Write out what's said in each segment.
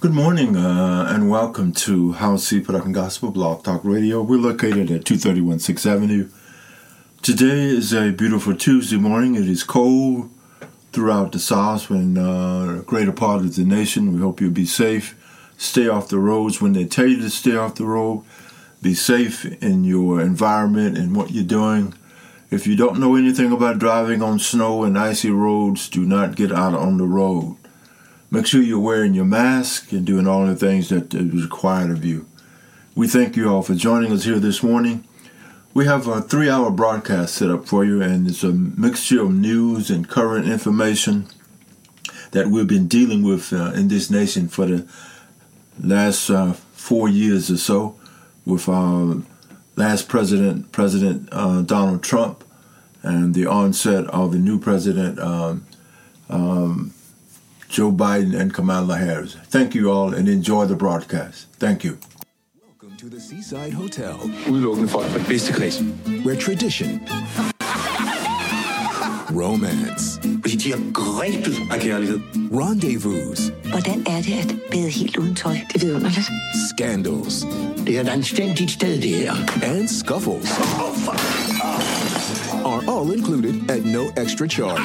Good morning uh, and welcome to HOWCEE Production Gospel Blog Talk Radio. We're located at 231 6th Avenue. Today is a beautiful Tuesday morning. It is cold throughout the South and uh, greater part of the nation. We hope you'll be safe. Stay off the roads when they tell you to stay off the road. Be safe in your environment and what you're doing. If you don't know anything about driving on snow and icy roads, do not get out on the road. Make sure you're wearing your mask and doing all the things that is required of you. We thank you all for joining us here this morning. We have a three hour broadcast set up for you, and it's a mixture of news and current information that we've been dealing with uh, in this nation for the last uh, four years or so with our last president, President uh, Donald Trump, and the onset of the new president, um, um, Joe Biden and Kamala Harris. Thank you all and enjoy the broadcast. Thank you. Welcome to the Seaside Hotel, Udelukkende folk fra bedste kreds. where tradition, romance, Fordi de har grebet af kærlighed. rendezvous, Hvordan er det at bade helt uden tøj? Det er vidunderligt. scandals, Det er et anstændigt sted, det her. and scuffles are all included at no extra charge.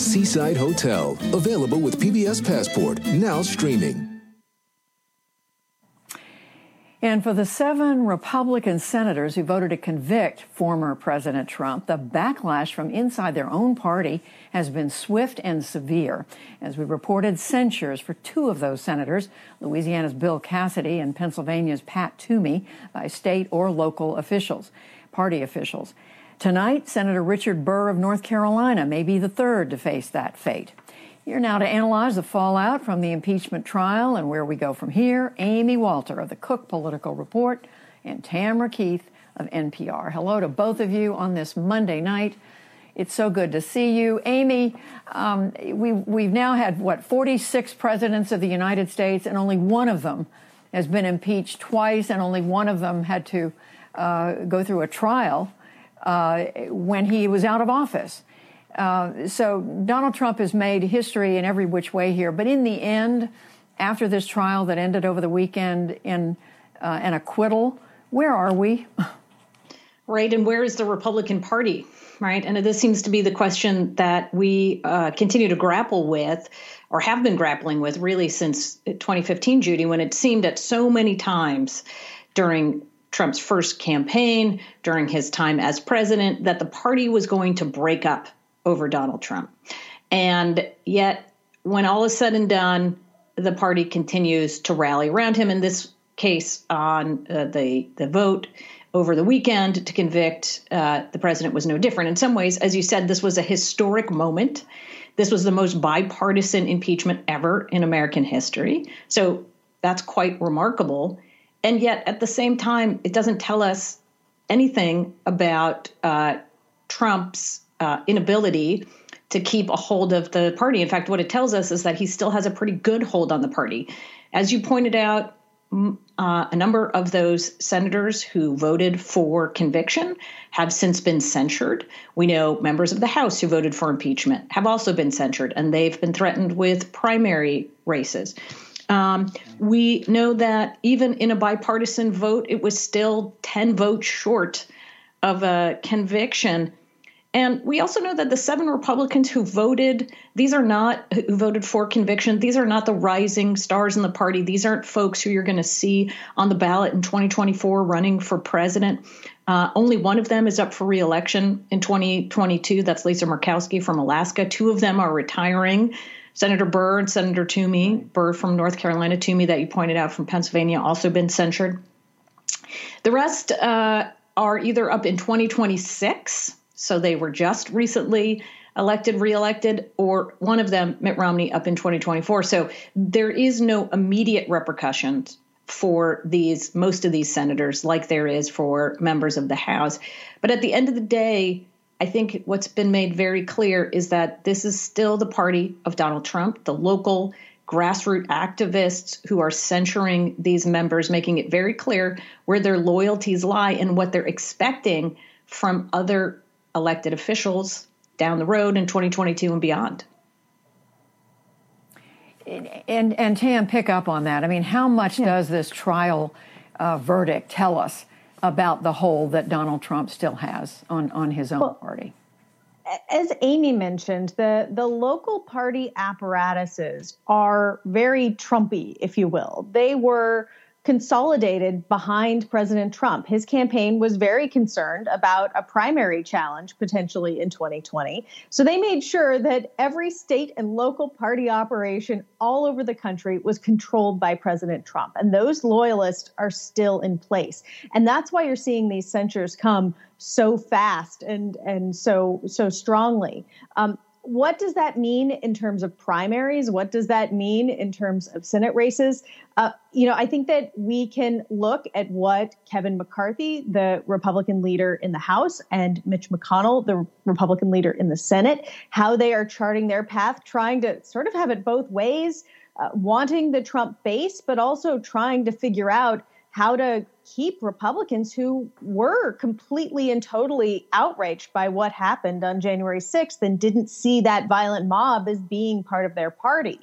Seaside Hotel, available with PBS Passport, now streaming. And for the seven Republican senators who voted to convict former President Trump, the backlash from inside their own party has been swift and severe. As we reported, censures for two of those senators, Louisiana's Bill Cassidy and Pennsylvania's Pat Toomey, by state or local officials, party officials. Tonight, Senator Richard Burr of North Carolina may be the third to face that fate. Here now to analyze the fallout from the impeachment trial and where we go from here, Amy Walter of the Cook Political Report and Tamara Keith of NPR. Hello to both of you on this Monday night. It's so good to see you. Amy, um, we, we've now had, what, 46 presidents of the United States, and only one of them has been impeached twice, and only one of them had to uh, go through a trial uh, when he was out of office. Uh, so Donald Trump has made history in every which way here. But in the end, after this trial that ended over the weekend in uh, an acquittal, where are we? right? And where is the Republican Party, right? And this seems to be the question that we uh, continue to grapple with, or have been grappling with, really since 2015, Judy, when it seemed at so many times during Trump's first campaign, during his time as president, that the party was going to break up over Donald Trump. And yet, when all is said and done, the party continues to rally around him. In this case, on uh, the the vote over the weekend to convict uh, the president was no different. In some ways, as you said, this was a historic moment. This was the most bipartisan impeachment ever in American history. So that's quite remarkable. And yet, at the same time, it doesn't tell us anything about uh, Trump's uh, inability to keep a hold of the party. In fact, what it tells us is that he still has a pretty good hold on the party. As you pointed out, uh, a number of those senators who voted for conviction have since been censured. We know members of the House who voted for impeachment have also been censured, and they've been threatened with primary races. Um, we know that even in a bipartisan vote, it was still 10 votes short of a conviction. And we also know that the seven Republicans who voted, these are not who voted for conviction. These are not the rising stars in the party. These aren't folks who you're going to see on the ballot in 2024 running for president. Uh, only one of them is up for reelection in 2022. That's Lisa Murkowski from Alaska. Two of them are retiring. Senator Burr and Senator Toomey, Burr from North Carolina, Toomey that you pointed out from Pennsylvania, also been censured. The rest uh, are either up in 2026 so they were just recently elected, reelected, or one of them, Mitt Romney, up in 2024. So there is no immediate repercussions for these most of these senators like there is for members of the House. But at the end of the day, I think what's been made very clear is that this is still the party of Donald Trump, the local grassroots activists who are censuring these members, making it very clear where their loyalties lie and what they're expecting from other elected officials down the road in 2022 and beyond. and and Tam, pick up on that. I mean, how much yeah. does this trial uh, verdict tell us about the hold that Donald Trump still has on on his own well, party? As Amy mentioned, the the local party apparatuses are very Trumpy, if you will. They were consolidated behind President Trump. His campaign was very concerned about a primary challenge potentially in 2020. So they made sure that every state and local party operation all over the country was controlled by President Trump. And those loyalists are still in place. And that's why you're seeing these censures come so fast and and so so strongly. Um, what does that mean in terms of primaries? What does that mean in terms of Senate races? Uh, you know, I think that we can look at what Kevin McCarthy, the Republican leader in the House, and Mitch McConnell, the Republican leader in the Senate, how they are charting their path, trying to sort of have it both ways, uh, wanting the Trump base, but also trying to figure out how to keep Republicans who were completely and totally outraged by what happened on January 6th and didn't see that violent mob as being part of their party.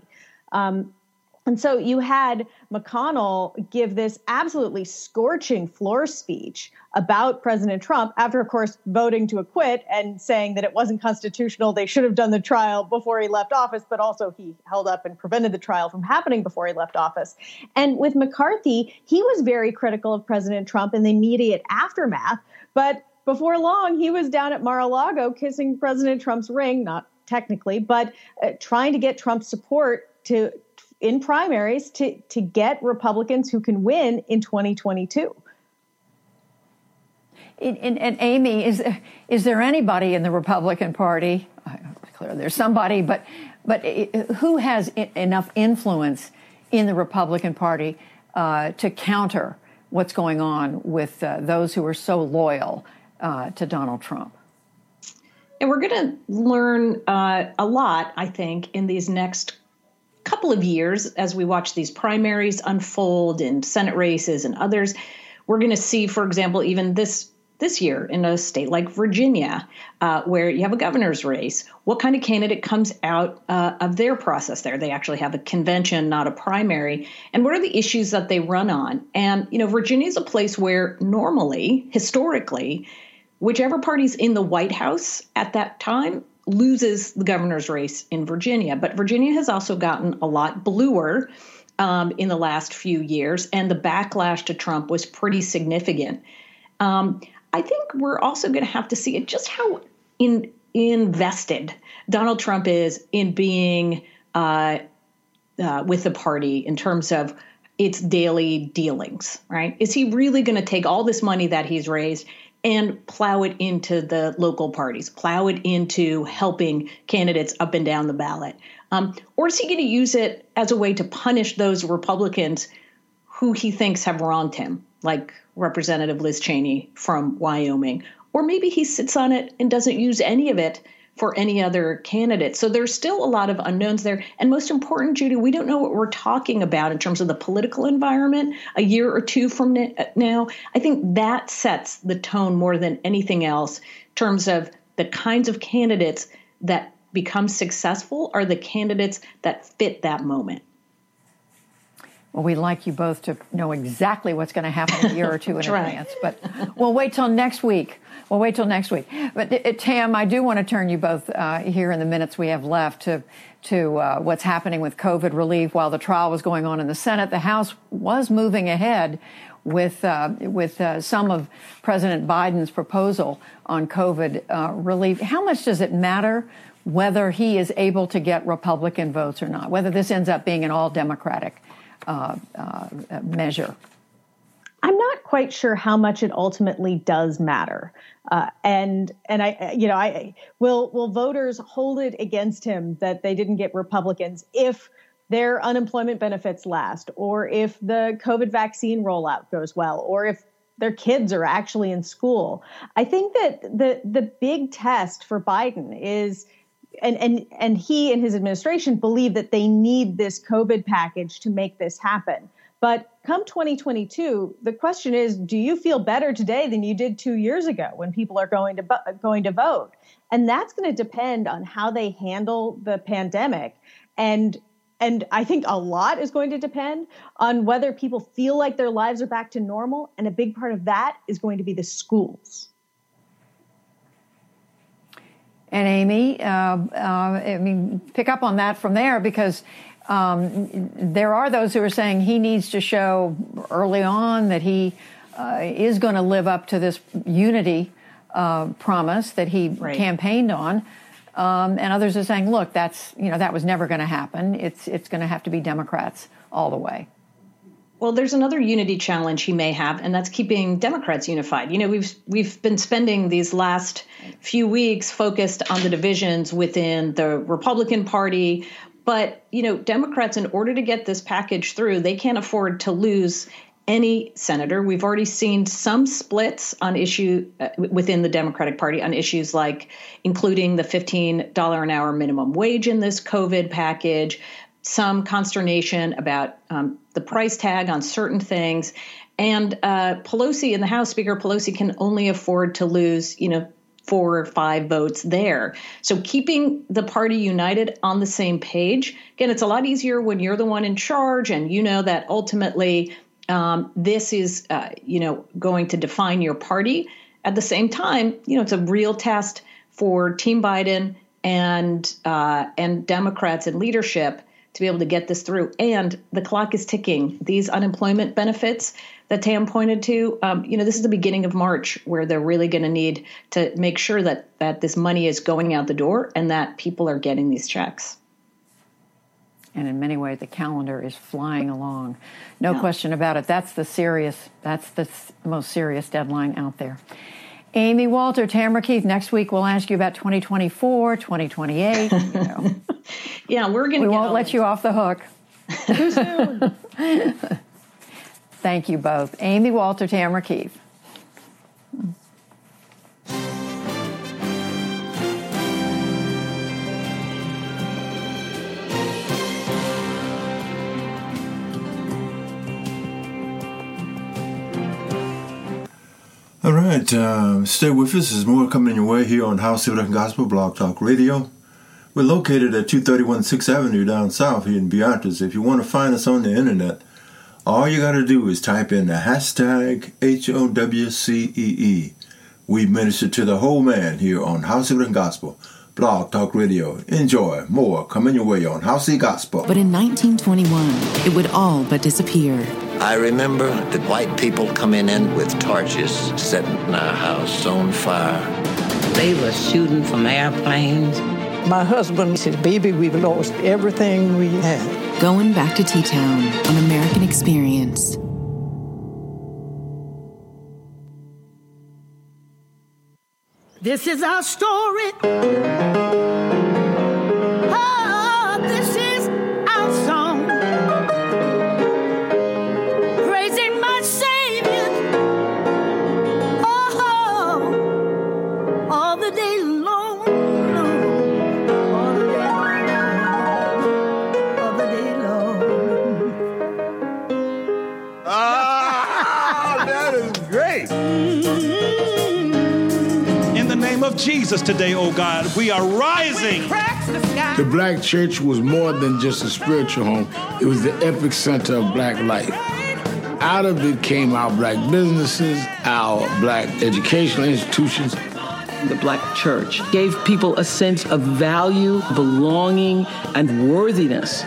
Um, and so you had McConnell give this absolutely scorching floor speech about President Trump after, of course, voting to acquit and saying that it wasn't constitutional. They should have done the trial before he left office, but also he held up and prevented the trial from happening before he left office. And with McCarthy, he was very critical of President Trump in the immediate aftermath. But before long, he was down at Mar a Lago kissing President Trump's ring, not technically, but uh, trying to get Trump's support to in primaries to to get Republicans who can win in 2022. And, and, and Amy, is is there anybody in the Republican Party? Clear, there's somebody, but but who has enough influence in the Republican Party uh, to counter what's going on with uh, those who are so loyal uh, to Donald Trump? And we're going to learn uh, a lot, I think, in these next couple of years as we watch these primaries unfold in Senate races and others. We're going to see, for example, even this this year in a state like Virginia, uh, where you have a governor's race, what kind of candidate comes out uh, of their process there? They actually have a convention, not a primary. And what are the issues that they run on? And, you know, Virginia is a place where normally, historically, whichever party's in the White House at that time loses the governor's race in Virginia. But Virginia has also gotten a lot bluer um, in the last few years, and the backlash to Trump was pretty significant. Um, I think we're also going to have to see just how in, invested Donald Trump is in being uh, uh, with the party in terms of its daily dealings, right? Is he really going to take all this money that he's raised and plow it into the local parties, plow it into helping candidates up and down the ballot? Um, or is he going to use it as a way to punish those Republicans who he thinks have wronged him, like Representative Liz Cheney from Wyoming? Or maybe he sits on it and doesn't use any of it for any other candidate. So there's still a lot of unknowns there. And most important, Judy, we don't know what we're talking about in terms of the political environment a year or two from now. I think that sets the tone more than anything else in terms of the kinds of candidates that become successful are the candidates that fit that moment. Well, we'd like you both to know exactly what's going to happen a year or two in advance, but we'll wait till next week. We'll wait till next week. But uh, Tam, I do want to turn you both uh, here in the minutes we have left to to uh, what's happening with COVID relief. While the trial was going on in the Senate, the House was moving ahead with uh, with uh, some of President Biden's proposal on COVID uh, relief. How much does it matter whether he is able to get Republican votes or not? Whether this ends up being an all Democratic measure? I'm not quite sure how much it ultimately does matter. Uh, and and I you know I will will voters hold it against him that they didn't get Republicans if their unemployment benefits last or if the COVID vaccine rollout goes well or if their kids are actually in school. I think that the the big test for Biden is and and and he and his administration believe that they need this COVID package to make this happen. But come 2022, the question is, do you feel better today than you did two years ago when people are going to going to vote? And that's going to depend on how they handle the pandemic and And I think a lot is going to depend on whether people feel like their lives are back to normal. And a big part of that is going to be the schools. And Amy, uh, uh, I mean, pick up on that from there because um, there are those who are saying he needs to show early on that he uh, is going to live up to this unity uh, promise that he right. campaigned on. Um, and others are saying, look, that's, you know, that was never going to happen. It's, it's going to have to be Democrats all the way. Well, there's another unity challenge he may have, and that's keeping Democrats unified. You know, we've we've been spending these last few weeks focused on the divisions within the Republican Party, but you know, Democrats, in order to get this package through, they can't afford to lose any senator. We've already seen some splits on issue uh, within the Democratic Party on issues like including the $15 an hour minimum wage in this COVID package, some consternation about um, the price tag on certain things. And uh, Pelosi in the House, Speaker Pelosi can only afford to lose, you know, four or five votes there. So keeping the party united on the same page, again, it's a lot easier when you're the one in charge and you know that ultimately um, this is, uh, you know, going to define your party. At the same time, you know, it's a real test for Team Biden and uh, and Democrats and leadership to be able to get this through. And the clock is ticking. These unemployment benefits that Tam pointed to, um, you know, this is the beginning of March where they're really going to need to make sure that that this money is going out the door and that people are getting these checks and in many ways the calendar is flying along. No yeah. question about it. That's the serious. That's the most serious deadline out there. Amy Walter, Tamara Keith. Next week we'll ask you about 2024, 2028. You know. yeah, we're going to. We won't let you off the hook. Too soon. Thank you both, Amy Walter, Tamara Keith. All right, uh, stay with us. There's more coming your way here on House Civic and Gospel Blog Talk Radio. We're located at 231 6th Avenue down south here in Beatrice. If you want to find us on the internet, all you got to do is type in the hashtag HOWCEE. We minister to the whole man here on House Civic and Gospel Blog Talk Radio. Enjoy more coming your way on House Gospel. But in 1921, it would all but disappear. I remember the white people coming in with torches, setting our house on fire. They were shooting from airplanes. My husband said, Baby, we've lost everything we had. Going back to T Town on American Experience. This is our story. Jesus today, oh God. We are rising. The black church was more than just a spiritual home, it was the epic center of black life. Out of it came our black businesses, our black educational institutions. The black church gave people a sense of value, belonging, and worthiness.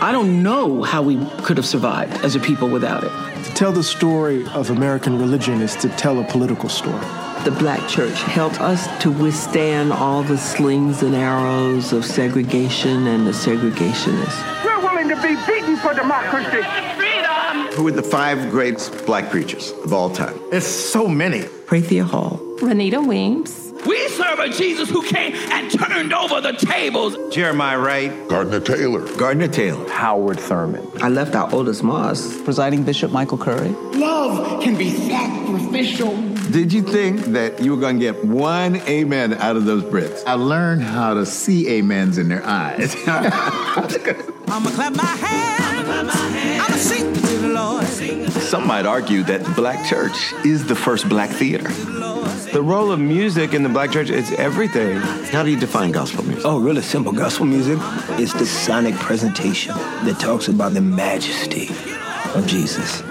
I don't know how we could have survived as a people without it. To tell the story of American religion is to tell a political story the black church helped us to withstand all the slings and arrows of segregation and the segregationists. We're willing to be beaten for democracy. Freedom! Who are the five great black preachers of all time? There's so many. Prathia Hall. Renita Weems. We serve a Jesus who came and turned over the tables. Jeremiah Wright. Gardner Taylor. Gardner Taylor. Howard Thurman. I left out Otis Moss. Presiding Bishop Michael Curry. Love can be sacrificial. Did you think that you were going to get one amen out of those Brits? I learned how to see amens in their eyes. I'ma clap my hands. I'ma sing to the Lord. Some might argue that the black church is the first black theater. The role of music in the black church is everything. How do you define gospel music? Oh, really simple. Gospel music is the sonic presentation that talks about the majesty of Jesus.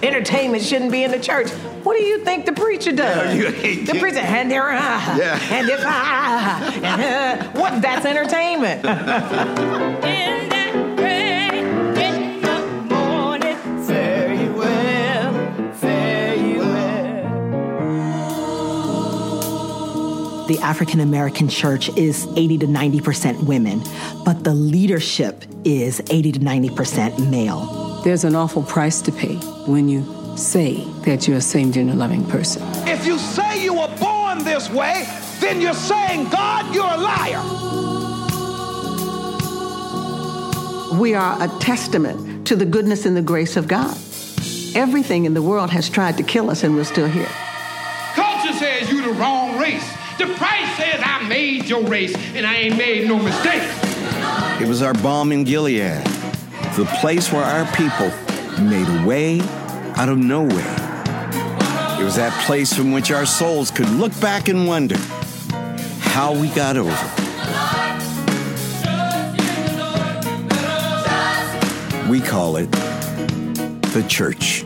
Entertainment shouldn't be in the church. What do you think the preacher does? Yeah, the preacher, and there, ah, Yeah. and if ah, and uh, what? That's entertainment. The African American church is 80 to 90% women, but the leadership is 80 to 90% male. There's an awful price to pay when you say that you're a same gender loving person. If you say you were born this way, then you're saying, God, you're a liar. We are a testament to the goodness and the grace of God. Everything in the world has tried to kill us, and we're still here. Culture says you're the wrong race. The price says I made your race, and I ain't made no mistake. It was our balm in Gilead, the place where our people made a way out of nowhere. It was that place from which our souls could look back and wonder how we got over. We call it the church.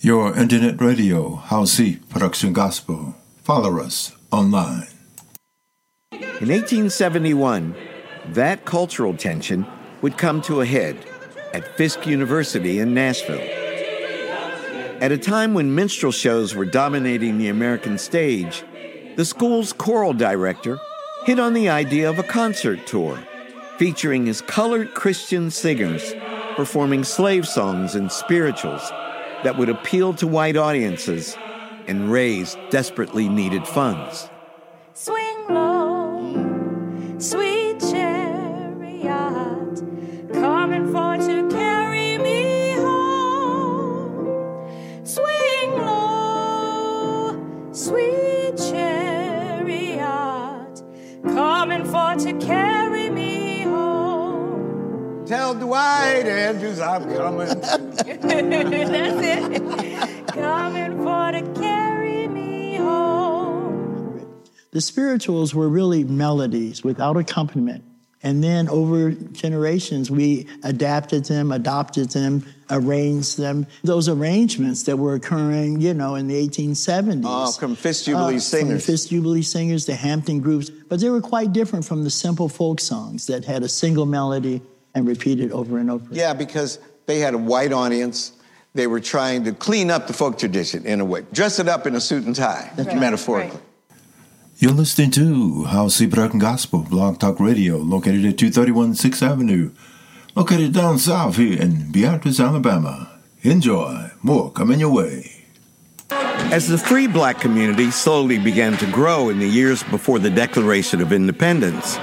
Your internet radio, HOWCEE Production Gospel. Follow us online. In 1871, that cultural tension would come to a head at Fisk University in Nashville. At a time when minstrel shows were dominating the American stage, the school's choral director hit on the idea of a concert tour featuring his colored Christian singers performing slave songs and spirituals that would appeal to white audiences and raise desperately needed funds. Tell Dwight Andrews I'm coming. That's it. Coming for to carry me home. The spirituals were really melodies without accompaniment. And then over generations, we adapted them, adopted them, arranged them. Those arrangements that were occurring, you know, in the 1870s. Oh, from Fisk Jubilee uh, From the singers. Fisk Jubilee singers, the Hampton groups. But they were quite different from the simple folk songs that had a single melody and repeated over and over. Yeah, because they had a white audience. They were trying to clean up the folk tradition in a way, dress it up in a suit and tie, That's metaphorically. You're listening to HOWCEE Production Gospel Blog Talk Radio, located at 231 6th Avenue, located down south here in Beatrice, Alabama. Enjoy. More coming your way. As the free black community slowly began to grow in the years before the Declaration of Independence,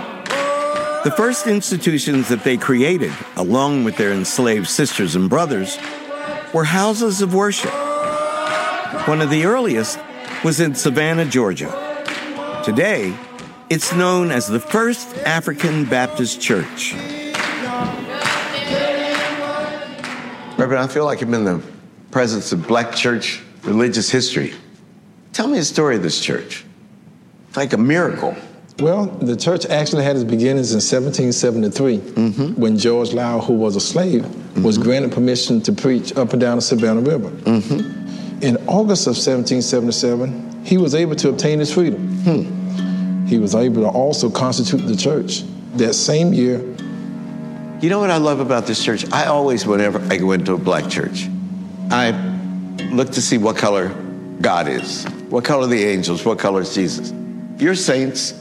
the first institutions that they created, along with their enslaved sisters and brothers, were houses of worship. One of the earliest was in Savannah, Georgia. Today, it's known as the First African Baptist Church. Reverend, I feel like I'm in the presence of black church religious history. Tell me the story of this church. It's like a miracle. Well, the church actually had its beginnings in 1773 mm-hmm. when George Lau, who was a slave, was mm-hmm. granted permission to preach up and down the Savannah River. Mm-hmm. In August of 1777, he was able to obtain his freedom. Hmm. He was able to also constitute the church. That same year, You know what I love about this church? I always, whenever I go into a black church, I look to see what color God is, what color the angels, what color is Jesus. Your saints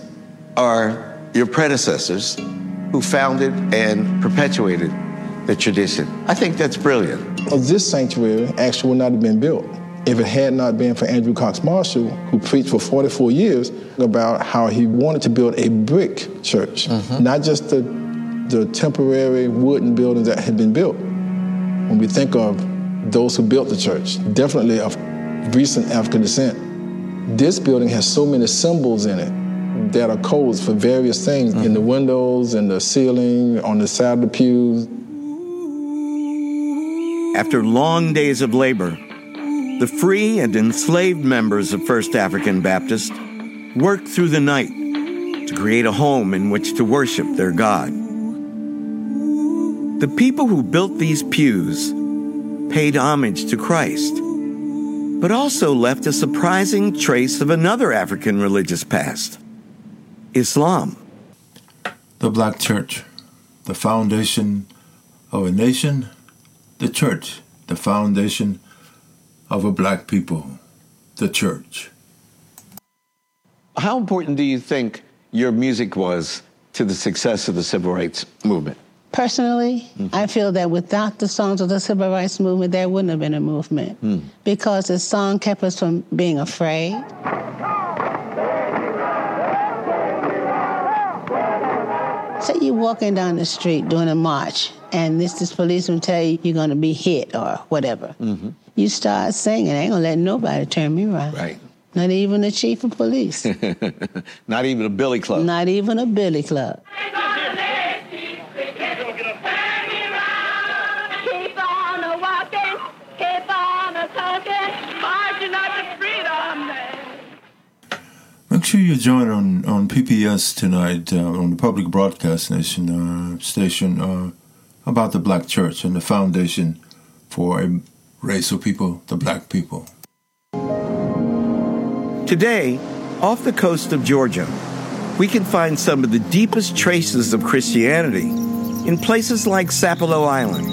are your predecessors who founded and perpetuated the tradition. I think that's brilliant. this sanctuary actually would not have been built if it had not been for Andrew Cox Marshall, who preached for 44 years about how he wanted to build a brick church, mm-hmm. not just the, the temporary wooden buildings that had been built. When we think of those who built the church, definitely of recent African descent, this building has so many symbols in it that are codes for various things in the windows, in the ceiling, on the side of the pews. After long days of labor, the free and enslaved members of First African Baptist worked through the night to create a home in which to worship their God. The people who built these pews paid homage to Christ, but also left a surprising trace of another African religious past Islam. The Black Church, the foundation of a nation, the church, the foundation of a black people, the church. How important do you think your music was to the success of the civil rights movement? Personally, mm-hmm. I feel that without the songs of the civil rights movement, there wouldn't have been a movement mm. because the song kept us from being afraid. Say you're walking down the street doing a march, and this, this policeman tell you you're going to be hit or whatever. Mm-hmm. You start singing, I ain't going to let nobody turn me around. Right. Not even the chief of police. Not even a billy club. Not even a billy club. Sure you join on, on PBS tonight uh, on the Public Broadcast Nation uh, station uh, about the Black Church and the foundation for a race of people, the Black people. Today, off the coast of Georgia, we can find some of the deepest traces of Christianity in places like Sapelo Island,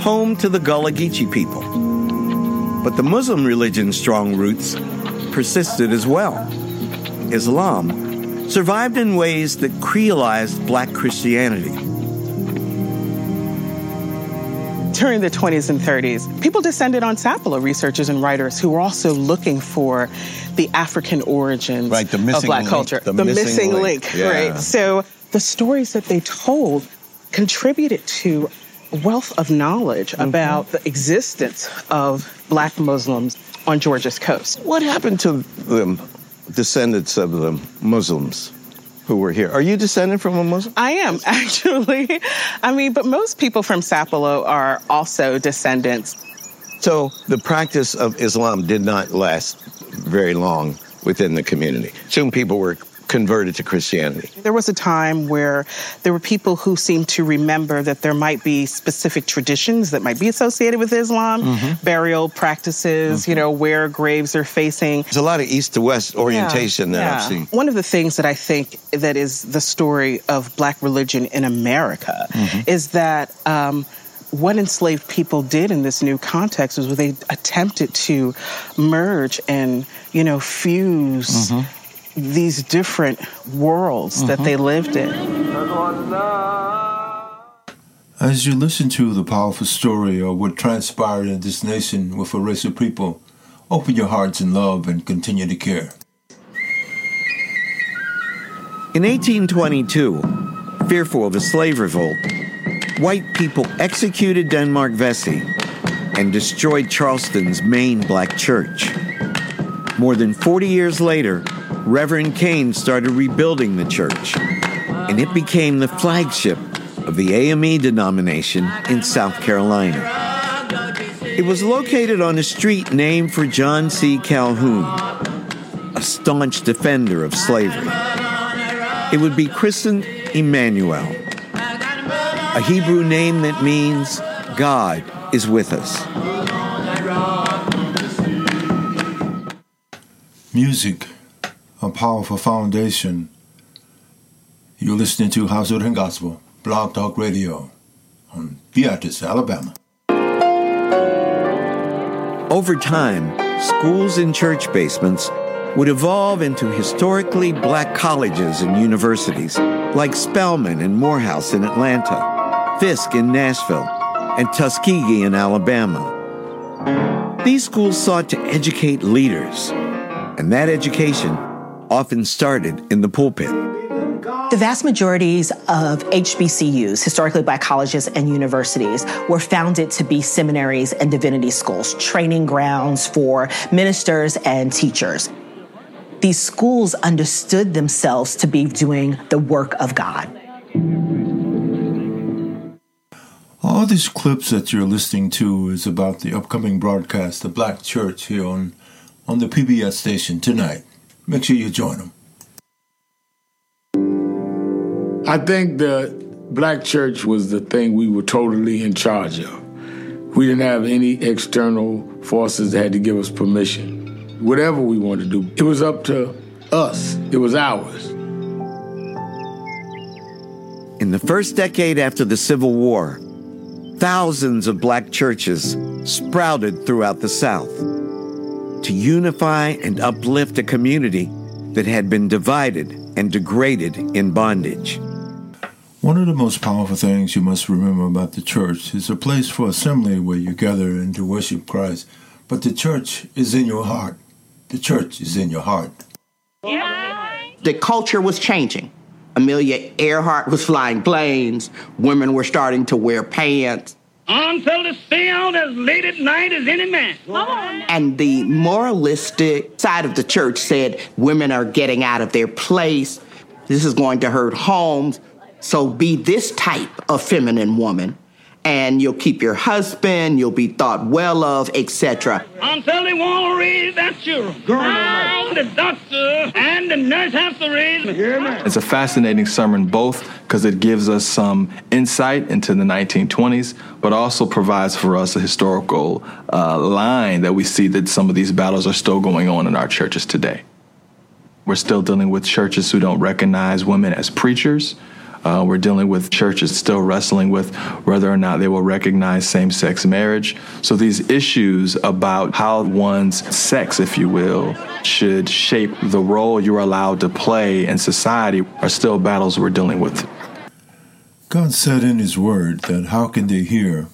home to the Gullah Geechee people. But the Muslim religion's strong roots persisted as well. Islam survived in ways that creolized black Christianity. During the 20s and 30s, people descended on Sapelo researchers and writers who were also looking for the African origins right, the of black link, culture. The, the missing, missing, link, link yeah. right? So the stories that they told contributed to wealth of knowledge mm-hmm. about the existence of black Muslims on Georgia's coast. What happened to the descendants of the Muslims? who were here. Are you descended from a Muslim? I am, actually. I mean, but most people from Sapelo are also descendants. So the practice of Islam did not last very long within the community. Soon people were converted to Christianity. There was a time where there were people who seemed to remember that there might be specific traditions that might be associated with Islam, mm-hmm. burial practices, mm-hmm. you know, where graves are facing. There's a lot of east to west orientation yeah, that yeah. I've seen. One of the things that I think that is the story of black religion in America mm-hmm. is that um, what enslaved people did in this new context was they attempted to merge and, you know, fuse mm-hmm these different worlds mm-hmm. that they lived in. As you listen to the powerful story of what transpired in this nation with a race of people, open your hearts in love and continue to care. In 1822, fearful of a slave revolt, white people executed Denmark Vesey and destroyed Charleston's main black church. More than 40 years later, Reverend Cain started rebuilding the church, and it became the flagship of the AME denomination in South Carolina. It was located on a street named for John C. Calhoun, a staunch defender of slavery. It would be christened Emanuel, a Hebrew name that means God is with us. Music a powerful foundation. You're listening to House of and Gospel, Blog Talk Radio on Beatrice, Alabama. Over time, schools and church basements would evolve into historically black colleges and universities like Spelman and Morehouse in Atlanta, Fisk in Nashville, and Tuskegee in Alabama. These schools sought to educate leaders, and that education often started in the pulpit. The vast majorities of HBCUs, historically black colleges and universities, were founded to be seminaries and divinity schools, training grounds for ministers and teachers. These schools understood themselves to be doing the work of God. All these clips that you're listening to is about the upcoming broadcast, the Black Church, here on, on the PBS station tonight. Make sure you join them. I think the black church was the thing we were totally in charge of. We didn't have any external forces that had to give us permission. Whatever we wanted to do, it was up to us, it was ours. In the first decade after the Civil War, thousands of black churches sprouted throughout the South to unify and uplift a community that had been divided and degraded in bondage. One of the most powerful things you must remember about the church is a place for assembly where you gather and to worship Christ. But the church is in your heart. The church is in your heart. The culture was changing. Amelia Earhart was flying planes. Women were starting to wear pants. Until the stay out as late at night as any man. And the moralistic side of the church said women are getting out of their place. This is going to hurt homes. So be this type of feminine woman, and you'll keep your husband, you'll be thought well of, etc. Until they want to raise that children. The doctor and the nurse have to raise It's a fascinating sermon, both because it gives us some insight into the 1920s, but also provides for us a historical uh, line that we see that some of these battles are still going on in our churches today. We're still dealing with churches who don't recognize women as preachers. Uh, we're dealing with churches still wrestling with whether or not they will recognize same sex marriage. So, these issues about how one's sex, if you will, should shape the role you're allowed to play in society are still battles we're dealing with. God said in His Word that how can they hear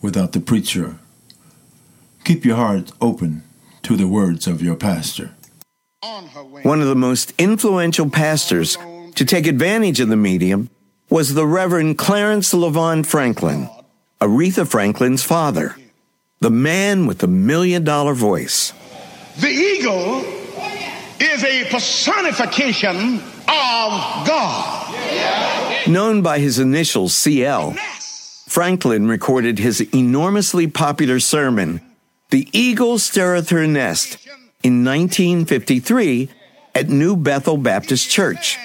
without the preacher? Keep your heart open to the words of your pastor. One of the most influential pastors to take advantage of the medium was the Reverend Clarence LaVaughn Franklin, Aretha Franklin's father, the man with the million dollar voice. The eagle is a personification of God. Known by his initials CL, Franklin recorded his enormously popular sermon, The Eagle Stirreth Her Nest, in 1953 at New Bethel Baptist Church,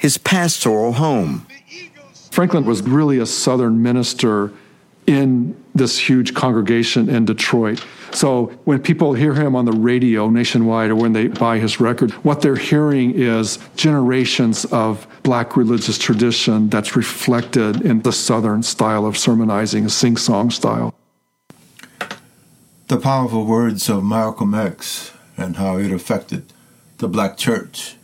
his pastoral home. Franklin was really a Southern minister in this huge congregation in Detroit. So when people hear him on the radio nationwide or when they buy his record, what they're hearing is generations of black religious tradition that's reflected in the Southern style of sermonizing, a sing song style. The powerful words of Malcolm X and how it affected the black church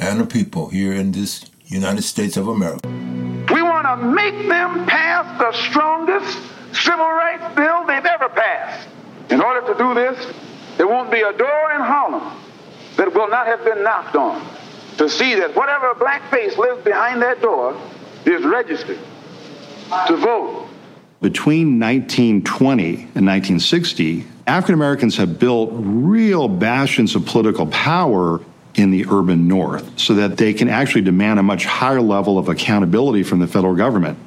and the people here in this United States of America. We want to make them pass the strongest civil rights bill they've ever passed. In order to do this, there won't be a door in Harlem that will not have been knocked on to see that whatever black face lives behind that door is registered to vote. Between 1920 and 1960, African Americans have built real bastions of political power in the urban north so that they can actually demand a much higher level of accountability from the federal government.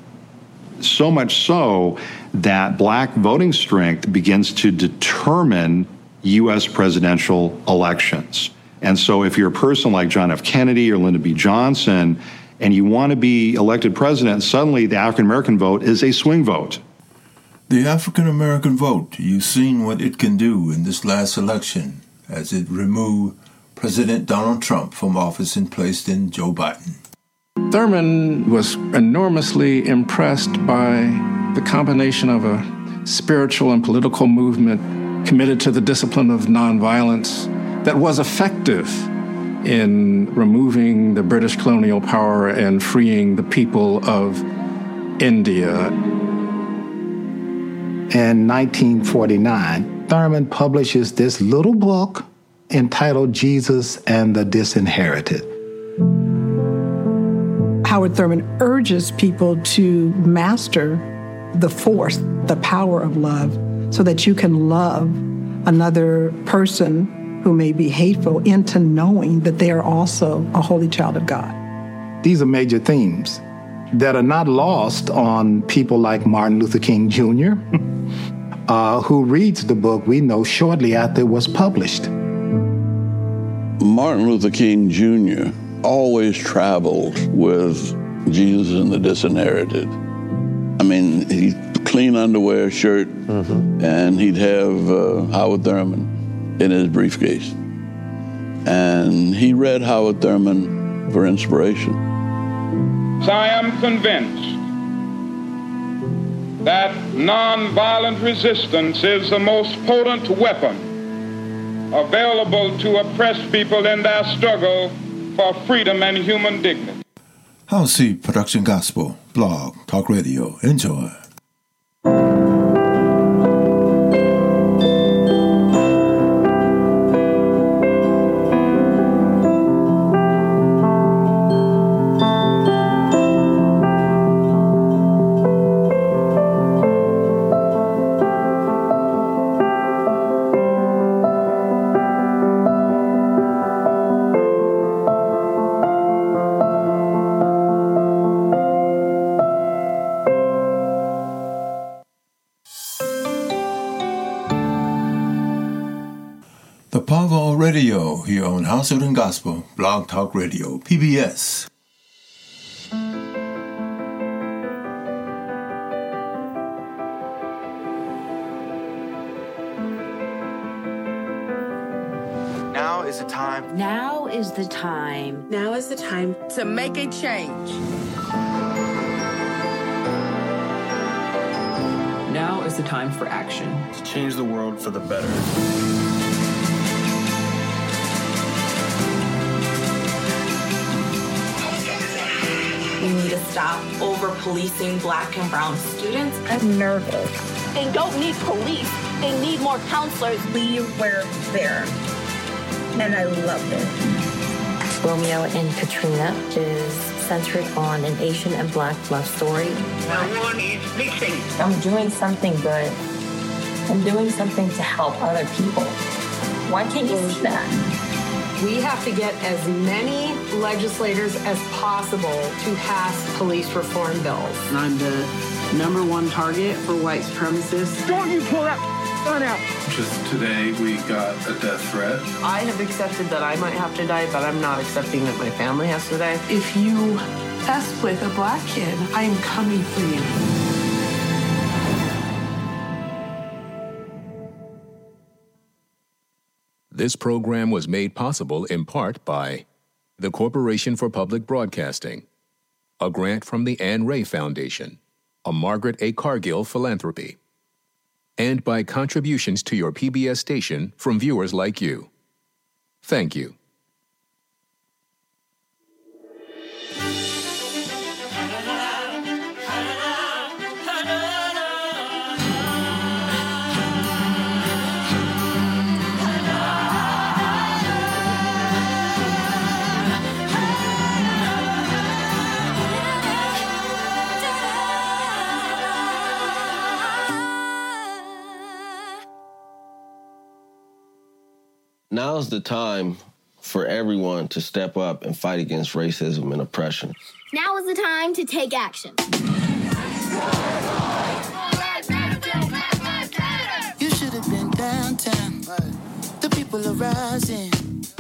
So much so that black voting strength begins to determine U.S. presidential elections. And so, if you're a person like John F. Kennedy or Lyndon B. Johnson, and you want to be elected president, suddenly the African American vote is a swing vote. The African American vote, you've seen what it can do in this last election as it removed President Donald Trump from office and placed in Joe Biden. Thurman was enormously impressed by the combination of a spiritual and political movement committed to the discipline of nonviolence that was effective in removing the British colonial power and freeing the people of India. In 1949, Thurman publishes this little book entitled Jesus and the Disinherited. Howard Thurman urges people to master the force, the power of love, so that you can love another person who may be hateful into knowing that they are also a holy child of God. These are major themes that are not lost on people like Martin Luther King Jr., uh, who reads the book we know shortly after it was published. Martin Luther King Jr. always traveled with Jesus and the Disinherited. I mean, he clean underwear, shirt, and he'd have uh, Howard Thurman in his briefcase. And he read Howard Thurman for inspiration. So I am convinced that nonviolent resistance is the most potent weapon available to oppressed people in their struggle for freedom and human dignity. HOWCEE Production Gospel, blog, talk radio. Enjoy. Here on Gospel, Blog Talk Radio, PBS. Now is the time. Now is the time. Now is the time to make a change. Now is the time for action. To change the world for the better. Stop over policing black and brown students. I'm nervous. They don't need police. They need more counselors. We were there. And I loved it. Romeo and Katrina is centered on an Asian and black love story. No one is missing. I'm doing something good. I'm doing something to help other people. Why can't you see that? We have to get as many legislators as possible to pass police reform bills. I'm the number one target for white supremacists. Don't you pull that gun out. Just today, we got a death threat. I have accepted that I might have to die, but I'm not accepting that my family has to die. If you mess with a black kid, I am coming for you. This program was made possible in part by the Corporation for Public Broadcasting, a grant from the Anne Ray Foundation, a Margaret A. Cargill philanthropy, and by contributions to your PBS station from viewers like you. Thank you. Now's the time for everyone to step up and fight against racism and oppression. Now is the time to take action. You should have been downtown. The people are rising.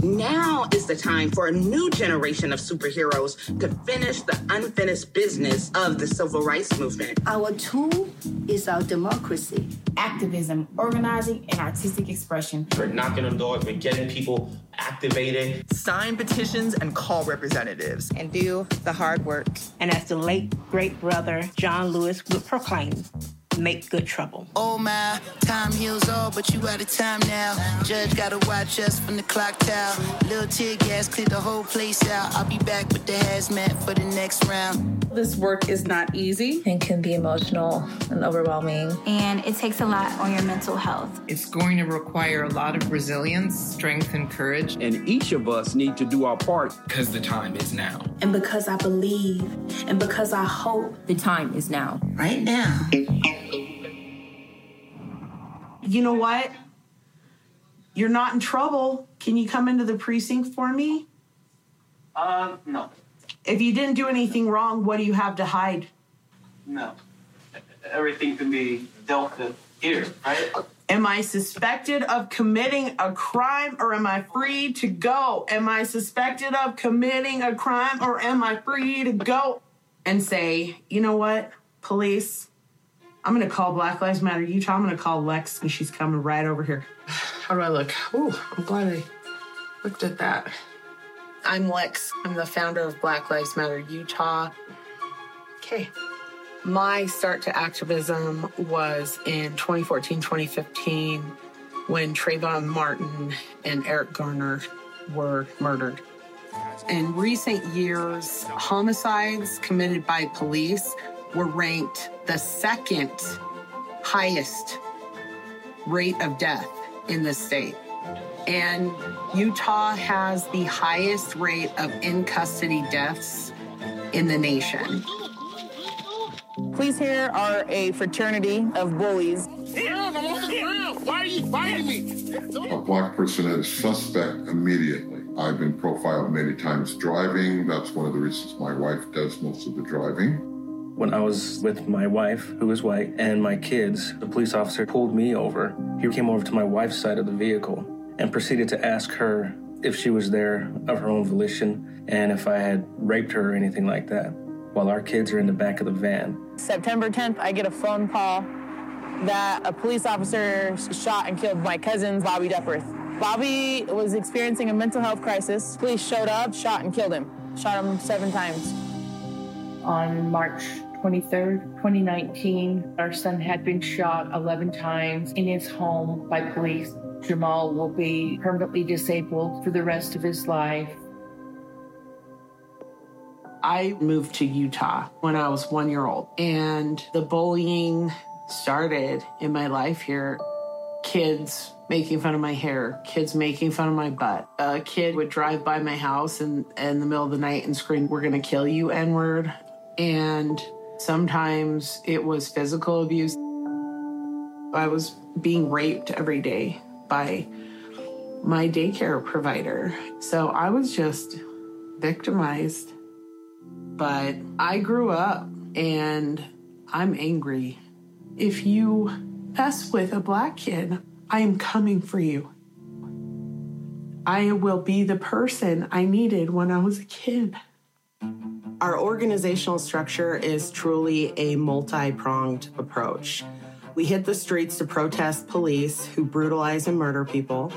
Now is the time for a new generation of superheroes to finish the unfinished business of the civil rights movement. Our tool is our democracy. Activism, organizing, and artistic expression. We're knocking on doors, we're getting people activated. Sign petitions and call representatives. And do the hard work. And as the late great brother John Lewis would proclaim, make good trouble. Oh my, time heals all, but you out of time now. Judge gotta watch us from the clock tower. Little tear gas clear the whole place out. I'll be back with the hazmat for the next round. This work is not easy and can be emotional and overwhelming. And it takes a lot on your mental health. It's going to require a lot of resilience, strength, and courage. And each of us need to do our part because the time is now. And because I believe, and because I hope, the time is now. Right now. You know what? You're not in trouble. Can you come into the precinct for me? Uh, no. If you didn't do anything wrong, what do you have to hide? No. Everything can be dealt with here, right? Am I suspected of committing a crime or am I free to go? Am I suspected of committing a crime or am I free to go? And say, you know what, police, I'm gonna call Black Lives Matter Utah. I'm gonna call Lex and she's coming right over here. How do I look? Oh, I'm glad I looked at that. I'm Lex. I'm the founder of Black Lives Matter Utah. Okay. My start to activism was in 2014, 2015 when Trayvon Martin and Eric Garner were murdered. In recent years, homicides committed by police were ranked the second highest rate of death in the state. And Utah has the highest rate of in custody deaths in the nation. Police here are a fraternity of bullies. Why are you fighting me? A black person is suspect immediately. I've been profiled many times driving. That's one of the reasons my wife does most of the driving. When I was with my wife, who is white, and my kids, the police officer pulled me over. He came over to my wife's side of the vehicle and proceeded to ask her if she was there of her own volition and if I had raped her or anything like that, while our kids are in the back of the van. September 10th, I get a phone call that a police officer shot and killed my cousin, Bobby Duckworth. Bobby was experiencing a mental health crisis. Police showed up, shot and killed him. Shot him seven times. On March 23rd, 2019, our son had been shot 11 times in his home by police. Jamal will be permanently disabled for the rest of his life. I moved to Utah when I was one year old, and the bullying started in my life here. Kids making fun of my hair, kids making fun of my butt. A kid would drive by my house in, in the middle of the night and scream, We're gonna kill you, N word. And sometimes it was physical abuse. I was being raped every day by my daycare provider. So I was just victimized. But I grew up and I'm angry. If you mess with a black kid, I am coming for you. I will be the person I needed when I was a kid. Our organizational structure is truly a multi pronged approach. We hit the streets to protest police who brutalize and murder people.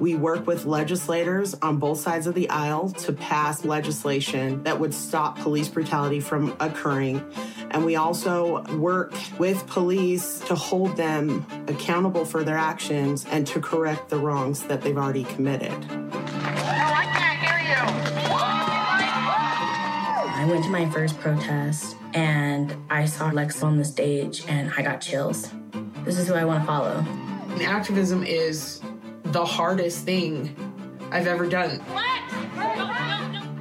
We work with legislators on both sides of the aisle to pass legislation that would stop police brutality from occurring. And we also work with police to hold them accountable for their actions and to correct the wrongs that they've already committed. Went to my first protest and I saw Lex on the stage and I got chills. This is who I want to follow. Activism is the hardest thing I've ever done.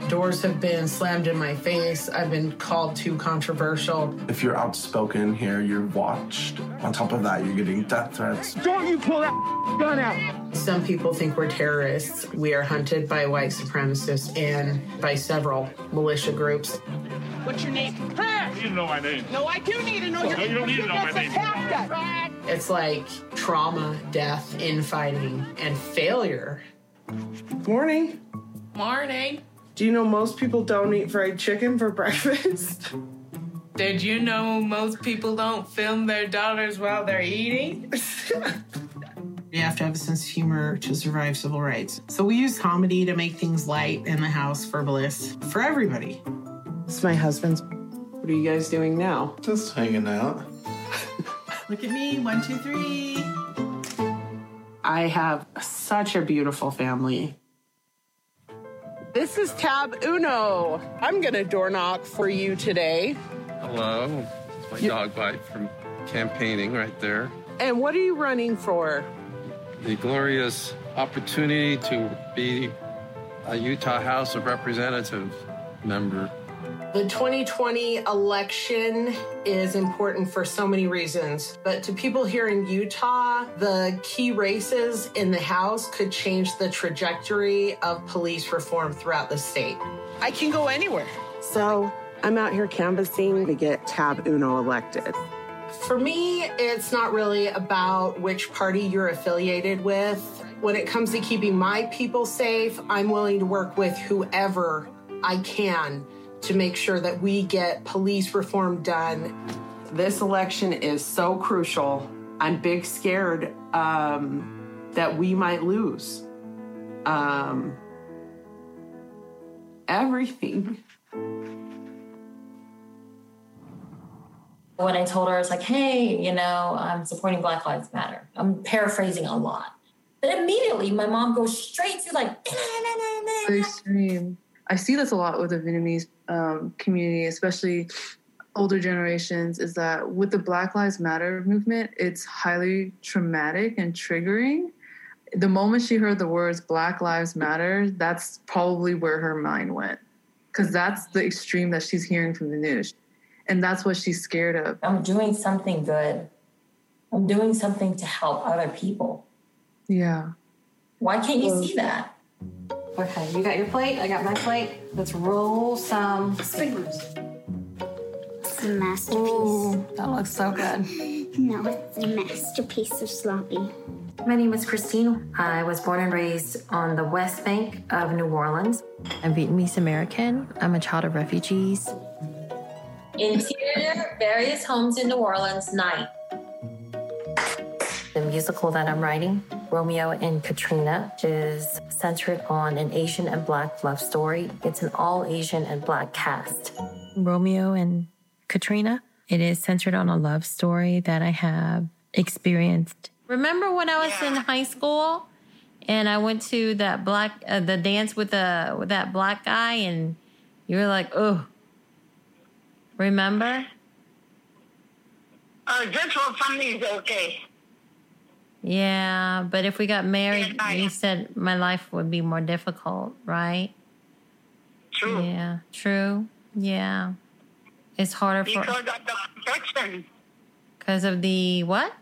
Doors have been slammed in my face. I've been called too controversial. If you're outspoken here, you're watched. On top of that, you're getting death threats. Don't you pull that gun out! Some people think we're terrorists. We are hunted by white supremacists and by several militia groups. What's your name? You need to know my name. No, I do need to know No, your you don't need to know my name. Attacked. It's like trauma, death, infighting, and failure. Morning. Morning. Do you know most people don't eat fried chicken for breakfast? Did you know most people don't film their daughters while they're eating? You have to have a sense of humor to survive civil rights. So we use comedy to make things light in the house for bliss for everybody. This is my husband's. What are you guys doing now? Just hanging out. Look at me, one, two, three. I have such a beautiful family. This is Tab Uno. I'm gonna door knock for you today. Hello. It's my You- dog bite from campaigning right there. And what are you running for? The glorious opportunity to be a Utah House of Representatives member. The 2020 election is important for so many reasons, but to people here in Utah, the key races in the House could change the trajectory of police reform throughout the state. I can go anywhere. So I'm out here canvassing to get Tab Uno elected. For me, it's not really about which party you're affiliated with. When it comes to keeping my people safe, I'm willing to work with whoever I can to make sure that we get police reform done. This election is so crucial. I'm big scared um, that we might lose um, everything. When I told her, I was like, hey, you know, I'm supporting Black Lives Matter. I'm paraphrasing a lot. But immediately my mom goes straight to like, so extreme. I see this a lot with the Vietnamese um, community, especially older generations, is that with the Black Lives Matter movement, it's highly traumatic and triggering. The moment she heard the words Black Lives Matter, that's probably where her mind went. Because that's the extreme that she's hearing from the news. And that's what she's scared of. I'm doing something good. I'm doing something to help other people. Yeah. Why can't you see that? Okay, you got your plate. I got my plate. Let's roll some fingers. It's a masterpiece. Ooh, that looks so good. No, it's a masterpiece of sloppy. My name is Christine. I was born and raised on the West Bank of New Orleans. I'm Vietnamese American. I'm a child of refugees. Interior various homes in New Orleans night. The musical that I'm writing, Romeo and Katrina, is centered on an Asian and Black love story. It's an all Asian and Black cast. Romeo and Katrina. It is centered on a love story that I have experienced. Remember when I was yeah. in high school and I went to that black uh, the dance with the with that black guy and you were like, "Oh." Remember? Uh, just for fun is okay. Yeah, but if we got married, yeah, you said my life would be more difficult, right? True. Yeah, true. Yeah. It's harder because for. Because of the complexion. Because of the what?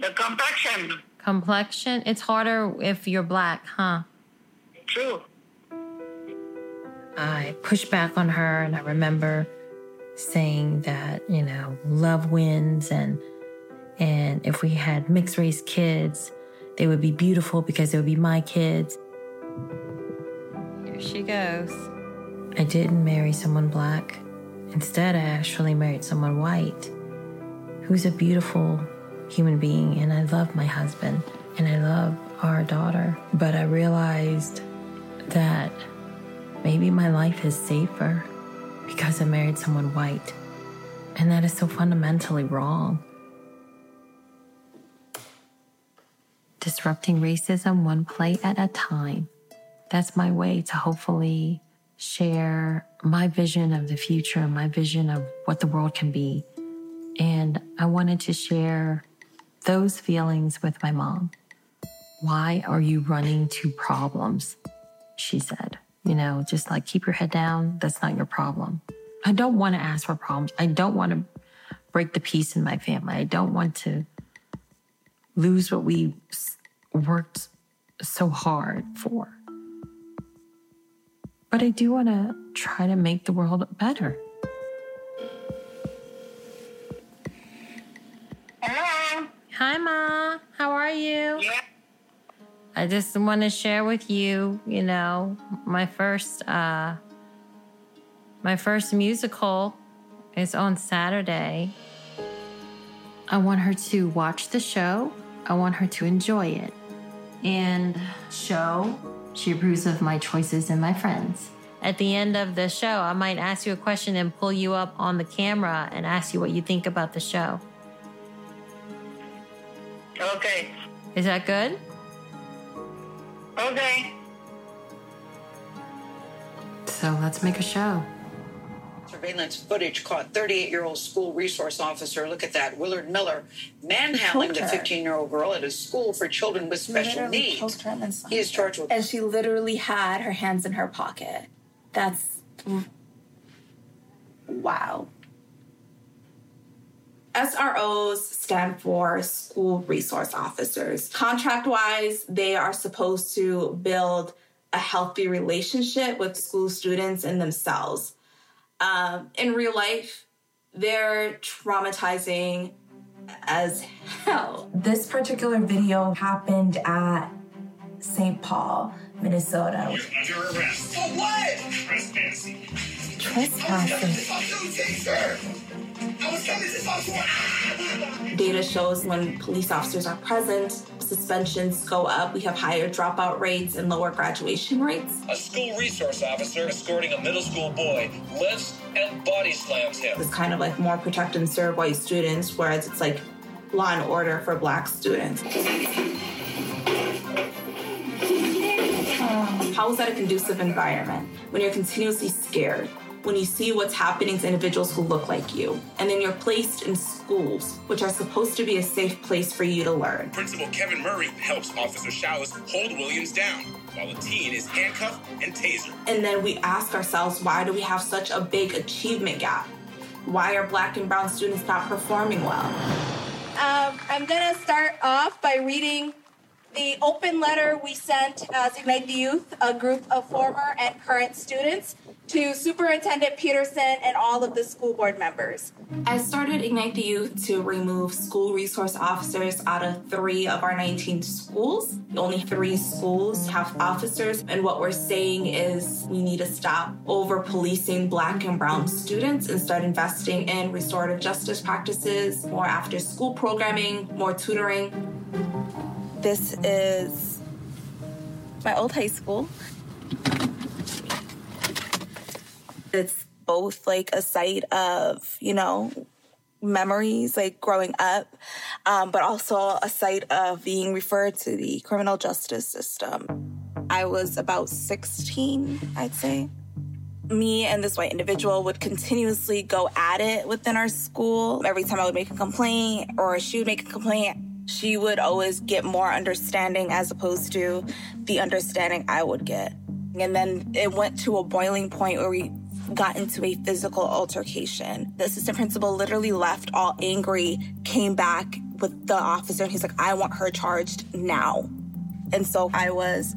The complexion. Complexion? It's harder if you're black, huh? True. I pushed back on her, and I remember saying that, you know, love wins and and if we had mixed race kids, they would be beautiful because they would be my kids. Here she goes. I didn't marry someone black. Instead, I actually married someone white who's a beautiful human being, and I love my husband and I love our daughter. But I realized that maybe my life is safer because I married someone white. And that is so fundamentally wrong. Disrupting racism one plate at a time. That's my way to hopefully share my vision of the future, my vision of what the world can be. And I wanted to share those feelings with my mom. Why are you running to problems? She said, you know, just like keep your head down. That's not your problem. I don't want to ask for problems. I don't want to break the peace in my family. I don't want to lose what we worked so hard for. But I do want to try to make the world better. Hello. Hi, Ma. How are you? Yeah. I just want to share with you, you know, my first uh my first musical is on Saturday. I want her to watch the show. I want her to enjoy it and show she approves of my choices and my friends. At the end of the show, I might ask you a question and pull you up on the camera and ask you what you think about the show. Okay. Is that good? Okay. So let's make a show. Surveillance footage caught 38 year old school resource officer, look at that, Willard Miller, manhandling the 15 year old girl at a school for children with special literally needs. Her and, He is charged with. and she literally had her hands in her pocket. That's wow. SROs stand for School Resource Officers. Contract wise, they are supposed to build a healthy relationship with school students and themselves. Um, in real life, they're traumatizing as hell. This particular video happened at St. Paul, Minnesota. You're Under arrest. For what? Trespassing. Trespassing. Data shows when police officers are present, suspensions go up. We have higher dropout rates and lower graduation rates. A school resource officer escorting a middle school boy lifts and body slams him. It's kind of like more protect and serve white students, whereas it's like law and order for black students. How is that a conducive environment when you're continuously scared? When you see what's happening to individuals who look like you, and then you're placed in schools, which are supposed to be a safe place for you to learn. Principal Kevin Murray helps Officer Chalice hold Williams down while the teen is handcuffed and tasered. And then we ask ourselves, why do we have such a big achievement gap? Why are black and brown students not performing well? Um, I'm going to start off by reading the open letter we sent uh, as Ignite the Youth, a group of former and current students, to Superintendent Peterson and all of the school board members. I started Ignite the Youth to remove school resource officers out of three of our 19 schools. Only three schools have officers, and what we're saying is we need to stop over policing black and brown students and start investing in restorative justice practices, more after school programming, more tutoring. This is my old high school. It's both like a site of, you know, memories, like growing up, um, but also a site of being referred to the criminal justice system. I was about 16, I'd say. Me and this white individual would continuously go at it within our school. Every time I would make a complaint or she would make a complaint, she would always get more understanding as opposed to the understanding I would get. And then it went to a boiling point where we got into a physical altercation. The assistant principal literally left all angry, came back with the officer, and he's like, I want her charged now. And so I was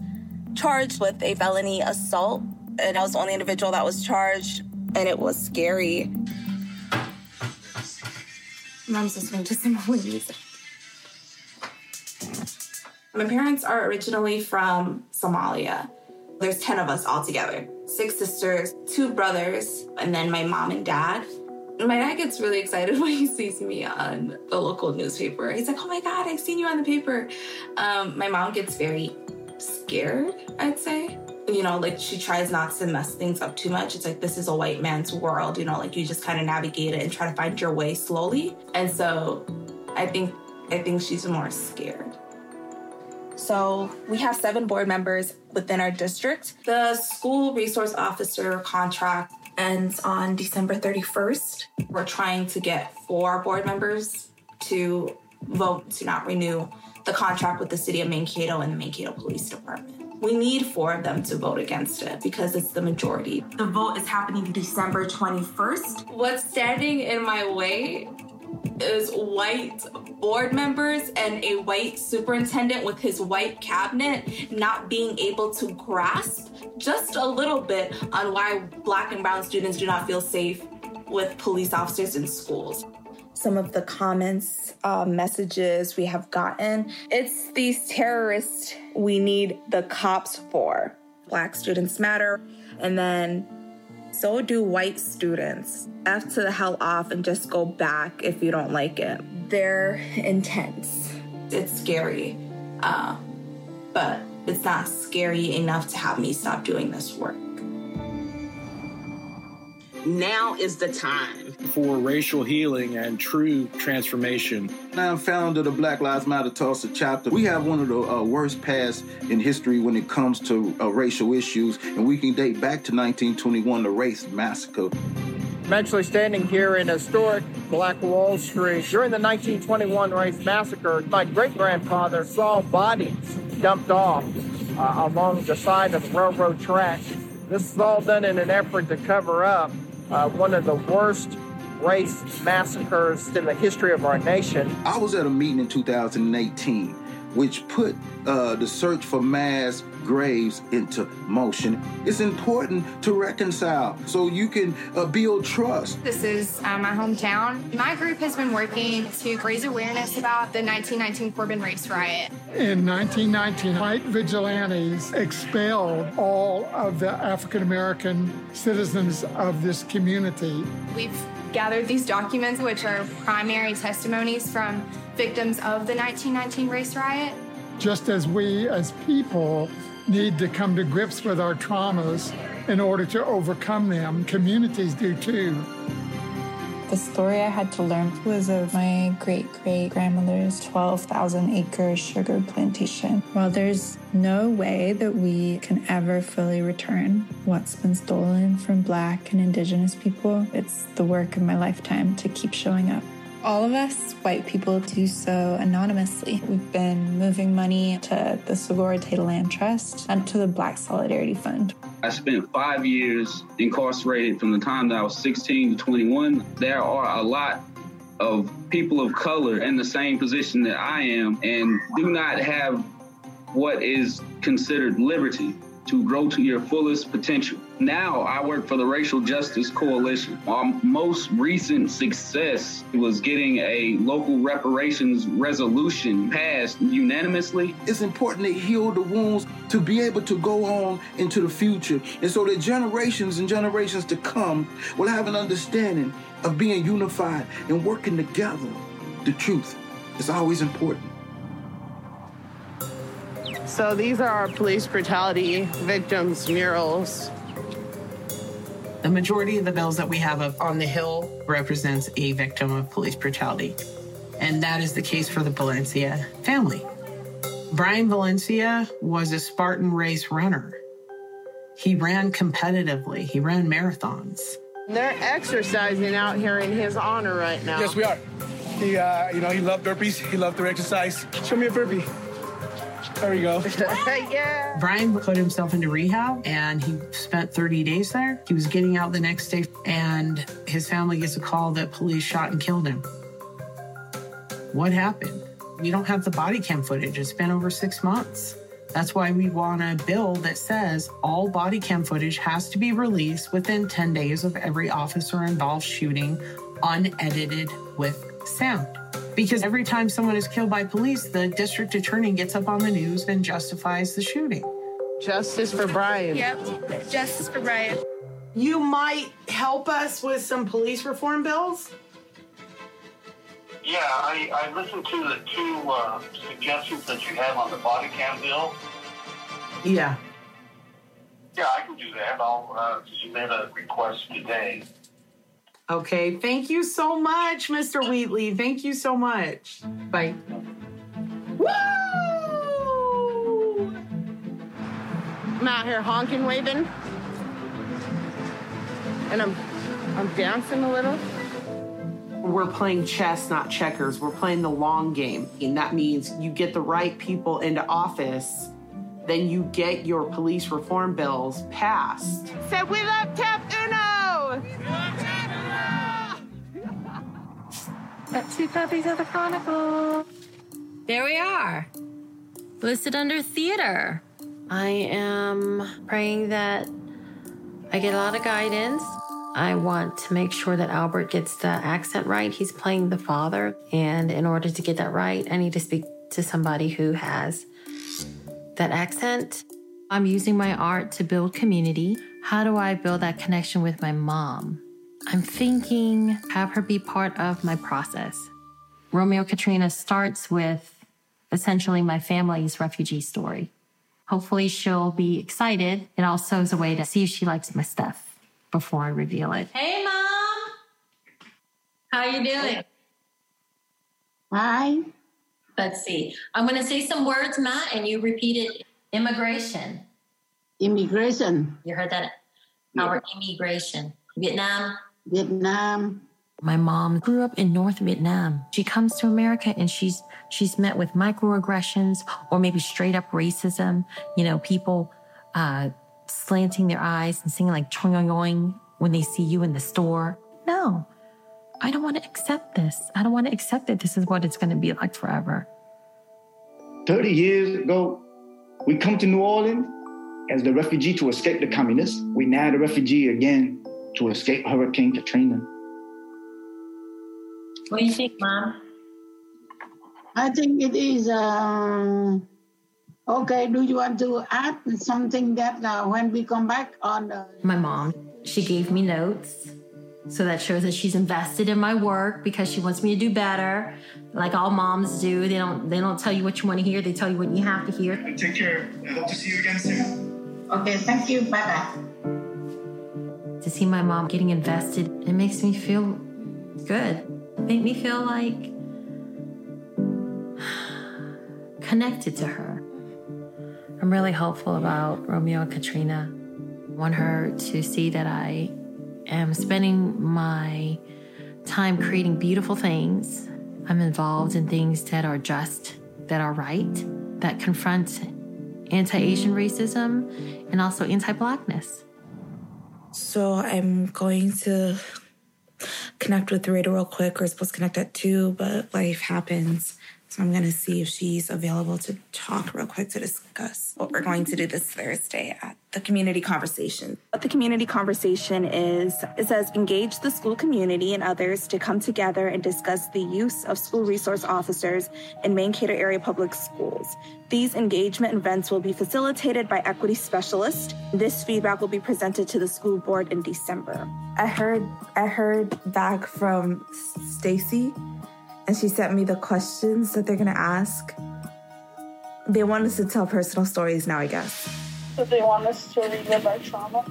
charged with a felony assault, and I was the only individual that was charged, and it was scary. Mom's listening to some music. My parents are originally from Somalia. There's 10 of us all together six sisters, two brothers, and then my mom and dad. My dad gets really excited when he sees me on the local newspaper. He's like, oh my God, I've seen you on the paper. Um, my mom gets very scared, I'd say. You know, like she tries not to mess things up too much. It's like this is a white man's world, you know, like you just kind of navigate it and try to find your way slowly. And so I think I think she's more scared. So we have seven board members within our district. The school resource officer contract ends on December 31st. We're trying to get four board members to vote to not renew the contract with the city of Mankato and the Mankato Police Department. We need four of them to vote against it because it's the majority. The vote is happening December 21st. What's standing in my way is white board members and a white superintendent with his white cabinet not being able to grasp just a little bit on why black and brown students do not feel safe with police officers in schools. Some of the comments, uh, messages we have gotten, it's these terrorists we need the cops for. Black students matter. And then so do white students. F to the hell off and just go back if you don't like it. They're intense. It's scary, uh, but it's not scary enough to have me stop doing this work. Now is the time for racial healing and true transformation. I'm founder of the Black Lives Matter Tulsa chapter. We have one of the uh, worst pasts in history when it comes to uh, racial issues, and we can date back to 1921, the race massacre. I'm actually standing here in historic Black Wall Street. During the 1921 race massacre, my great grandfather saw bodies dumped off uh, along the side of the railroad tracks. This is all done in an effort to cover up uh, one of the worst race massacres in the history of our nation. I was at a meeting in 2018 which put uh, the search for mass graves into motion. It's important to reconcile so you can uh, build trust. This is uh, my hometown. My group has been working to raise awareness about the 1919 Corbin Race Riot. In 1919, white vigilantes expelled all of the African American citizens of this community. We've gathered these documents, which are primary testimonies from victims of the 1919 race riot. Just as we as people need to come to grips with our traumas in order to overcome them, communities do too. The story I had to learn was of my great great grandmother's 12,000 acre sugar plantation. While there's no way that we can ever fully return what's been stolen from Black and Indigenous people, it's the work of my lifetime to keep showing up. All of us white people do so anonymously. We've been moving money to the Segura Land Trust and to the Black Solidarity Fund. I spent five years incarcerated from the time that I was 16 to 21. There are a lot of people of color in the same position that I am and do not have what is considered liberty to grow to your fullest potential. Now I work for the Racial Justice Coalition. Our most recent success was getting a local reparations resolution passed unanimously. It's important to heal the wounds to be able to go on into the future. And so that generations and generations to come will have an understanding of being unified and working together. The truth is always important. So these are our police brutality victims murals. The majority of the bills that we have up on the Hill represents a victim of police brutality. And that is the case for the Valencia family. Brian Valencia was a Spartan race runner. He ran competitively, he ran marathons. They're exercising out here in his honor right now. Yes, we are. He, uh, you know, he loved burpees. He loved to exercise. Show me a burpee. There we go. yeah. Brian put himself into rehab and he spent 30 days there. He was getting out the next day and his family gets a call that police shot and killed him. What happened? We don't have the body cam footage. It's been over six months. That's why we want a bill that says all body cam footage has to be released within 10 days of every officer involved shooting, unedited with sound. Because every time someone is killed by police, the district attorney gets up on the news and justifies the shooting. Justice for Brian. Yep, justice for Brian. You might help us with some police reform bills? Yeah, I, I listened to the two uh, suggestions that you have on the body cam bill. Yeah. Yeah, I can do that. I'll uh, submit a request today. Okay, thank you so much, Mr. Wheatley. Thank you so much. Bye. Woo! I'm out here honking, waving, and I'm I'm dancing a little. We're playing chess, not checkers. We're playing the long game. And that means you get the right people into office, then you get your police reform bills passed. Say, we love Tab Uno! Got two copies of the Chronicle. There we are. Listed under theater. I am praying that I get a lot of guidance. I want to make sure that Albert gets the accent right. He's playing the father. And in order to get that right, I need to speak to somebody who has that accent. I'm using my art to build community. How do I build that connection with my mom? I'm thinking have her be part of my process. Romeo Katrina starts with essentially my family's refugee story. Hopefully she'll be excited. It also is a way to see if she likes my stuff before I reveal it. Hey mom! How are you doing? Hi. Let's see. I'm going to say some words, Matt, and you repeat it. Immigration. Immigration. You heard that? Our immigration. Vietnam. Vietnam. My mom grew up in North Vietnam. She comes to America and she's she's met with microaggressions or maybe straight up racism. You know, people uh, slanting their eyes and singing like choing yoing when they see you in the store. No, I don't want to accept this. I don't want to accept that this is what it's going to be like forever. 30 years ago, we come to New Orleans as the refugee to escape the communists. We now the refugee again to escape Hurricane Katrina. What do you think, Mom? I think it is. Uh, okay, do you want to add something that uh, when we come back on the. My mom, she gave me notes. So that shows that she's invested in my work because she wants me to do better, like all moms do. They don't they don't tell you what you want to hear, they tell you what you have to hear. Take care. I hope to see you again soon. Okay, thank you. Bye bye. To see my mom getting invested, it makes me feel good. Make me feel like connected to her. I'm really hopeful about Romeo and Katrina. I want her to see that I am spending my time creating beautiful things. I'm involved in things that are just, that are right, that confront anti Asian racism and also anti Blackness. So I'm going to connect with Rita real quick. We're supposed to connect at two, but life happens. So I'm going to see if she's available to talk real quick to discuss what we're going to do this Thursday at the community conversation. What the community conversation is, it says engage the school community and others to come together and discuss the use of school resource officers in Mankato area public schools. These engagement events will be facilitated by equity specialists. This feedback will be presented to the school board in December. I heard I heard back from Stacy and she sent me the questions that they're gonna ask. They want us to tell personal stories now, I guess. So they want us to relive our trauma.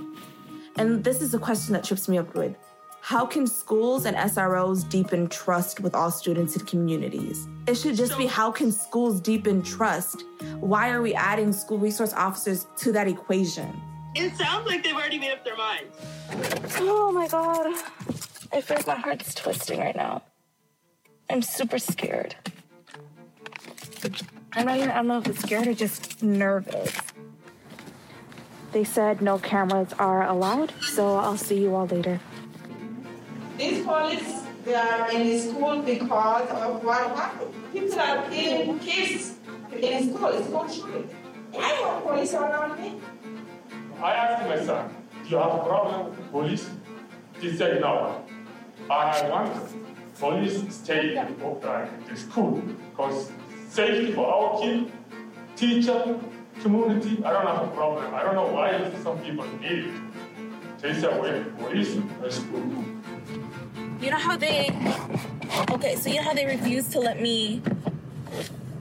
And this is a question that trips me up with. How can schools and SROs deepen trust with all students and communities? It should just be how can schools deepen trust? Why are we adding school resource officers to that equation? It sounds like they've already made up their minds. Oh my god. I feel like my heart's twisting right now. I'm super scared. I'm not even, I don't know if it's scared or just nervous. They said no cameras are allowed, so I'll see you all later. These police, they are in the school because of what happened. People are killing kids in school, it's not shooting. I want police around me. I asked my son, do you have a problem with police? He said no. I want police stay in the school because safety for our kid, teacher, community, I don't have a problem. I don't know why some people need it. Take away police in the school. You know how they, okay, so you know how they refused to let me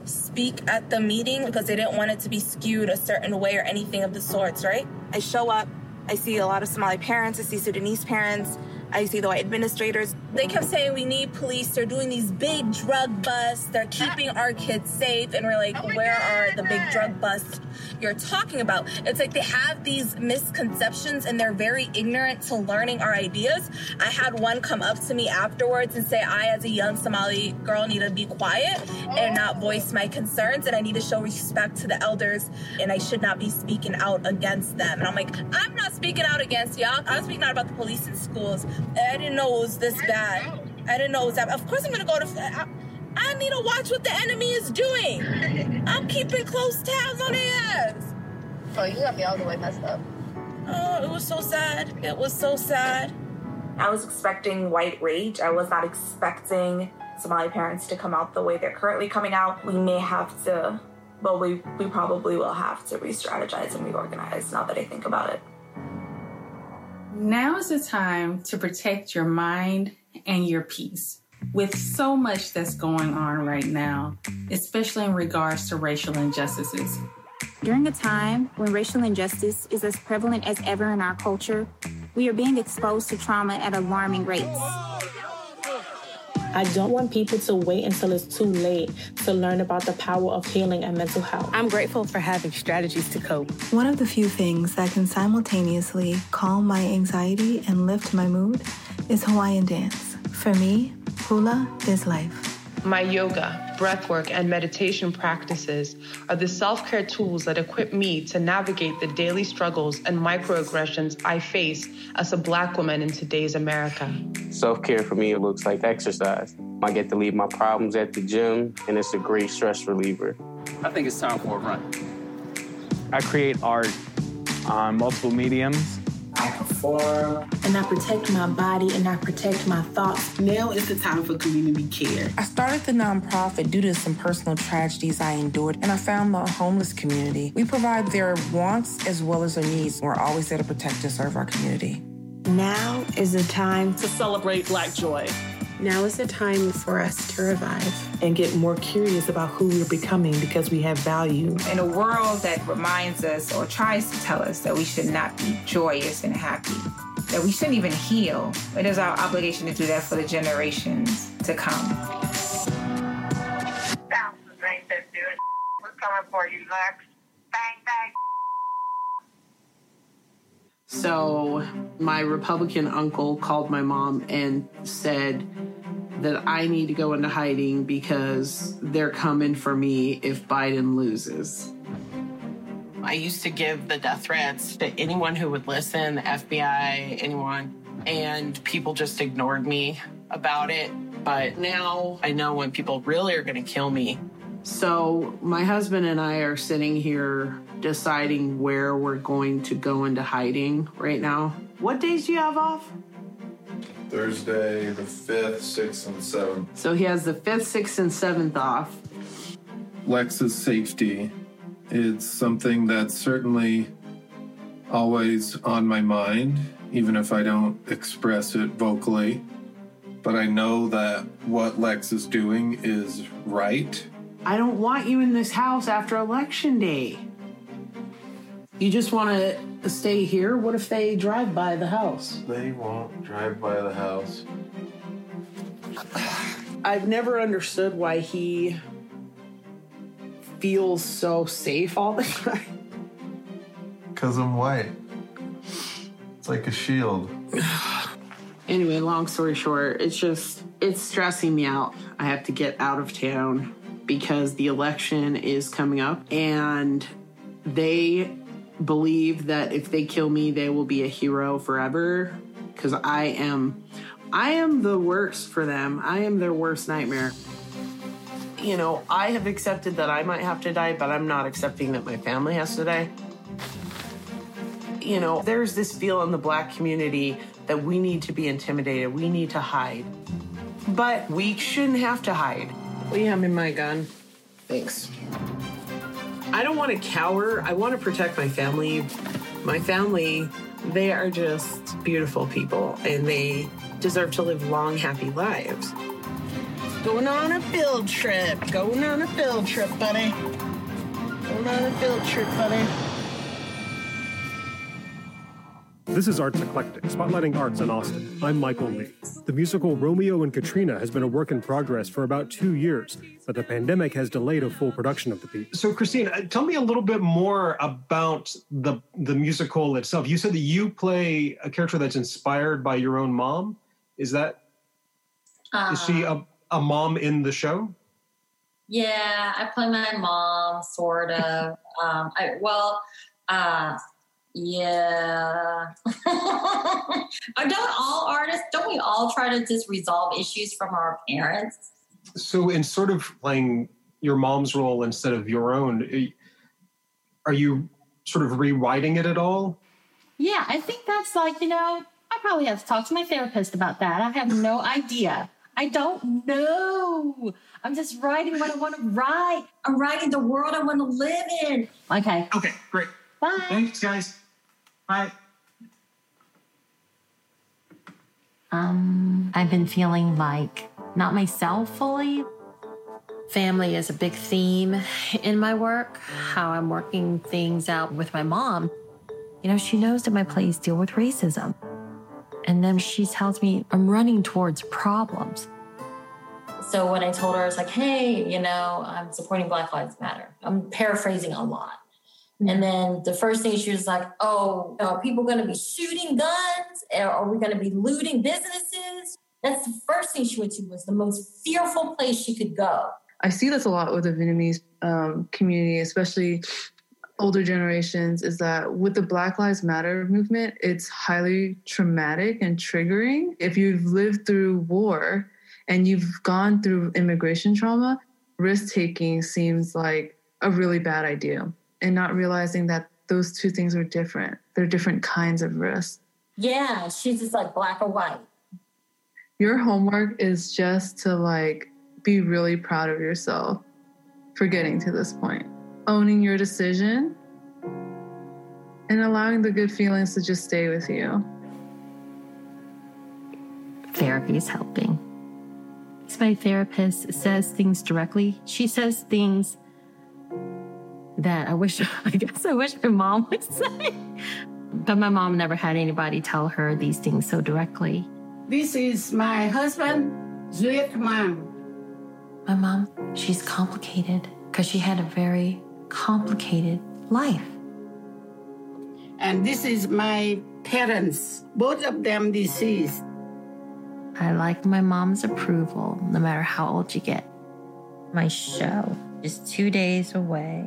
speak at the meeting because they didn't want it to be skewed a certain way or anything of the sorts, right? I show up, I see a lot of Somali parents, I see Sudanese parents, I see the white administrators. They kept saying we need police. They're doing these big drug busts. They're keeping our kids safe. And we're like, oh where are the big drug busts you're talking about? It's like they have these misconceptions and they're very ignorant to learning our ideas. I had one come up to me afterwards and say, I, as a young Somali girl, need to be quiet and not oh. voice my concerns. And I need to show respect to the elders. And I should not be speaking out against them. And I'm like, I'm not speaking out against y'all. I'm speaking out about the police in schools. I didn't know it was this bad. I didn't know it was that. Of course, I'm gonna go to. I, I need to watch what the enemy is doing. I'm keeping close tabs on their ass. Oh, you got me all the way messed up. Oh, it was so sad. It was so sad. I was expecting white rage. I was not expecting Somali parents to come out the way they're currently coming out. We may have to, well, we, we probably will have to re strategize and reorganize now that I think about it. Now is the time to protect your mind and your peace. With so much that's going on right now, especially in regards to racial injustices. During a time when racial injustice is as prevalent as ever in our culture, we are being exposed to trauma at alarming rates. I don't want people to wait until it's too late to learn about the power of healing and mental health. I'm grateful for having strategies to cope. One of the few things that can simultaneously calm my anxiety and lift my mood is Hawaiian dance. For me, hula is life. My yoga breathwork, and meditation practices are the self care tools that equip me to navigate the daily struggles and microaggressions I face as a Black woman in today's America. Self care for me, it looks like exercise. I get to leave my problems at the gym, and it's a great stress reliever. I think it's time for a run. I create art on multiple mediums. I perform. And I protect my body and I protect my thoughts. Now is the time for community care. I started the nonprofit due to some personal tragedies I endured, and I found the homeless community. We provide their wants as well as their needs. We're always there to protect and serve our community. Now is the time to celebrate Black joy. Now is the time for us to revive and get more curious about who we're becoming because we have value. In a world that reminds us or tries to tell us that we should not be joyous and happy, that we shouldn't even heal, it is our obligation to do that for the generations to come. Thousands ain't that dude. We're coming for you, Lex. Bang, bang. So, my Republican uncle called my mom and said that I need to go into hiding because they're coming for me if Biden loses. I used to give the death threats to anyone who would listen, the FBI, anyone, and people just ignored me about it. But now I know when people really are going to kill me. So, my husband and I are sitting here deciding where we're going to go into hiding right now. What days do you have off? Thursday, the 5th, 6th, and 7th. So he has the 5th, 6th, and 7th off. Lex's safety. It's something that's certainly always on my mind, even if I don't express it vocally. But I know that what Lex is doing is right. I don't want you in this house after election day. You just want to stay here? What if they drive by the house? They won't drive by the house. I've never understood why he feels so safe all the time. Because I'm white. It's like a shield. anyway, long story short, it's just, it's stressing me out. I have to get out of town because the election is coming up and they believe that if they kill me, they will be a hero forever. Because I am, I am the worst for them. I am their worst nightmare. You know, I have accepted that I might have to die, but I'm not accepting that my family has to die. You know, there's this feel in the black community that we need to be intimidated, we need to hide. But we shouldn't have to hide. Will you hand me my gun? Thanks. I don't want to cower. I want to protect my family. My family, they are just beautiful people and they deserve to live long, happy lives. Going on a field trip. Going on a field trip, buddy. Going on a field trip, buddy. This is Arts Eclectic, spotlighting arts in Austin. I'm Michael Lee. The musical Romeo and Katrina has been a work in progress for about two years, but the pandemic has delayed a full production of the piece. So, Christine, uh, tell me a little bit more about the the musical itself. You said that you play a character that's inspired by your own mom. Is that Uh, is she a, a mom in the show? Yeah, I play my mom, sort of. um, I, well, uh, yeah. don't all artists, don't we all try to just resolve issues from our parents? So, in sort of playing your mom's role instead of your own, eh, are you sort of rewriting it at all? Yeah, I think that's like, you know, I probably have to talk to my therapist about that. I have no idea. I don't know. I'm just writing what I want to write. I'm writing the world I want to live in. Okay. Okay, great. Bye. Thanks, guys. Bye. Um, I've been feeling like not myself fully. Family is a big theme in my work, how I'm working things out with my mom. You know, she knows that my plays deal with racism. And then she tells me I'm running towards problems. So when I told her, I was like, hey, you know, I'm supporting Black Lives Matter. I'm paraphrasing a lot. And then the first thing she was like, oh, are people going to be shooting guns? Are we going to be looting businesses? That's the first thing she went to was the most fearful place she could go. I see this a lot with the Vietnamese um, community, especially older generations, is that with the Black Lives Matter movement, it's highly traumatic and triggering. If you've lived through war and you've gone through immigration trauma, risk taking seems like a really bad idea. And not realizing that those two things are different, they're different kinds of risks. Yeah, she's just like black or white. Your homework is just to like be really proud of yourself for getting to this point, owning your decision and allowing the good feelings to just stay with you. Therapy is helping. My therapist says things directly. She says things that I wish, I guess I wish my mom would say. But my mom never had anybody tell her these things so directly. This is my husband, Zuyet Mom. My mom, she's complicated because she had a very complicated life. And this is my parents, both of them deceased. I like my mom's approval no matter how old you get. My show is two days away.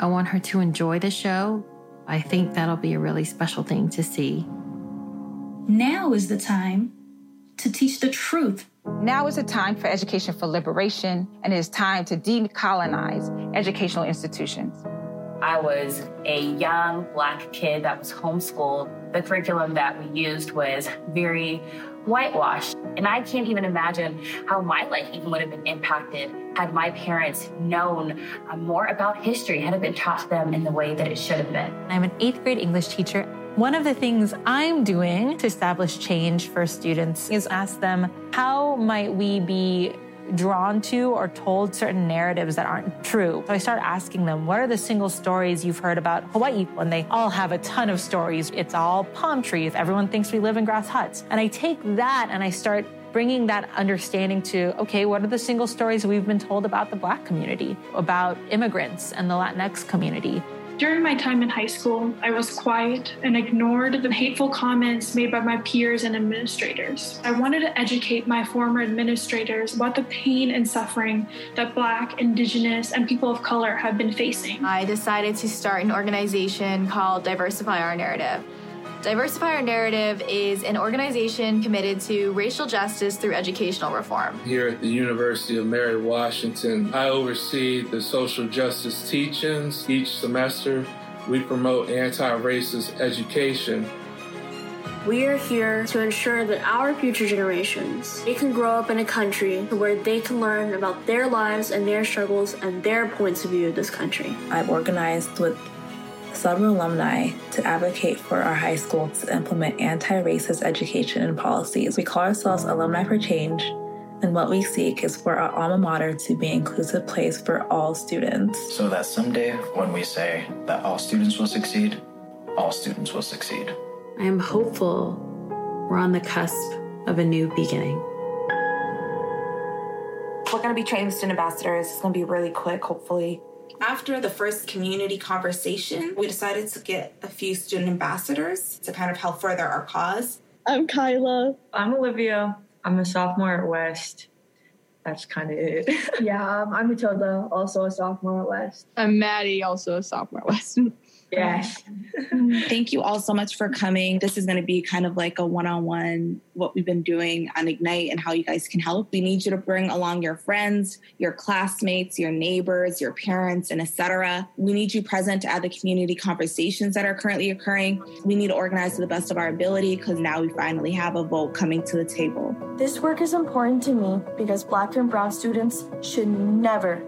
I want her to enjoy the show. I think that'll be a really special thing to see. Now is the time to teach the truth. Now is the time for education for liberation, and it is time to decolonize educational institutions. I was a young black kid that was homeschooled. The curriculum that we used was very whitewashed. And I can't even imagine how my life even would have been impacted had my parents known uh, more about history, had it been taught to them in the way that it should have been. I'm an eighth grade English teacher. One of the things I'm doing to establish change for students is ask them, how might we be drawn to or told certain narratives that aren't true. So I start asking them, what are the single stories you've heard about Hawaii? And they all have a ton of stories. It's all palm trees. Everyone thinks we live in grass huts. And I take that and I start bringing that understanding to okay, what are the single stories we've been told about the Black community, about immigrants and the Latinx community? During my time in high school, I was quiet and ignored the hateful comments made by my peers and administrators. I wanted to educate my former administrators about the pain and suffering that Black, Indigenous, and people of color have been facing. I decided to start an organization called Diversify Our Narrative. Diversify Our Narrative is an organization committed to racial justice through educational reform. Here at the University of Mary Washington, I oversee the social justice teachings. Each semester, we promote anti racist education. We are here to ensure that our future generations they can grow up in a country where they can learn about their lives and their struggles and their points of view of this country. I've organized with some alumni to advocate for our high school to implement anti racist education and policies. We call ourselves Alumni for Change, and what we seek is for our alma mater to be an inclusive place for all students. So that someday when we say that all students will succeed, all students will succeed. I am hopeful we're on the cusp of a new beginning. We're going to be training student ambassadors. It's going to be really quick, hopefully. After the first community conversation, we decided to get a few student ambassadors to kind of help further our cause. I'm Kyla. I'm Olivia. I'm a sophomore at West. That's kind of it. yeah, um, I'm Matilda, also a sophomore at West. I'm Maddie, also a sophomore at West. Yes. Mm, thank you all so much for coming. This is going to be kind of like a one on one, what we've been doing on Ignite and how you guys can help. We need you to bring along your friends, your classmates, your neighbors, your parents, and etc. We need you present at the community conversations that are currently occurring. We need to organize to the best of our ability because now we finally have a vote coming to the table. This work is important to me because Black and Brown students should never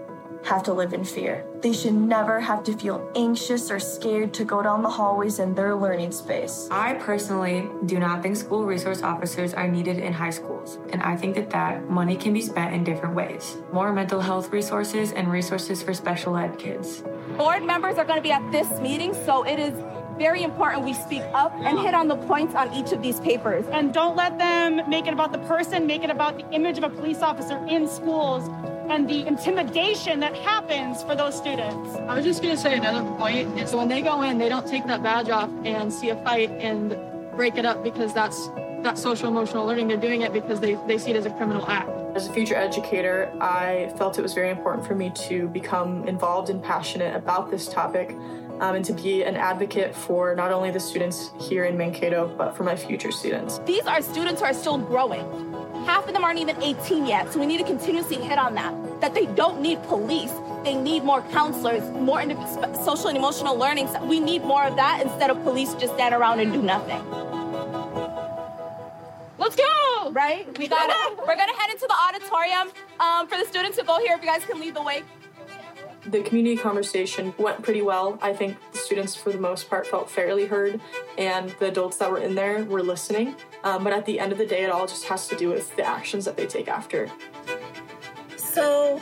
have to live in fear. They should never have to feel anxious or scared to go down the hallways in their learning space. I personally do not think school resource officers are needed in high schools, and I think that that money can be spent in different ways. More mental health resources and resources for special ed kids. Board members are going to be at this meeting, so it is very important we speak up and hit on the points on each of these papers. And don't let them make it about the person, make it about the image of a police officer in schools and the intimidation that happens for those students. I was just going to say another point is when they go in, they don't take that badge off and see a fight and break it up because that's that's social emotional learning. They're doing it because they, they see it as a criminal act. As a future educator, I felt it was very important for me to become involved and passionate about this topic um, and to be an advocate for not only the students here in Mankato, but for my future students. These are students who are still growing. Half of them aren't even 18 yet, so we need to continuously hit on that. That they don't need police, they need more counselors, more social and emotional learning. We need more of that instead of police just stand around and do nothing. Let's go! Right? We got it. We're gonna head into the auditorium um, for the students to go here. If you guys can lead the way. The community conversation went pretty well. I think the students, for the most part, felt fairly heard, and the adults that were in there were listening. Um, but at the end of the day, it all just has to do with the actions that they take after. So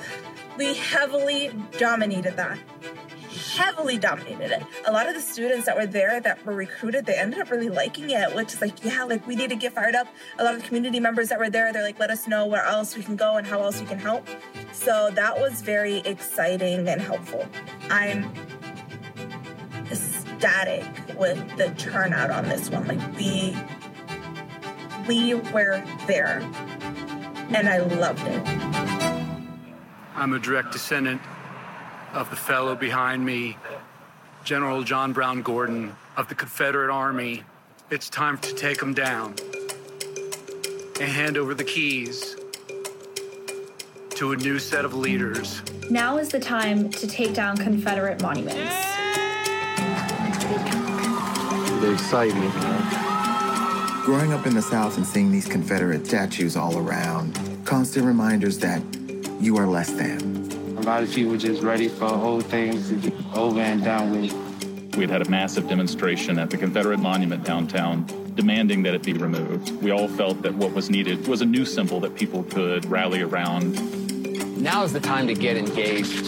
we heavily dominated that. Heavily dominated it. A lot of the students that were there that were recruited, they ended up really liking it, which is like, yeah, like we need to get fired up. A lot of the community members that were there, they're like, let us know where else we can go and how else we can help. So that was very exciting and helpful. I'm ecstatic with the turnout on this one. Like we we were there and I loved it. I'm a direct descendant of the fellow behind me, General John Brown Gordon of the Confederate Army. It's time to take them down and hand over the keys to a new set of leaders. Now is the time to take down Confederate monuments. They excite me. Growing up in the South and seeing these Confederate statues all around, constant reminders that you are less than. A lot of people just ready for old things to be over and done with. We had had a massive demonstration at the Confederate Monument downtown demanding that it be removed. We all felt that what was needed was a new symbol that people could rally around now is the time to get engaged.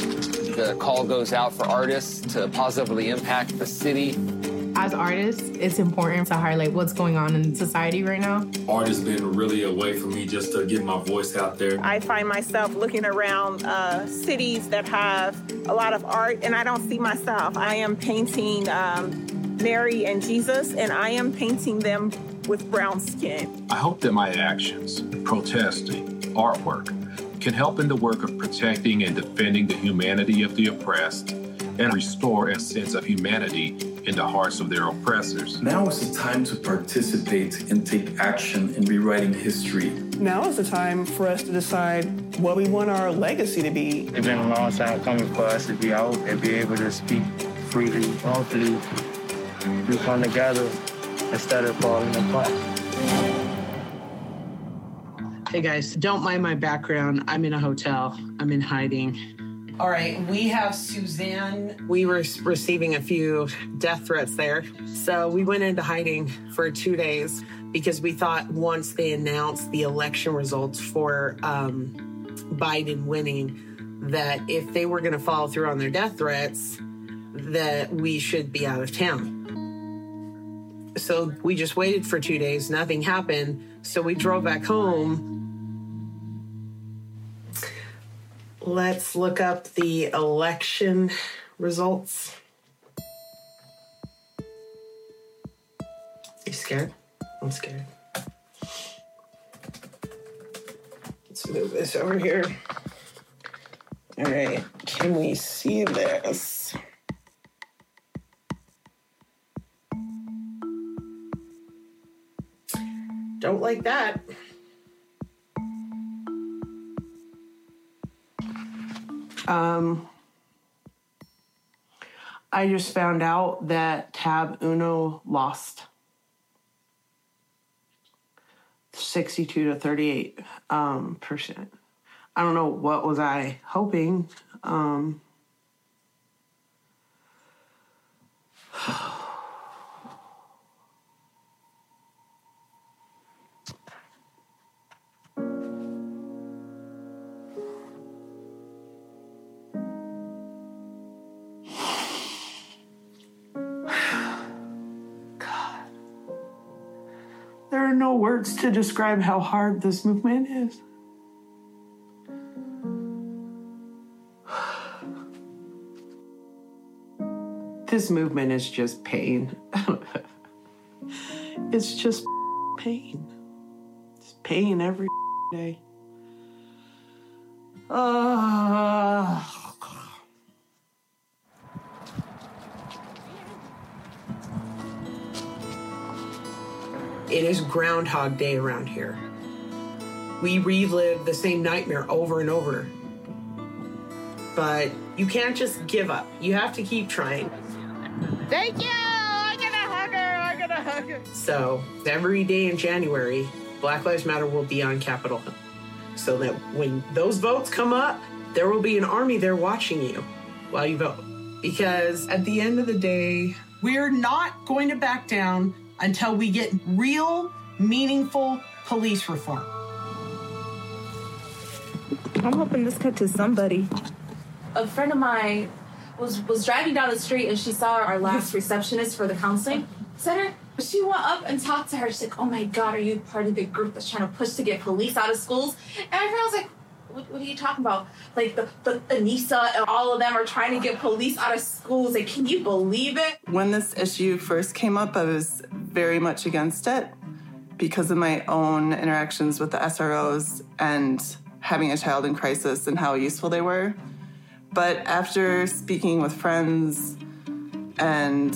The call goes out for artists to positively impact the city. As artists, it's important to highlight what's going on in society right now. Art has been really a way for me just to get my voice out there. I find myself looking around uh, cities that have a lot of art, and I don't see myself. I am painting um, Mary and Jesus, and I am painting them with brown skin. I hope that my actions, protesting, artwork, can help in the work of protecting and defending the humanity of the oppressed and restore a sense of humanity in the hearts of their oppressors. Now is the time to participate and take action in rewriting history. Now is the time for us to decide what we want our legacy to be. It's been a long time coming for us to be out and be able to speak freely. Hopefully, we come together instead of falling apart. Hey guys, don't mind my background. I'm in a hotel, I'm in hiding. All right, we have Suzanne. We were receiving a few death threats there. So we went into hiding for two days because we thought once they announced the election results for um, Biden winning, that if they were going to follow through on their death threats, that we should be out of town. So we just waited for two days, nothing happened. So we drove back home Let's look up the election results. You scared? I'm scared. Let's move this over here. All right, can we see this? Don't like that. Um, I just found out that Tab Uno lost 62 to 38 um, percent. I don't know what was I hoping. Um, words to describe how hard this movement is. this movement is just pain. it's just pain. It's pain every day. Uh, it is Groundhog Day around here. We relive the same nightmare over and over. But you can't just give up. You have to keep trying. Thank you. I get a hugger. I get a hugger. So every day in January, Black Lives Matter will be on Capitol Hill. So that when those votes come up, there will be an army there watching you while you vote. Because at the end of the day, we're not going to back down until we get real, meaningful police reform. I'm hoping this cut to somebody. a friend of mine was was driving down the street and she saw our last receptionist for the counseling center. She went up and talked to her. She's like, "Oh my God, are you part of the group that's trying to push to get police out of schools?" And my friend was like, "What, what are you talking about? Like the the Anissa and all of them are trying to get police out of schools. Like, can you believe it?" When this issue first came up, I was very much against it because of my own interactions with the SROs and having a child in crisis and how useful they were. But after speaking with friends and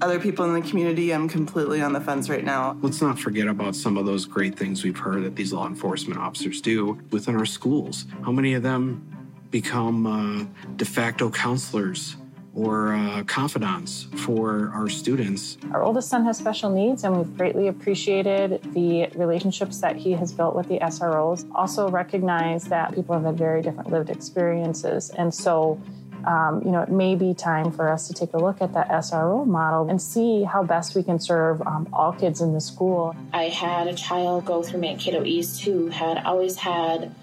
other people in the community, I'm completely on the fence right now. Let's not forget about some of those great things we've heard that these law enforcement officers do within our schools. How many of them become uh, de facto counselors or uh, confidants for our students? Our oldest son has special needs, and we've greatly appreciated the relationships that he has built with the SROs. Also, recognize that people have had very different lived experiences, and so um, you know, it may be time for us to take a look at that SRO model and see how best we can serve um, all kids in the school. I had a child go through Mankato East who had always had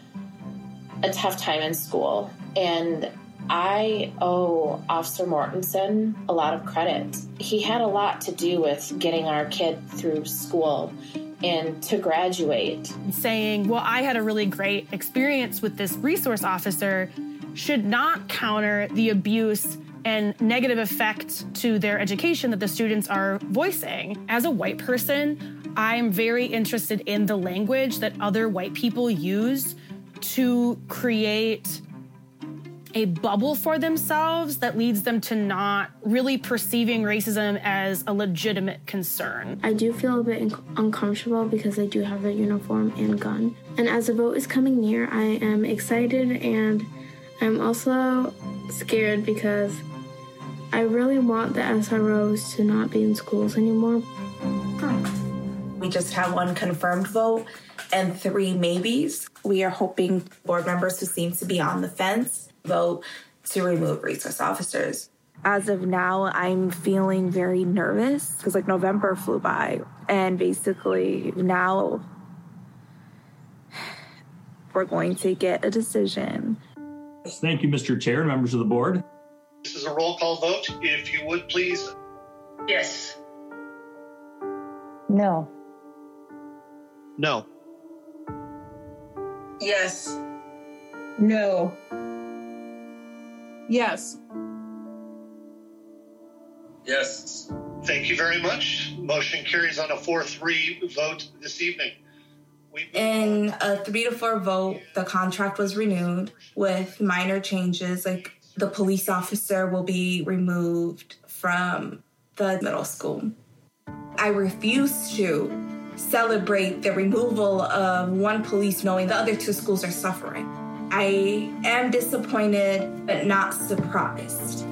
a tough time in school. And I owe Officer Mortensen a lot of credit. He had a lot to do with getting our kid through school and to graduate. Saying, well, I had a really great experience with this resource officer should not counter the abuse and negative effect to their education that the students are voicing. As a white person, I'm very interested in the language that other white people use to create a bubble for themselves that leads them to not really perceiving racism as a legitimate concern. I do feel a bit uncomfortable because I do have a uniform and gun. And as the vote is coming near, I am excited and I'm also scared because I really want the SROs to not be in schools anymore. Hmm. We just have one confirmed vote and three maybes. We are hoping board members who seem to be on the fence vote to remove resource officers. As of now, I'm feeling very nervous because like November flew by and basically now we're going to get a decision Thank you, Mr. Chair and members of the board. This is a roll call vote. If you would please. Yes. No. No. Yes. No. Yes. Yes. Thank you very much. Motion carries on a 4 3 vote this evening. In a three to four vote, the contract was renewed with minor changes, like the police officer will be removed from the middle school. I refuse to celebrate the removal of one police knowing the other two schools are suffering. I am disappointed, but not surprised.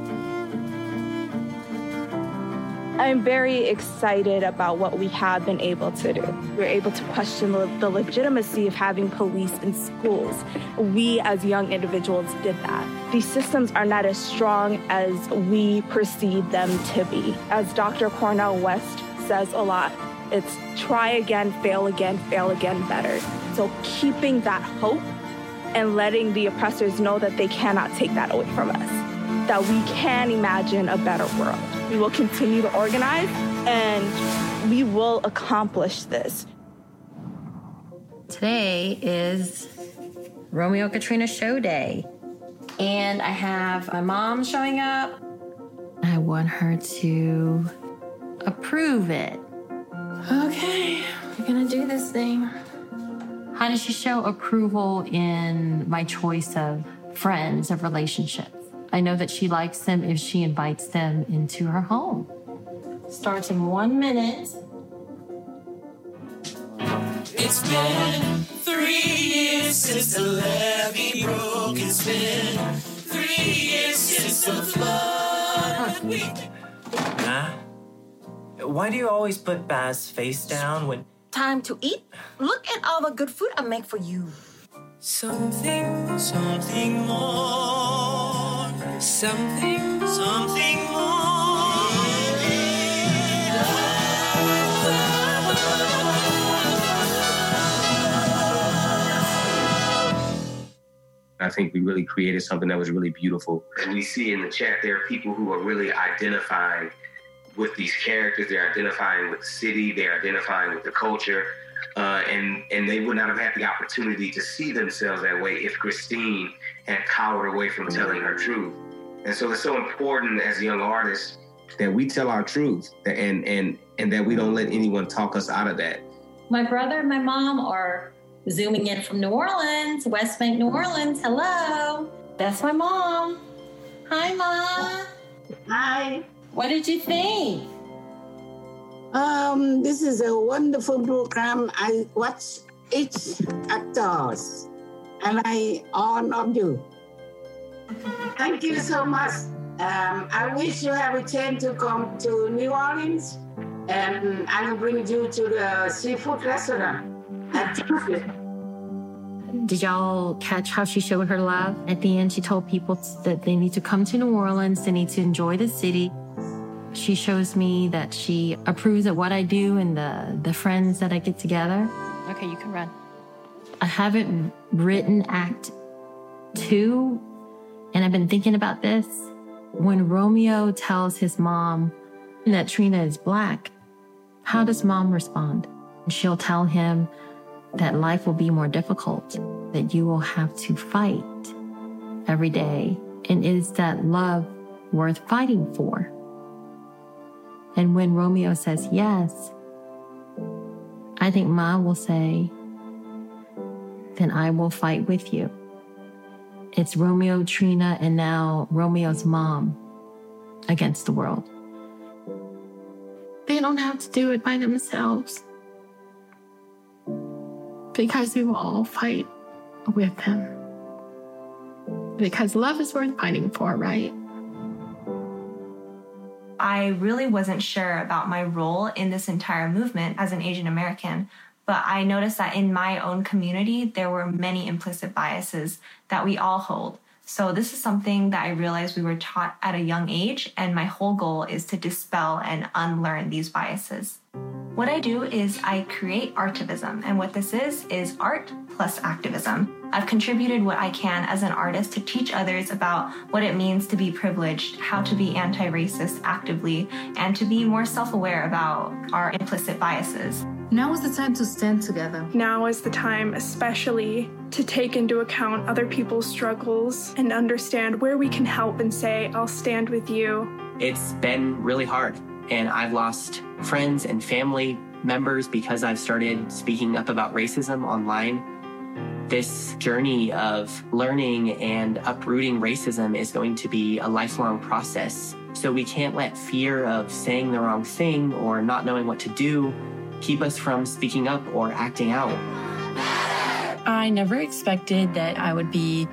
I'm very excited about what we have been able to do. We're able to question the, legitimacy of having police in schools. We, as young individuals, did that. These systems are not as strong as we perceive them to be. As Dr. Cornel West says a lot, it's try again, fail again, fail again better. So keeping that hope and letting the oppressors know that they cannot take that away from us, that we can imagine a better world. We will continue to organize and we will accomplish this. Today is Romeo Katrina show day. And I have my mom showing up. I want her to approve it. Okay, we're gonna do this thing. How does she show approval in my choice of friends, of relationships? I know that she likes them if she invites them into her home. Starts in one minute. It's been three years since the levee broke. It's been three years since the flood. We Nah. Why do you always put Baz face down when. Time to eat? Look at all the good food I make for you. Something, something more. Something, something more. I think we really created something that was really beautiful. And we see in the chat there are people who are really identifying with these characters. They're identifying with the city. They're identifying with the culture. Uh, and and they would not have had the opportunity to see themselves that way if Christine had cowered away from telling her truth. And so it's so important as young artists that we tell our truth and and and that we don't let anyone talk us out of that. My brother and my mom are zooming in from New Orleans, West Bank, New Orleans. Hello. That's my mom. Hi, Mom. Hi. What did you think? Um, this is a wonderful program. I watch each actors, and I honor you. Thank you so much. Um, I wish you have a chance to come to New Orleans, and I will bring you to the seafood restaurant. Did y'all catch how she showed her love? At the end, she told people that they need to come to New Orleans, they need to enjoy the city. She shows me that she approves of what I do and the, the friends that I get together. Okay, you can run. I haven't written act two, and I've been thinking about this. When Romeo tells his mom that Trina is black, how does mom respond? She'll tell him that life will be more difficult, that you will have to fight every day. And is that love worth fighting for? And when Romeo says yes, I think Ma will say, then I will fight with you. It's Romeo, Trina, and now Romeo's mom against the world. They don't have to do it by themselves because we will all fight with them. Because love is worth fighting for, right? I really wasn't sure about my role in this entire movement as an Asian American, but I noticed that in my own community, there were many implicit biases that we all hold. So, this is something that I realized we were taught at a young age, and my whole goal is to dispel and unlearn these biases. What I do is I create artivism, and what this is, is art plus activism. I've contributed what I can as an artist to teach others about what it means to be privileged, how to be anti racist actively, and to be more self aware about our implicit biases. Now is the time to stand together. Now is the time, especially, to take into account other people's struggles and understand where we can help and say, I'll stand with you. It's been really hard, and I've lost friends and family members because I've started speaking up about racism online. This journey of learning and uprooting racism is going to be a lifelong process. So we can't let fear of saying the wrong thing or not knowing what to do keep us from speaking up or acting out. I never expected that I would be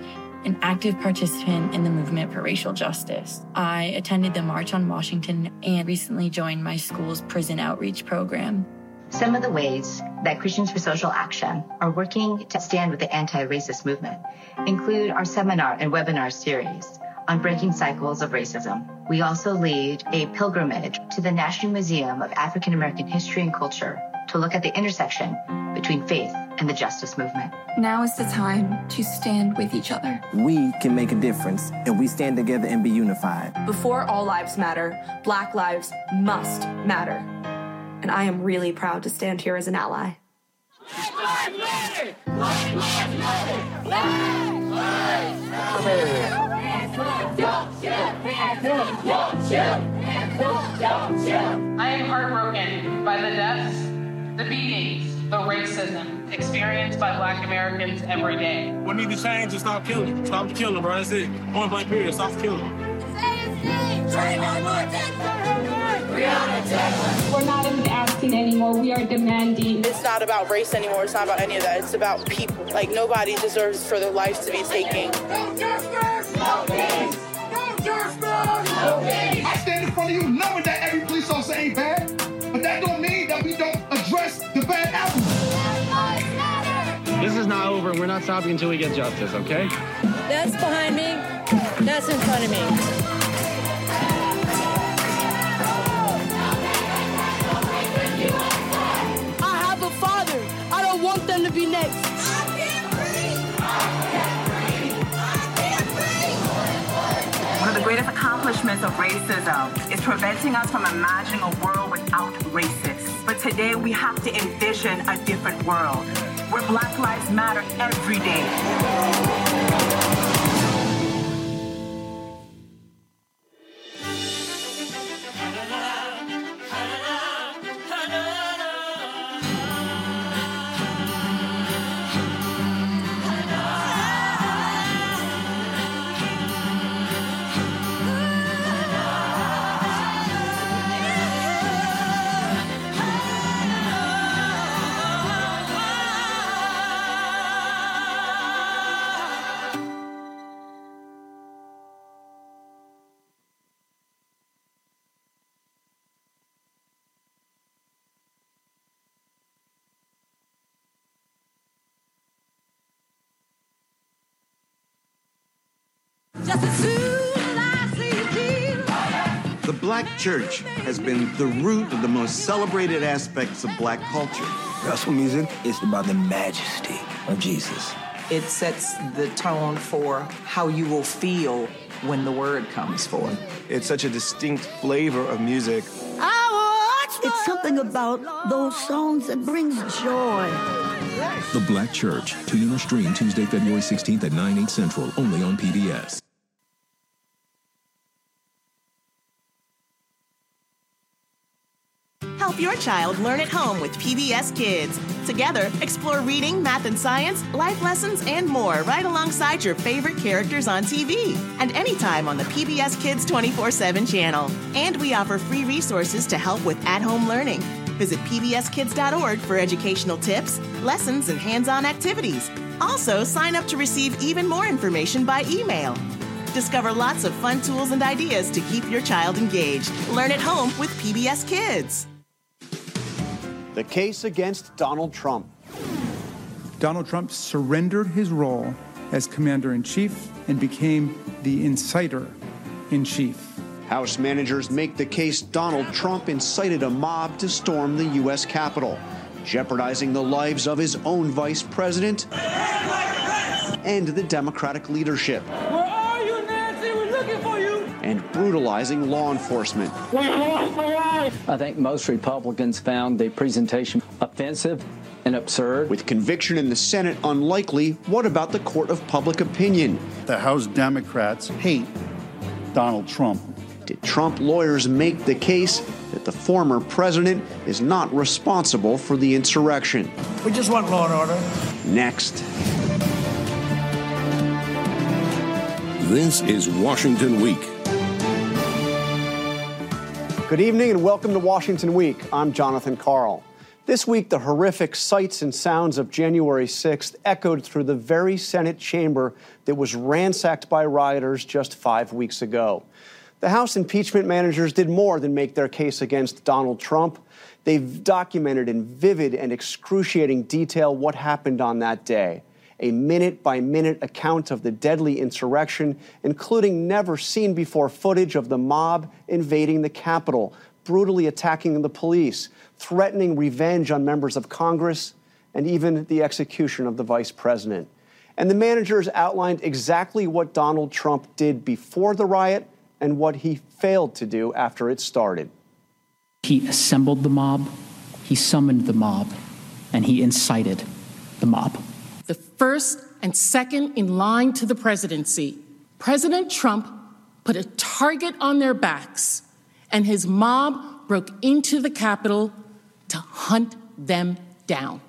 an active participant in the movement for racial justice. I attended the March on Washington and recently joined my school's prison outreach program. Some of the ways that Christians for Social Action are working to stand with the anti racist movement include our seminar and webinar series on breaking cycles of racism. We also lead a pilgrimage to the National Museum of African American History and Culture to look at the intersection between faith and the justice movement. Now is the time to stand with each other. We can make a difference, and we stand together and be unified. Before all lives matter, Black lives must matter. And I am really proud to stand here as an ally. I am heartbroken by the deaths, the beatings, the racism experienced by black Americans every day. What need to change is stop killing. Stop killing, bro. That's it. Point blank period. Stop killing. We're not asking anymore. We are demanding. It's not about race anymore. It's not about any of that. It's about people. Like nobody deserves for their lives to be taken. I stand in front of you knowing that every police officer ain't bad, but that don't mean that we don't address the bad apples. This is not over. We're not stopping until we get justice, okay? That's behind me. That's in front of me. I have a father. I don't want them to be next. Accomplishments of racism is preventing us from imagining a world without racists. But today we have to envision a different world where Black Lives Matter every day. Black church has been the root of the most celebrated aspects of black culture. Gospel music is about the majesty of Jesus. It sets the tone for how you will feel when the word comes forth. It's such a distinct flavor of music. It's something about those songs that brings joy. The Black Church. Tune in or stream Tuesday, February 16th at 9, 8 central, only on PBS. Help your child learn at home with PBS Kids. Together, explore reading, math and science, life lessons, and more right alongside your favorite characters on TV and anytime on the PBS Kids 24 7 channel. And we offer free resources to help with at home learning. Visit pbskids.org for educational tips, lessons, and hands on activities. Also, sign up to receive even more information by email. Discover lots of fun tools and ideas to keep your child engaged. Learn at home with PBS Kids. The case against Donald Trump. Donald Trump surrendered his role as commander in chief and became the inciter in chief. House managers make the case Donald Trump incited a mob to storm the U.S. Capitol, jeopardizing the lives of his own vice president and the Democratic leadership, and brutalizing law enforcement. We lost the life. I think most Republicans found the presentation offensive and absurd. With conviction in the Senate unlikely, what about the court of public opinion? The House Democrats hate Donald Trump. Did Trump lawyers make the case that the former president is not responsible for the insurrection? We just want law and order. Next. This is Washington Week. Good evening and welcome to Washington Week. I'm Jonathan Karl. This week, the horrific sights and sounds of January 6th echoed through the very Senate chamber that was ransacked by rioters just five weeks ago. The House impeachment managers did more than make their case against Donald Trump. They've documented in vivid and excruciating detail what happened on that day. A minute by minute account of the deadly insurrection, including never seen before footage of the mob invading the Capitol, brutally attacking the police, threatening revenge on members of Congress, and even the execution of the vice president. And the managers outlined exactly what Donald Trump did before the riot and what he failed to do after it started. He assembled the mob, he summoned the mob, and he incited the mob. First and second in line to the presidency, President Trump put a target on their backs, and his mob broke into the Capitol to hunt them down.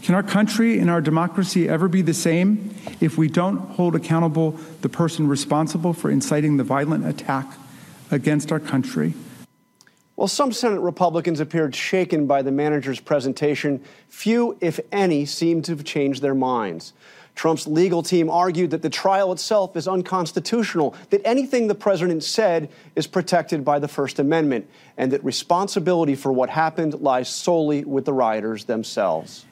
Can our country and our democracy ever be the same if we don't hold accountable the person responsible for inciting the violent attack against our country? While some Senate Republicans appeared shaken by the manager's presentation, few, if any, seemed to have changed their minds. Trump's legal team argued that the trial itself is unconstitutional, that anything the president said is protected by the First Amendment, and that responsibility for what happened lies solely with the rioters themselves.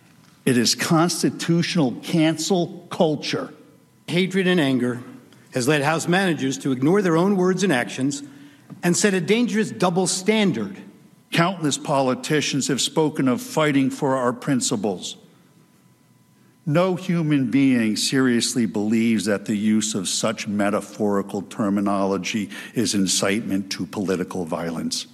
It is constitutional cancel culture. Hatred and anger has led House managers to ignore their own words and actions and set a dangerous double standard. Countless politicians have spoken of fighting for our principles. No human being seriously believes that the use of such metaphorical terminology is incitement to political violence.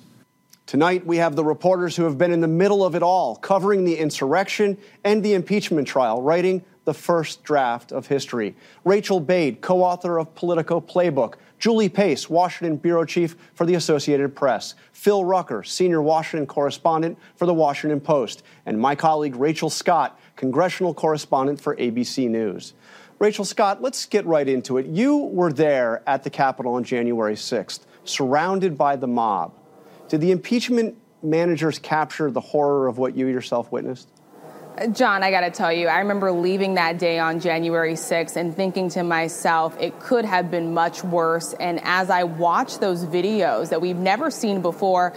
Tonight, we have the reporters who have been in the middle of it all, covering the insurrection and the impeachment trial, writing the first draft of history. Rachel Bade, co author of Politico Playbook. Julie Pace, Washington bureau chief for the Associated Press. Phil Rucker, senior Washington correspondent for the Washington Post. And my colleague Rachel Scott, congressional correspondent for ABC News. Rachel Scott, let's get right into it. You were there at the Capitol on January 6th, surrounded by the mob. Did the impeachment managers capture the horror of what you yourself witnessed? John, I got to tell you, I remember leaving that day on January 6th and thinking to myself, it could have been much worse. And as I watched those videos that we've never seen before,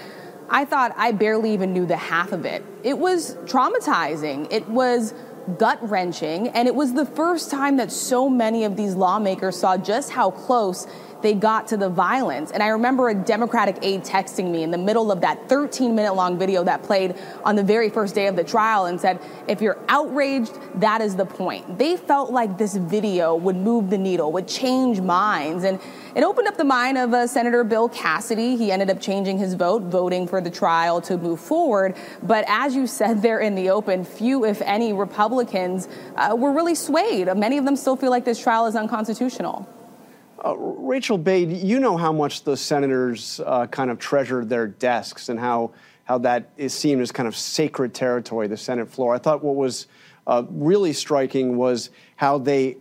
I thought I barely even knew the half of it. It was traumatizing. It was gut wrenching. And it was the first time that so many of these lawmakers saw just how close they got to the violence. And I remember a Democratic aide texting me in the middle of that 13 minute long video that played on the very first day of the trial and said, if you're outraged, that is the point. They felt like this video would move the needle, would change minds. And it opened up the mind of uh, Senator Bill Cassidy. He ended up changing his vote, voting for the trial to move forward. But as you said there in the open, few, if any, Republicans uh, were really swayed. Many of them still feel like this trial is unconstitutional. Uh, Rachel Bade, you know how much the senators uh, kind of treasured their desks and how, how that is seen as kind of sacred territory, the Senate floor. I thought what was uh, really striking was how they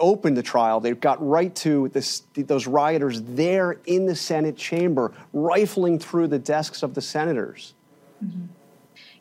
opened the trial. They got right to this, those rioters there in the Senate chamber, rifling through the desks of the senators. Mm-hmm.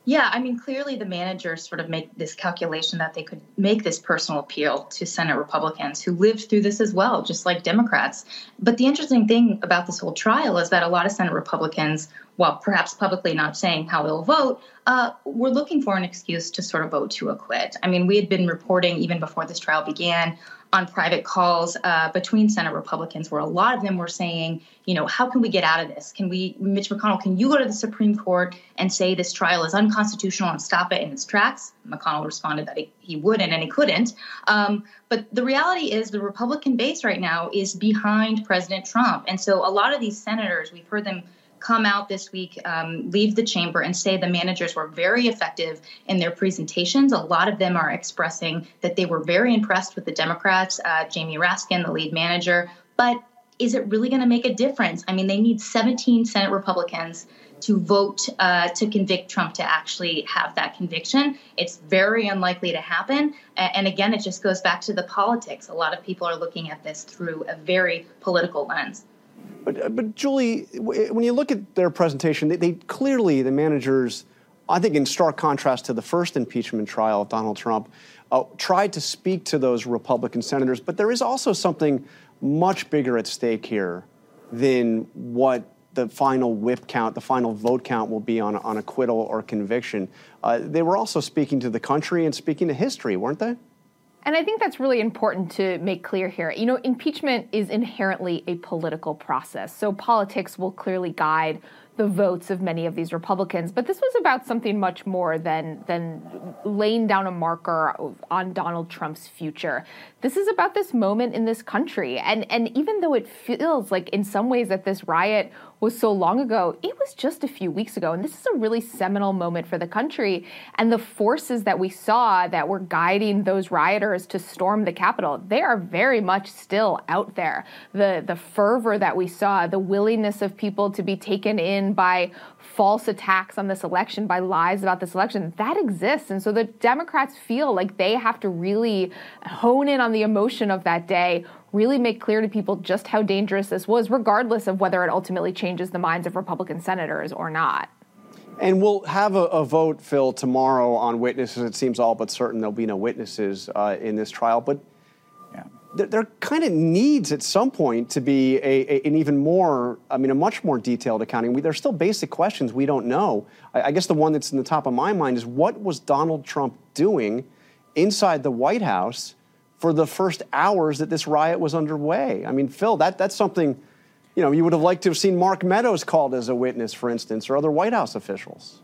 Yeah, I mean, clearly the managers sort of make this calculation that they could make this personal appeal to Senate Republicans who lived through this as well, just like Democrats. But the interesting thing about this whole trial is that a lot of Senate Republicans, while perhaps publicly not saying how they'll vote, uh, were looking for an excuse to sort of vote to acquit. I mean, we had been reporting even before this trial began on private calls uh, between Senate Republicans, where a lot of them were saying, you know, how can we get out of this? Can we, Mitch McConnell, can you go to the Supreme Court and say this trial is unconstitutional and stop it in its tracks? McConnell responded that he, he wouldn't and he couldn't. Um, but the reality is the Republican base right now is behind President Trump. And so a lot of these senators, we've heard them come out this week, um, leave the chamber, and say the managers were very effective in their presentations. A lot of them are expressing that they were very impressed with the Democrats, uh, Jamie Raskin, the lead manager. But is it really going to make a difference? I mean, they need 17 Senate Republicans to vote uh, to convict Trump to actually have that conviction. It's very unlikely to happen. And again, it just goes back to the politics. A lot of people are looking at this through a very political lens. But, uh, but Julie, when you look at their presentation, they, they, clearly, the managers, I think in stark contrast to the first impeachment trial of Donald Trump, uh, tried to speak to those Republican senators. But there is also something much bigger at stake here than what the final whip count, the final vote count will be on, on acquittal or conviction. Uh, they were also speaking to the country and speaking to history, weren't they? And I think that's really important to make clear here. You know, impeachment is inherently a political process. So politics will clearly guide the votes of many of these Republicans. But this was about something much more than than laying down a marker on Donald Trump's future. This is about this moment in this country. And and even though it feels like in some ways that this riot was so long ago, it was just a few weeks ago. And this is a really seminal moment for the country. And the forces that we saw that were guiding those rioters to storm the Capitol, they are very much still out there. The, the fervor that we saw, the willingness of people to be taken in by false attacks on this election, by lies about this election, that exists. And so the Democrats feel like they have to really hone in on the emotion of that day, really make clear to people just how dangerous this was, regardless of whether it ultimately changes the minds of Republican senators or not. And we'll have a, a, vote, Phil, tomorrow on witnesses. It seems all but certain there'll be no witnesses uh, in this trial. But yeah. there, there kind of needs at some point to be a, a, an even more, I mean, a much more detailed accounting. We, there's still basic questions we don't know. I, I guess the one that's in the top of my mind is what was Donald Trump doing inside the White House for the first hours that this riot was underway? I mean, Phil, that, that's something you know, you would have liked to have seen Mark Meadows called as a witness, for instance, or other White House officials.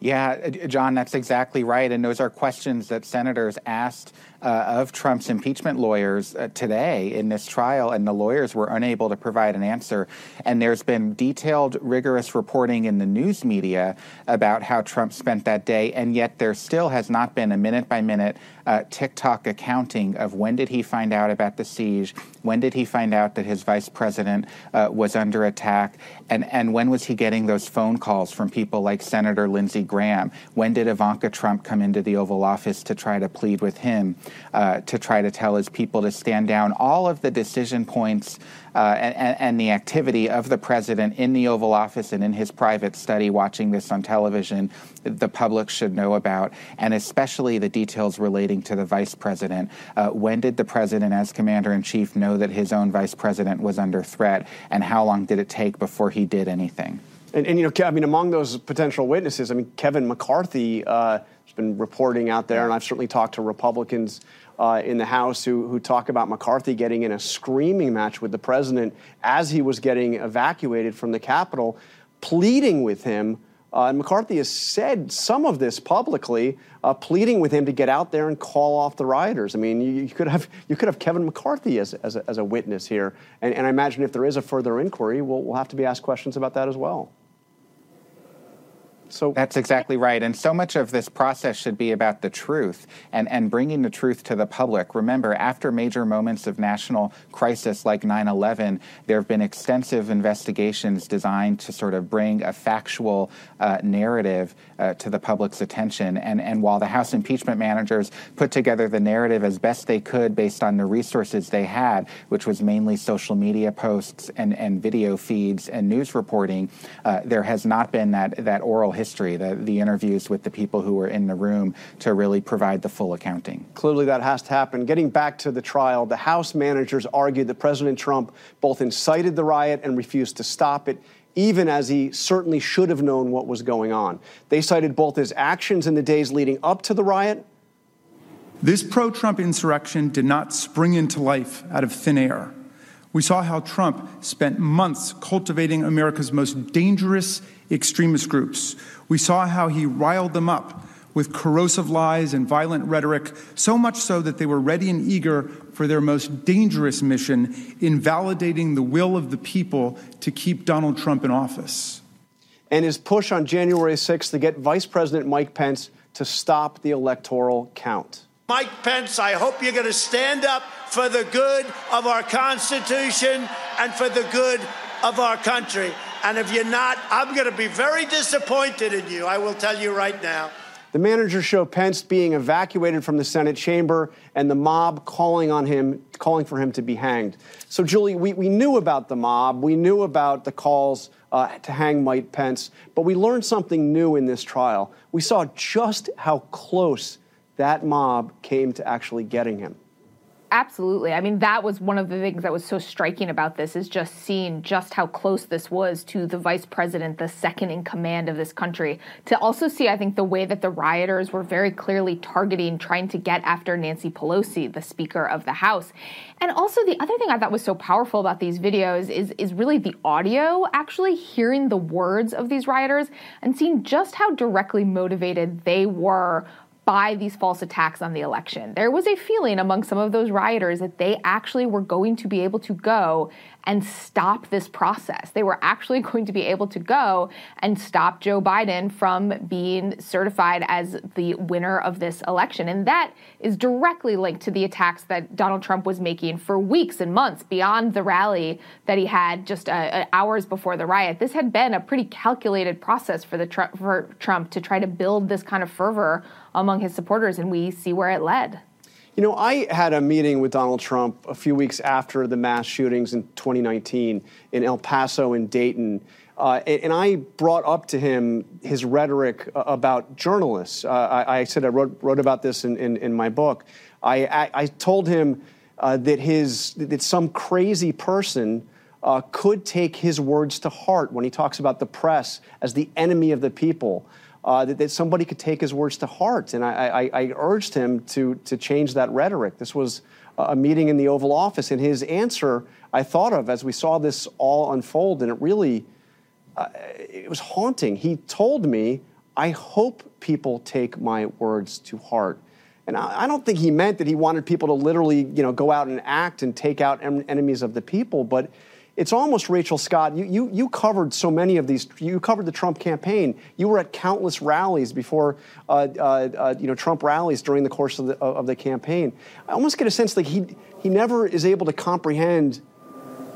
Yeah, John, that's exactly right. And those are questions that senators asked uh, of Trump's impeachment lawyers uh, today in this trial, and the lawyers were unable to provide an answer. And there's been detailed, rigorous reporting in the news media about how Trump spent that day, and yet there still has not been a minute by minute uh, tick-tock accounting of when did he find out about the siege, when did he find out that his vice president uh, was under attack, and, and when was he getting those phone calls from people like Senator Lindsey Graham? When did Ivanka Trump come into the Oval Office to try to plead with him? Uh, to try to tell his people to stand down. All of the decision points uh, and, and, the activity of the president in the Oval Office and in his private study watching this on television, the public should know about, and especially the details relating to the vice president. Uh, when did the president, as commander in chief, know that his own vice president was under threat, and how long did it take before he did anything? And, and, you know, I mean, among those potential witnesses, I mean, Kevin McCarthy uh, been reporting out there, and I've certainly talked to Republicans uh, in the House who, who talk about McCarthy getting in a screaming match with the president as he was getting evacuated from the Capitol, pleading with him. Uh, and McCarthy has said some of this publicly, uh, pleading with him to get out there and call off the rioters. I mean, you, you could have you could have Kevin McCarthy as, as, a, as a witness here, and, and I imagine if there is a further inquiry, we'll, we'll have to be asked questions about that as well. So that's exactly right. And so much of this process should be about the truth and, and bringing the truth to the public. Remember, after major moments of national crisis like 9 11, there have been extensive investigations designed to sort of bring a factual uh, narrative uh, to the public's attention. And, and while the House impeachment managers put together the narrative as best they could based on the resources they had, which was mainly social media posts and, and video feeds and news reporting, uh, there has not been that, that oral history history, the, the interviews with the people who were in the room to really provide the full accounting. Clearly, that has to happen. Getting back to the trial, the House managers argued that President Trump both incited the riot and refused to stop it even as he certainly should have known what was going on. They cited both his actions in the days leading up to the riot. This pro Trump insurrection did not spring into life out of thin air. We saw how Trump spent months cultivating America's most dangerous extremist groups. We saw how he riled them up with corrosive lies and violent rhetoric, so much so that they were ready and eager for their most dangerous mission, invalidating the will of the people to keep Donald Trump in office. And his push on January 6th to get Vice President Mike Pence to stop the electoral count. Mike Pence, I hope you're going to stand up for the good of our Constitution and for the good of our country. And if you're not, I'm going to be very disappointed in you. I will tell you right now. The managers show Pence being evacuated from the Senate chamber and the mob calling on him, calling for him to be hanged. So, Julie, we, we knew about the mob. We knew about the calls uh, to hang Mike Pence, but we learned something new in this trial. We saw just how close that mob came to actually getting him. Absolutely. I mean, that was one of the things that was so striking about this is just seeing just how close this was to the vice president, the second in command of this country. To also see, I think, the way that the rioters were very clearly targeting, trying to get after Nancy Pelosi, the Speaker of the House. And also, the other thing I thought was so powerful about these videos is, is really the audio, actually hearing the words of these rioters and seeing just how directly motivated they were by these false attacks on the election. There was a feeling among some of those rioters that they actually were going to be able to go and stop this process. They were actually going to be able to go and stop Joe Biden from being certified as the winner of this election. And that is directly linked to the attacks that Donald Trump was making for weeks and months beyond the rally that he had just uh, uh hours before the riot. This had been a pretty calculated process for the for Trump to try to build this kind of fervor among his supporters, and we see where it led. You know, I had a meeting with Donald Trump a few weeks after the mass shootings in 2019 in El Paso and Dayton. Uh, and, I brought up to him his rhetoric about journalists. Uh, I, I, said I wrote, wrote about this in, in, in my book. I, I, I told him uh, that his that some crazy person uh, could take his words to heart when he talks about the press as the enemy of the people uh, that, that, somebody could take his words to heart. And I, I, I, urged him to, to change that rhetoric. This was a meeting in the Oval Office, and his answer I thought of as we saw this all unfold, and it really uh, it was haunting. He told me, "I hope people take my words to heart." And I, don't think he meant that he wanted people to literally, you know, go out and act and take out en- enemies of the people, but it's almost Rachel Scott. You, you, you covered so many of these. You covered the Trump campaign. You were at countless rallies before, uh, uh, uh, you know, Trump rallies during the course of the, of the campaign. I almost get a sense like he, he never is able to comprehend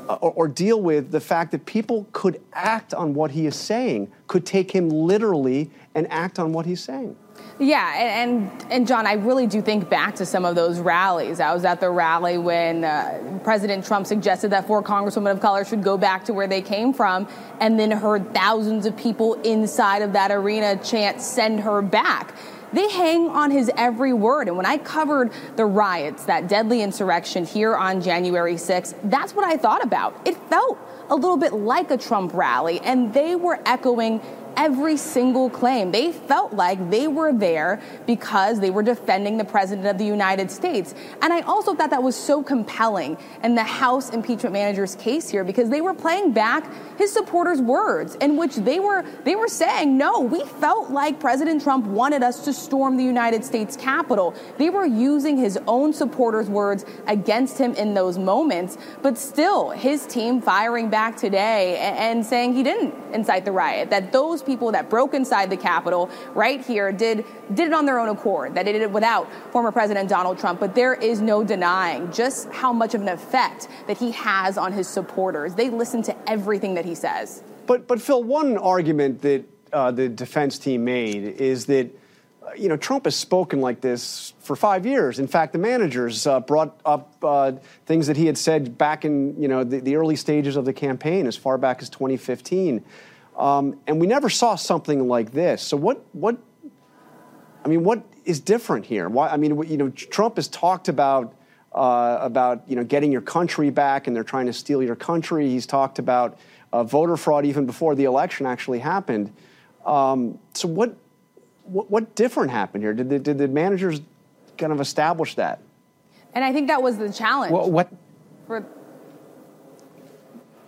uh, or, or, deal with the fact that people could act on what he is saying, could take him literally and act on what he's saying. Yeah, and, and John, I really do think back to some of those rallies. I was at the rally when uh, President Trump suggested that four congresswomen of color should go back to where they came from, and then heard thousands of people inside of that arena chant, "Send her back." They hang on his every word. And when I covered the riots, that deadly insurrection here on January 6th, that's what I thought about. It felt a little bit like a Trump rally, and they were echoing every single claim. They felt like they were there because they were defending the president of the United States. And I also thought that was so compelling in the House impeachment manager's case here because they were playing back his supporters' words in which they were they were saying, "No, we felt like President Trump wanted us to storm the United States Capitol." They were using his own supporters' words against him in those moments, but still his team firing back today and saying he didn't incite the riot, that those people that broke inside the Capitol right here did did it on their own accord, that they did it without former President Donald Trump. But there is no denying just how much of an effect that he has on his supporters. They listen to everything that he says. But but Phil, one argument that uh, the defense team made is that uh, you know, Trump has spoken like this for five years. In fact, the managers uh, brought up uh, things that he had said back in, you know, the, the, early stages of the campaign, as far back as 2015. Um, and we never saw something like this. So what? What? I mean, what is different here? Why? I mean, you know, Trump has talked about uh, about you know getting your country back, and they're trying to steal your country. He's talked about uh, voter fraud even before the election actually happened. Um, so what, what? What different happened here? Did the, did the managers kind of establish that? And I think that was the challenge. Well, what? For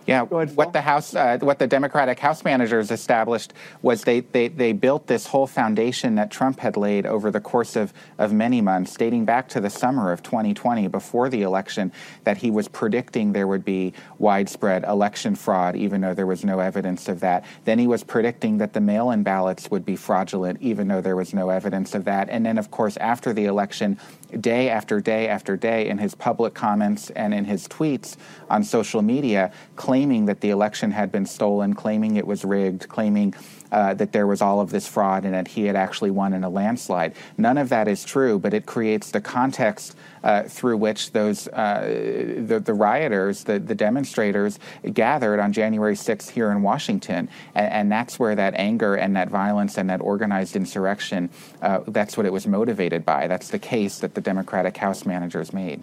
yeah, what the House, uh, what the Democratic House managers established was they, they, they built this whole foundation that Trump had laid over the course of, of many months, dating back to the summer of 2020, before the election, that he was predicting there would be widespread election fraud, even though there was no evidence of that. Then he was predicting that the mail in ballots would be fraudulent, even though there was no evidence of that. And then, of course, after the election, day after day after day, in his public comments and in his tweets on social media, claiming that the election had been stolen, claiming it was rigged, claiming uh, that there was all of this fraud and that he had actually won in a landslide. None of that is true, but it creates the context uh, through which those uh, the, the, rioters, the, the, demonstrators, gathered on January 6th here in Washington, and, and, that's where that anger and that violence and that organized insurrection. Uh, that's what it was motivated by. That's the case that the Democratic House managers made.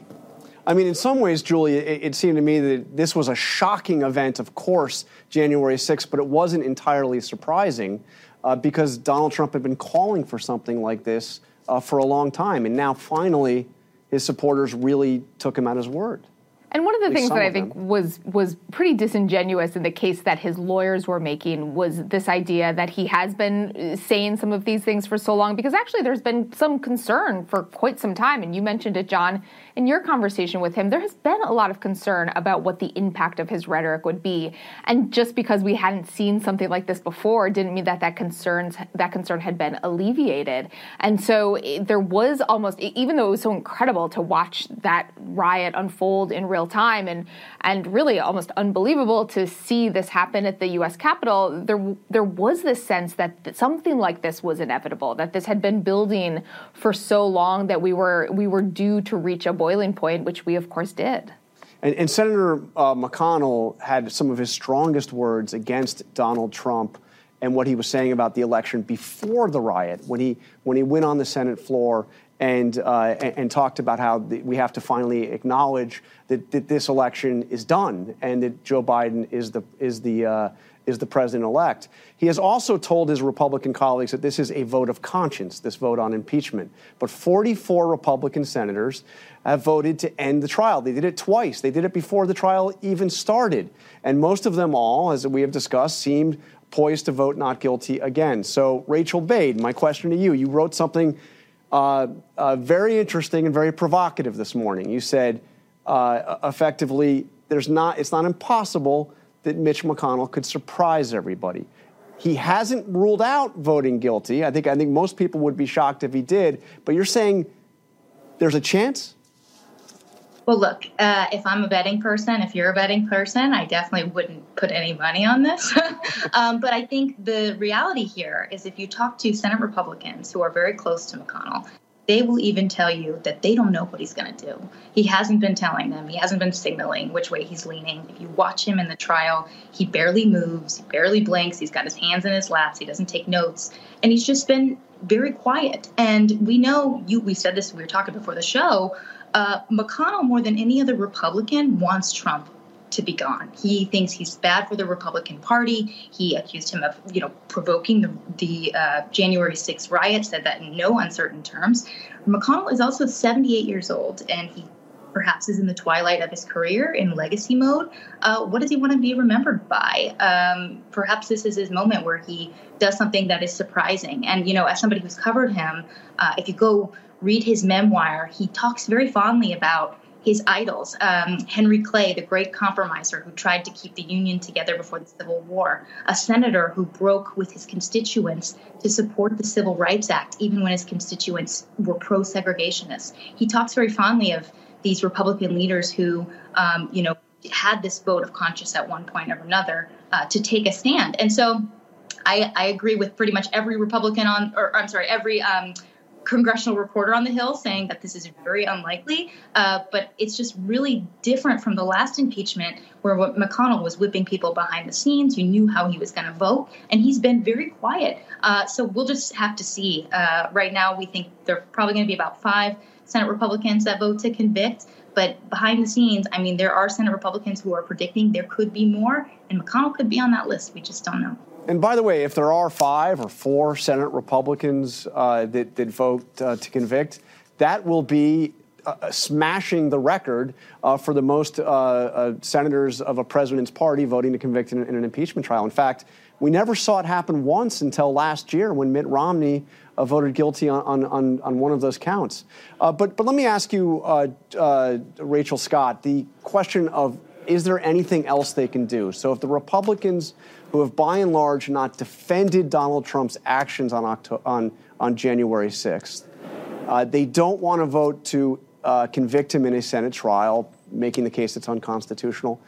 I mean, in some ways, Julie, it, it, seemed to me that this was a shocking event, of course, January 6th, but it wasn't entirely surprising uh, because Donald Trump had been calling for something like this uh, for a long time. And now, finally, his supporters really took him at his word. And one of the things that I think was was pretty disingenuous in the case that his lawyers were making was this idea that he has been uh, saying some of these things for so long because actually there's been some concern for quite some time and you mentioned it John in your conversation with him, there has been a lot of concern about what the impact of his rhetoric would be. And just because we hadn't seen something like this before didn't mean that that concerns that concern had been alleviated. And so it, there was almost, even though it was so incredible to watch that riot unfold in real time, and and really almost unbelievable to see this happen at the U.S. Capitol, there there was this sense that something like this was inevitable, that this had been building for so long that we were we were due to reach a boiling point, which we, of course, did. And, and Senator uh, McConnell had some of his strongest words against Donald Trump and what he was saying about the election before the riot, when he when he went on the Senate floor and uh, and, and, talked about how the, we have to finally acknowledge that, that, this election is done and that Joe Biden is the is the uh, is the president elect. He has also told his Republican colleagues that this is a vote of conscience, this vote on impeachment. But 44 Republican senators have voted to end the trial. They did it twice. They did it before the trial even started. And most of them all, as we have discussed, seemed poised to vote not guilty again. So, Rachel Bade, my question to you you wrote something uh, uh, very interesting and very provocative this morning. You said, uh, effectively, there's not, it's not impossible that Mitch McConnell could surprise everybody. He hasn't ruled out voting guilty. I think I think most people would be shocked if he did. But you're saying there's a chance. Well, look, uh, if I'm a betting person, if you're a betting person, I definitely wouldn't put any money on this. um, but I think the reality here is if you talk to Senate Republicans who are very close to McConnell, they will even tell you that they don't know what he's going to do. He hasn't been telling them, he hasn't been signaling which way he's leaning. If you watch him in the trial, he barely moves, he barely blinks, he's got his hands in his laps, he doesn't take notes, and he's just been very quiet. And we know you we said this we were talking before the show, uh, McConnell more than any other Republican wants Trump to be gone. He thinks he's bad for the Republican Party. He accused him of, you know, provoking the, the uh, January 6th riot, said that in no uncertain terms. McConnell is also 78 years old, and he perhaps is in the twilight of his career in legacy mode. Uh, what does he want to be remembered by? Um, perhaps this is his moment where he does something that is surprising. And, you know, as somebody who's covered him, uh, if you go read his memoir, he talks very fondly about his idols. Um, Henry Clay, the great compromiser who tried to keep the Union together before the Civil War, a senator who broke with his constituents to support the Civil Rights Act, even when his constituents were pro segregationists. He talks very fondly of these Republican leaders who, um, you know, had this vote of conscience at one point or another uh, to take a stand. And so I, I, agree with pretty much every Republican on, or I'm sorry, every um, congressional reporter on the Hill saying that this is very unlikely. Uh, but it's just really different from the last impeachment where McConnell was whipping people behind the scenes. You knew how he was going to vote, and he's been very quiet. Uh, so we'll just have to see. Uh, right now, we think there are probably going to be about five Senate Republicans that vote to convict. But behind the scenes, I mean, there are Senate Republicans who are predicting there could be more, and McConnell could be on that list. We just don't know. And by the way, if there are five or four Senate Republicans uh, that, that, vote uh, to convict, that will be uh, uh smashing the record uh, for the most uh, senators of a president's party voting to convict in, in, an impeachment trial. In fact, we never saw it happen once until last year when Mitt Romney voted guilty on, on, on, one of those counts. but, but let me ask you, Rachel Scott, the question of is there anything else they can do? So if the Republicans who have by and large not defended Donald Trump's actions on, October, on, on January 6th. Uh, they don't want to vote to uh, convict him in a Senate trial, making the case it's unconstitutional.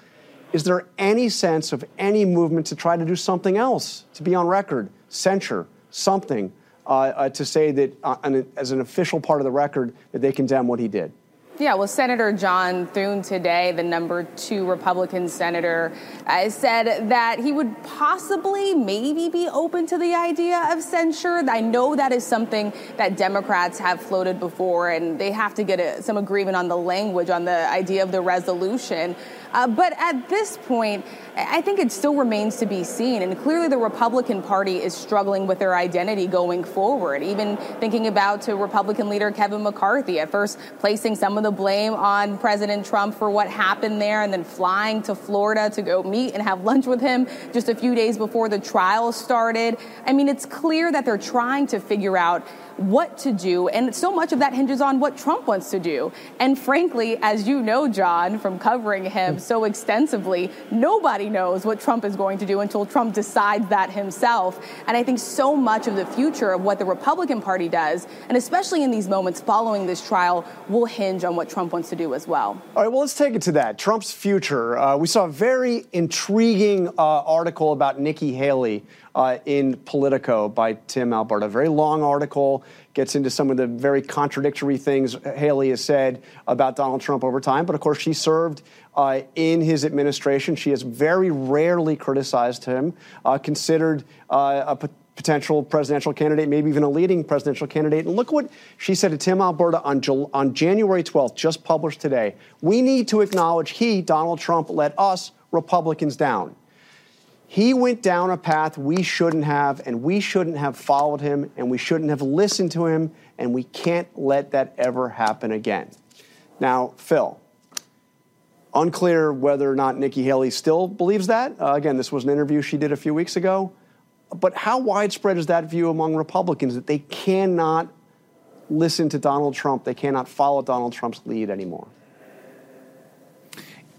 Is there any sense of any movement to try to do something else, to be on record, censure, something, uh, uh to say that, uh, as an official part of the record, that they condemn what he did? Yeah, well, Senator John Thune today, the number two Republican senator, uh, said that he would possibly, maybe be open to the idea of censure. I know that is something that Democrats have floated before, and they have to get a, some agreement on the language, on the idea of the resolution. Uh, but at this point, I think it still remains to be seen. And clearly, the Republican Party is struggling with their identity going forward. Even thinking about to Republican leader Kevin McCarthy, at first placing some of the blame on President Trump for what happened there and then flying to Florida to go meet and have lunch with him just a few days before the trial started. I mean, it's clear that they're trying to figure out what to do. And so much of that hinges on what Trump wants to do. And frankly, as you know, John, from covering him so extensively, nobody knows what Trump is going to do until Trump decides that himself. And I think so much of the future of what the Republican Party does, and especially in these moments following this trial, will hinge on what Trump wants to do as well. All right, well, let's take it to that. Trump's future. Uh, we saw a very intriguing uh, article about Nikki Haley uh, in Politico by Tim Alberta. Very long article, gets into some of the very contradictory things Haley has said about Donald Trump over time. But of course, she served uh, in his administration. She has very rarely criticized him, uh, considered uh, a p- potential presidential candidate, maybe even a leading presidential candidate. And look what she said to Tim Alberta on, on January 12th, just published today. We need to acknowledge he, Donald Trump, let us, Republicans, down. He went down a path we shouldn't have, and we shouldn't have followed him, and we shouldn't have listened to him, and we can't let that ever happen again. Now, Phil, unclear whether or not Nikki Haley still believes that. Uh, again, this was an interview she did a few weeks ago. But how widespread is that view among Republicans that they cannot listen to Donald Trump, they cannot follow Donald Trump's lead anymore?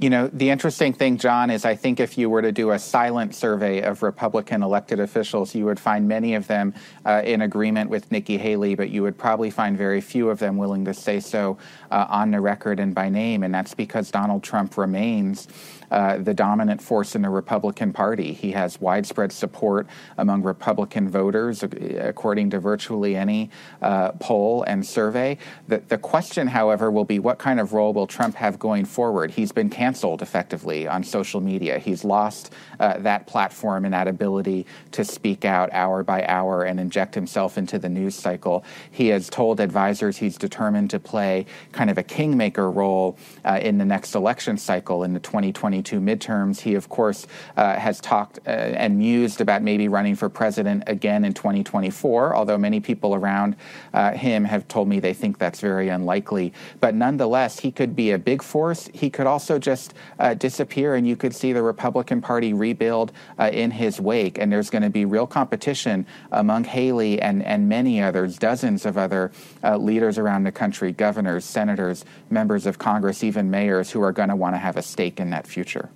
You know, the interesting thing, John, is I think if you were to do a silent survey of Republican elected officials, you would find many of them uh, in agreement with Nikki Haley, but you would probably find very few of them willing to say so uh, on the record and by name. And that's because Donald Trump remains uh, the dominant force in the Republican Party. He has widespread support among Republican voters, according to virtually any uh, poll and survey. The, the question, however, will be what kind of role will Trump have going forward? He's been canceled effectively on social media. He's lost uh, that platform and that ability to speak out hour by hour and inject himself into the news cycle. He has told advisors he's determined to play kind of a kingmaker role uh, in the next election cycle in the 2022 midterms. He, of course, uh, has talked uh, and mused about maybe running for president again in 2024, although many people around uh, him have told me they think that's very unlikely. But nonetheless, he could be a big force. He could also just uh, disappear, and you could see the Republican Party rebuild uh, in his wake. And there's going to be real competition among Haley and, and many others, dozens of other uh, leaders around the country, governors, senators, members of Congress, even mayors, who are going to want to have a stake in that future future.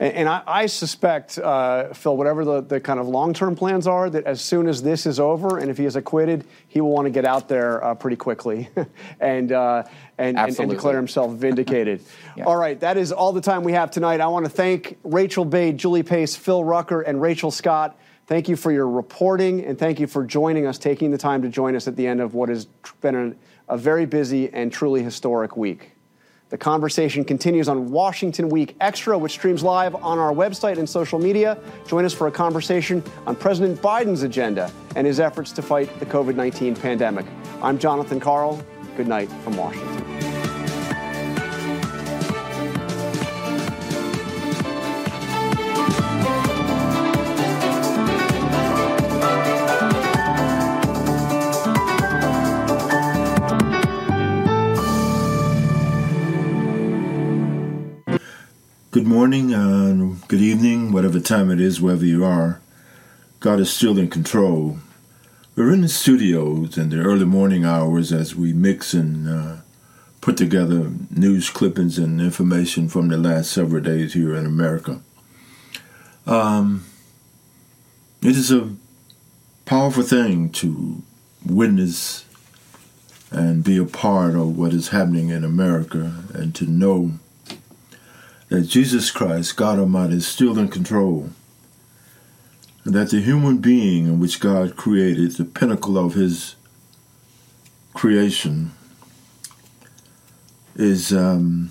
And, and I, I, suspect, uh, Phil, whatever the, the kind of long term plans are, that as soon as this is over and if he is acquitted, he will want to get out there uh, pretty quickly and, uh, and, and, and, declare himself vindicated. yeah. All right, that is all the time we have tonight. I want to thank Rachel Bade, Julie Pace, Phil Rucker, and Rachel Scott. Thank you for your reporting and thank you for joining us, taking the time to join us at the end of what has been a, a very busy and truly historic week. The conversation continues on Washington Week Extra, which streams live on our website and social media. Join us for a conversation on President Biden's agenda and his efforts to fight the COVID 19 pandemic. I'm Jonathan Karl. Good night from Washington. Good morning and good evening, whatever time it is, wherever you are. God is still in control. We're in the studios in the early morning hours as we mix and uh, put together news clippings and information from the last several days here in America. Um, it is a powerful thing to witness and be a part of what is happening in America and to know that Jesus Christ, God Almighty, is still in control, and that the human being in which God created, the pinnacle of his creation, is um,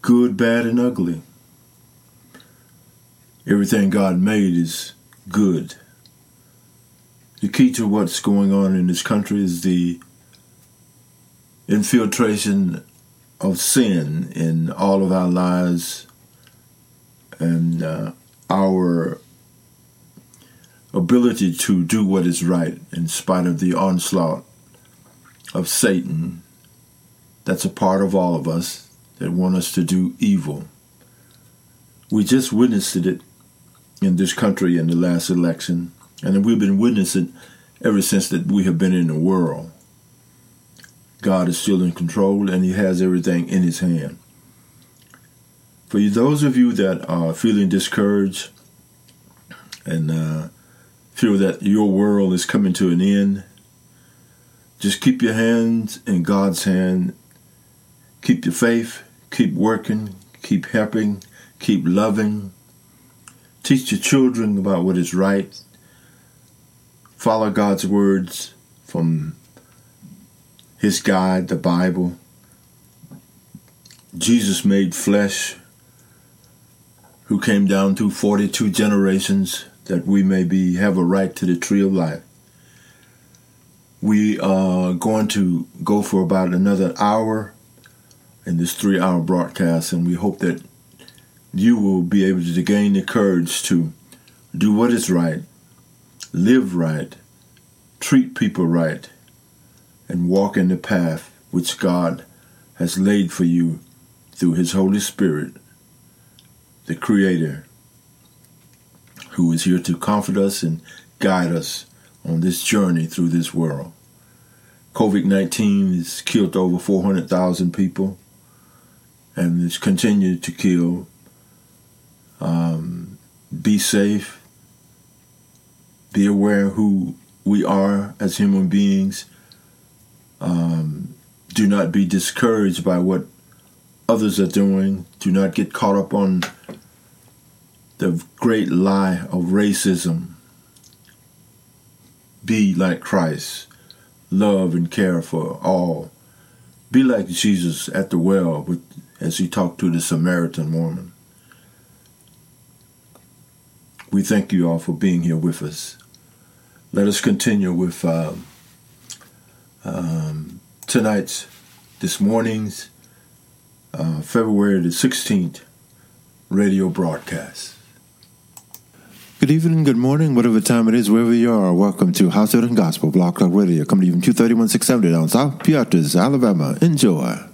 good, bad, and ugly. Everything God made is good. The key to what's going on in this country is the infiltration of sin in all of our lives and uh, our ability to do what is right in spite of the onslaught of Satan that's a part of all of us that want us to do evil. We just witnessed it in this country in the last election, and we've been witnessing it ever since that we have been in the world. God is still in control and He has everything in His hand. For those of you that are feeling discouraged and uh, feel that your world is coming to an end, just keep your hands in God's hand. Keep your faith. Keep working. Keep helping. Keep loving. Teach your children about what is right. Follow God's words from His guide, the Bible. Jesus made flesh who came down through 42 generations that we may be have a right to the tree of life. We are going to go for about another hour in this three hour broadcast, and we hope that you will be able to gain the courage to do what is right, live right, treat people right, and walk in the path which God has laid for you through His Holy Spirit the Creator, who is here to comfort us and guide us on this journey through this world. COVID 19 has killed over 400,000 people and it's continued to kill. Um, be safe. Be aware who we are as human beings. Um, do not be discouraged by what others are doing. Do not get caught up on the great lie of racism. Be like Christ. Love and care for all. Be like Jesus at the well with, as he talked to the Samaritan woman. We thank you all for being here with us. Let us continue with um, um, tonight's, this morning's, uh, February the 16th radio broadcast. Good evening, good morning, whatever time it is, wherever you are. Welcome to House and Gospel Block Talk Radio, coming to you from 231 670 down South Beatrice, Alabama. Enjoy.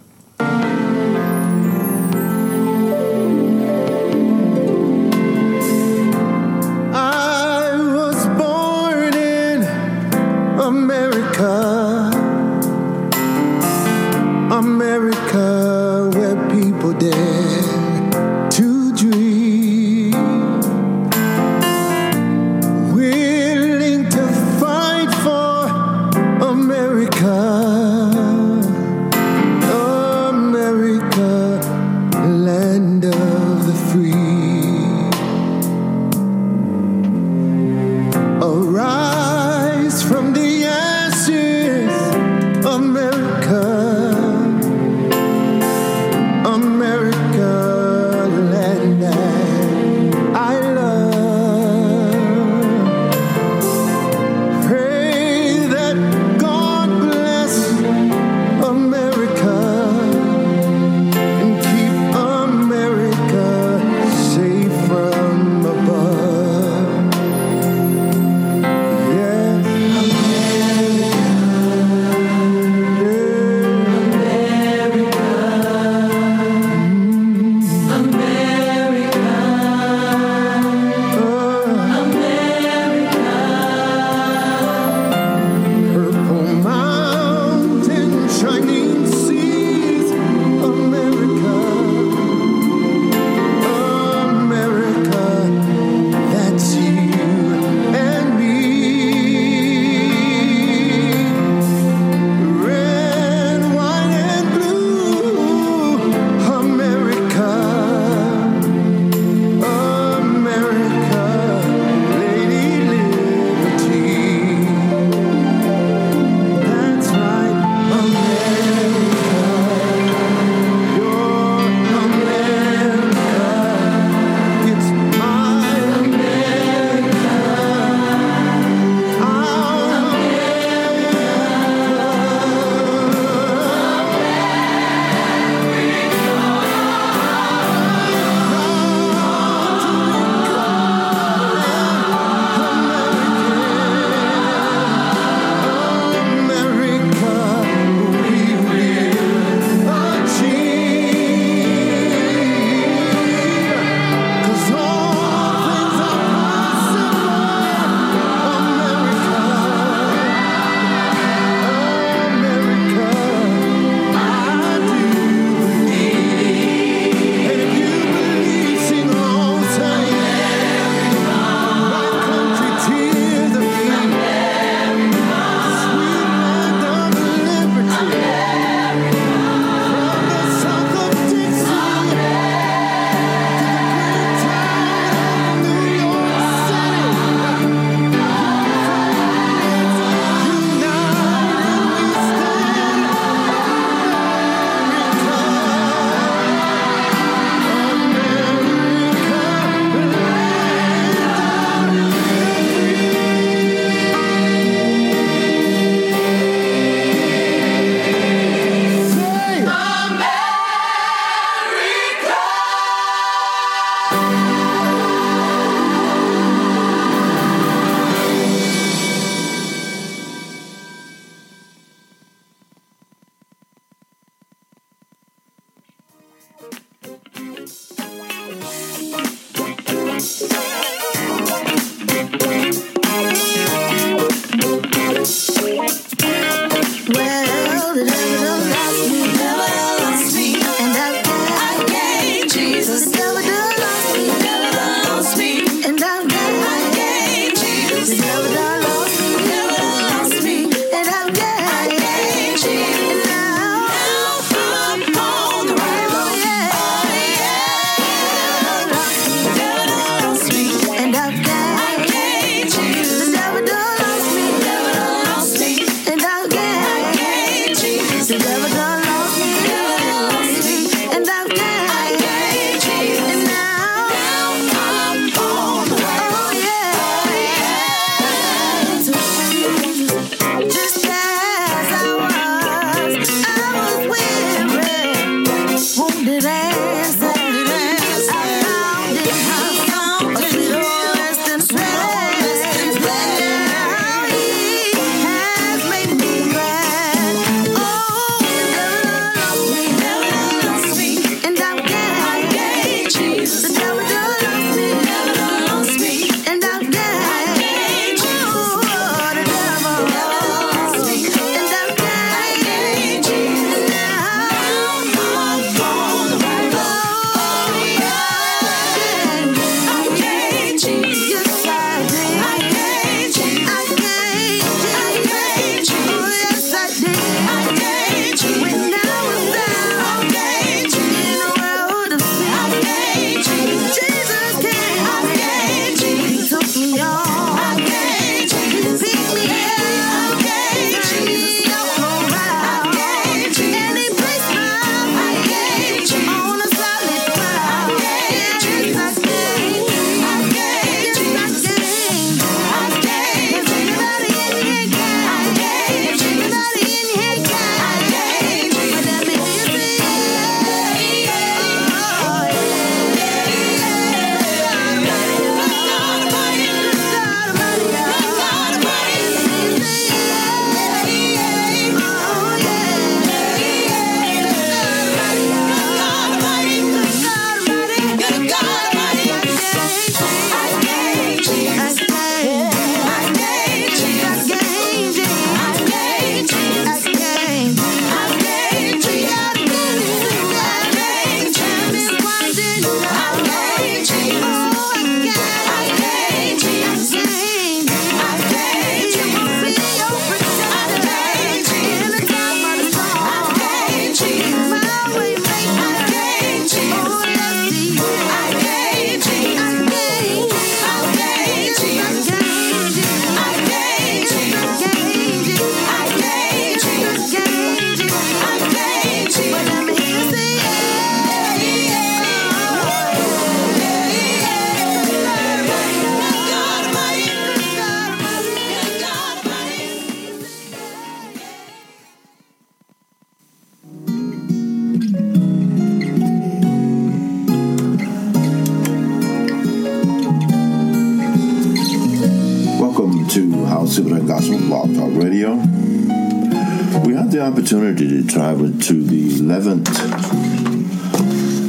Opportunity to the 11th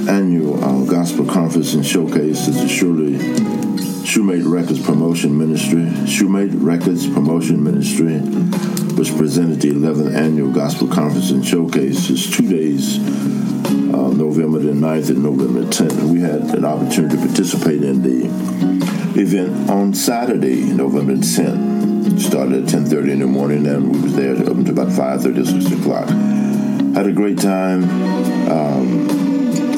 annual uh, Gospel Conference and Showcase is Shirley Shoemate Records Promotion Ministry. Shoemate Records Promotion Ministry was presented the 11th annual Gospel Conference and Showcase. It's two days, uh, November the 9th and November 10th. We had an opportunity to participate in the event on Saturday, November 10th. Started at 10.30 in the morning and we was there up until about 5.30 or 6 o'clock. Had a great time um,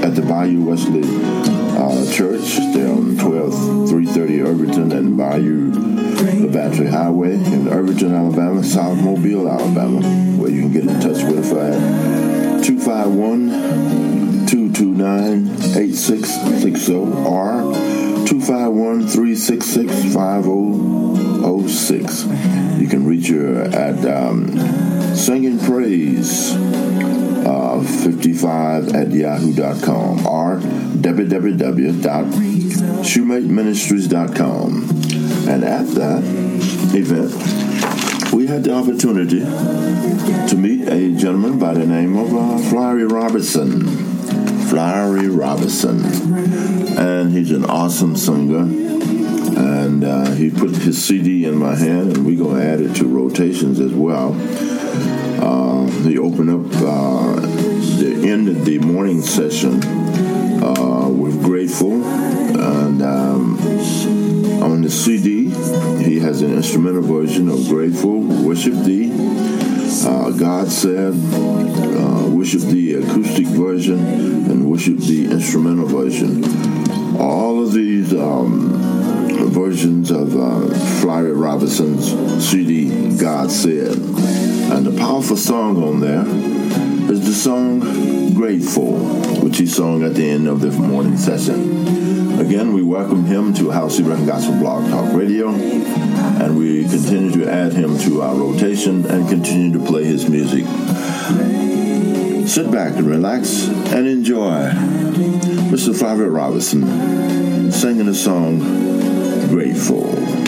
at the Bayou Wesley uh, Church there on 12, 330 Irvington and Bayou La Batre Highway in Irvington, Alabama, South Mobile, Alabama, where you can get in touch with us at 251 229 8660 or 251 366 5006. You can reach her at um, Singing Praise uh, 55 at yahoo.com or www.shoemateministries.com. And at that event, we had the opportunity to meet a gentleman by the name of uh, Flowery Robertson. Robertson. And he's an awesome singer. And uh, he put his CD in my hand, and we're going to add it to rotations as well. Uh, he opened up uh, the end of the morning session uh, with Grateful. And um, on the CD, he has an instrumental version of Grateful, Worship Thee. Uh, God said, uh, worship the acoustic version and worship the instrumental version. All of these um, versions of uh, Flowery Robinson's CD, God Said. And the powerful song on there is the song Grateful, which he sung at the end of the morning session. Again, we welcome him to House Ibrahim Gospel Blog Talk Radio, and we continue to add him to our rotation and continue to play his music. Sit back and relax and enjoy Mr. Flowery Robinson singing the song grateful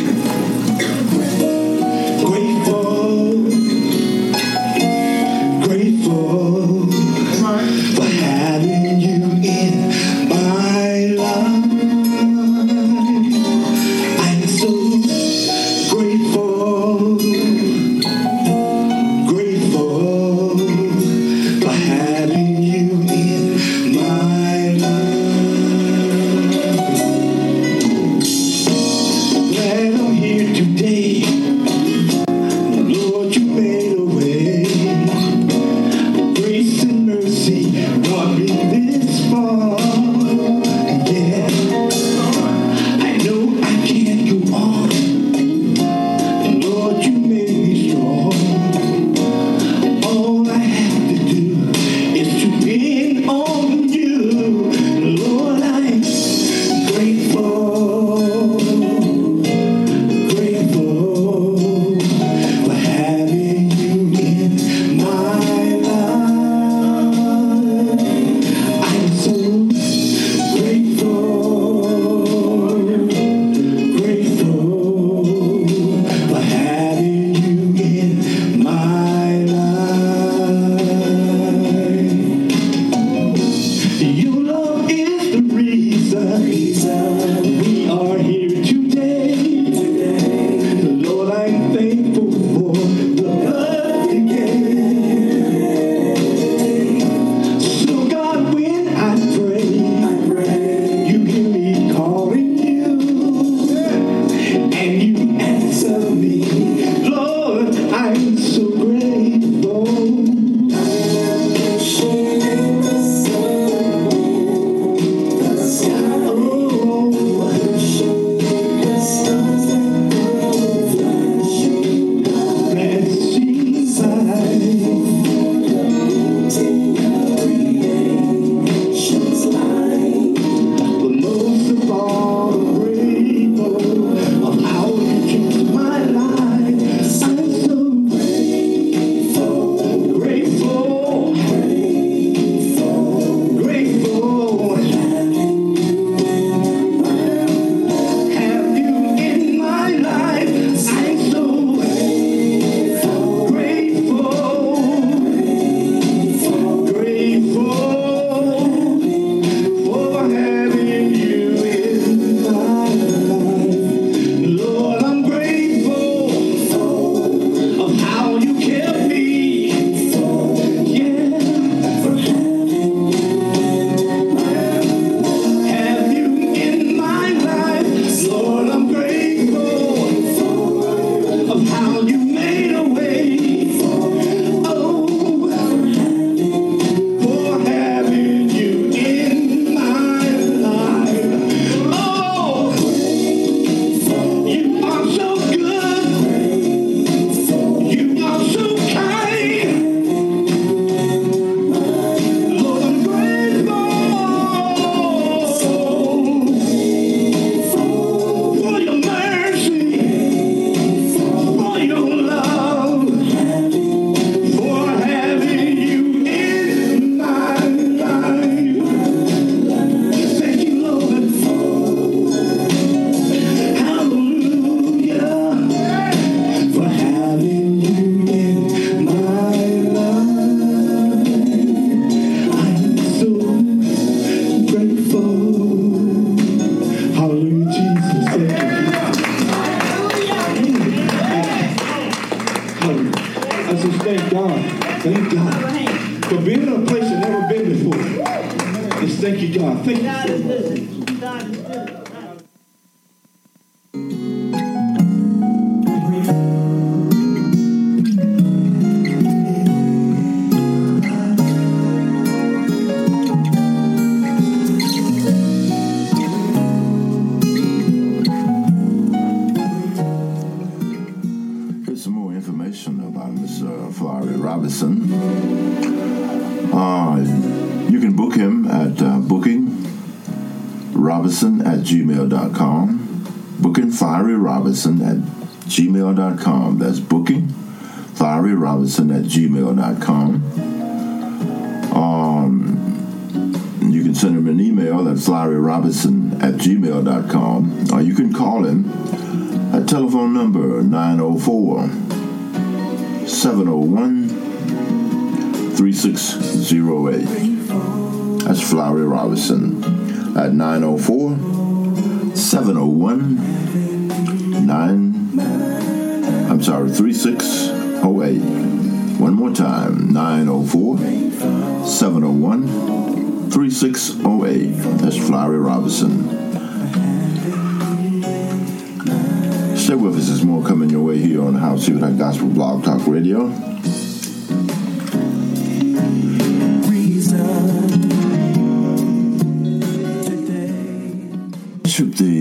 at 904 701 9 I'm sorry 3608 one more time 904 701 3608 that's Flowery Robinson Stay with us. There's more coming your way here on House Here at Gospel Blog Talk Radio. worship thee.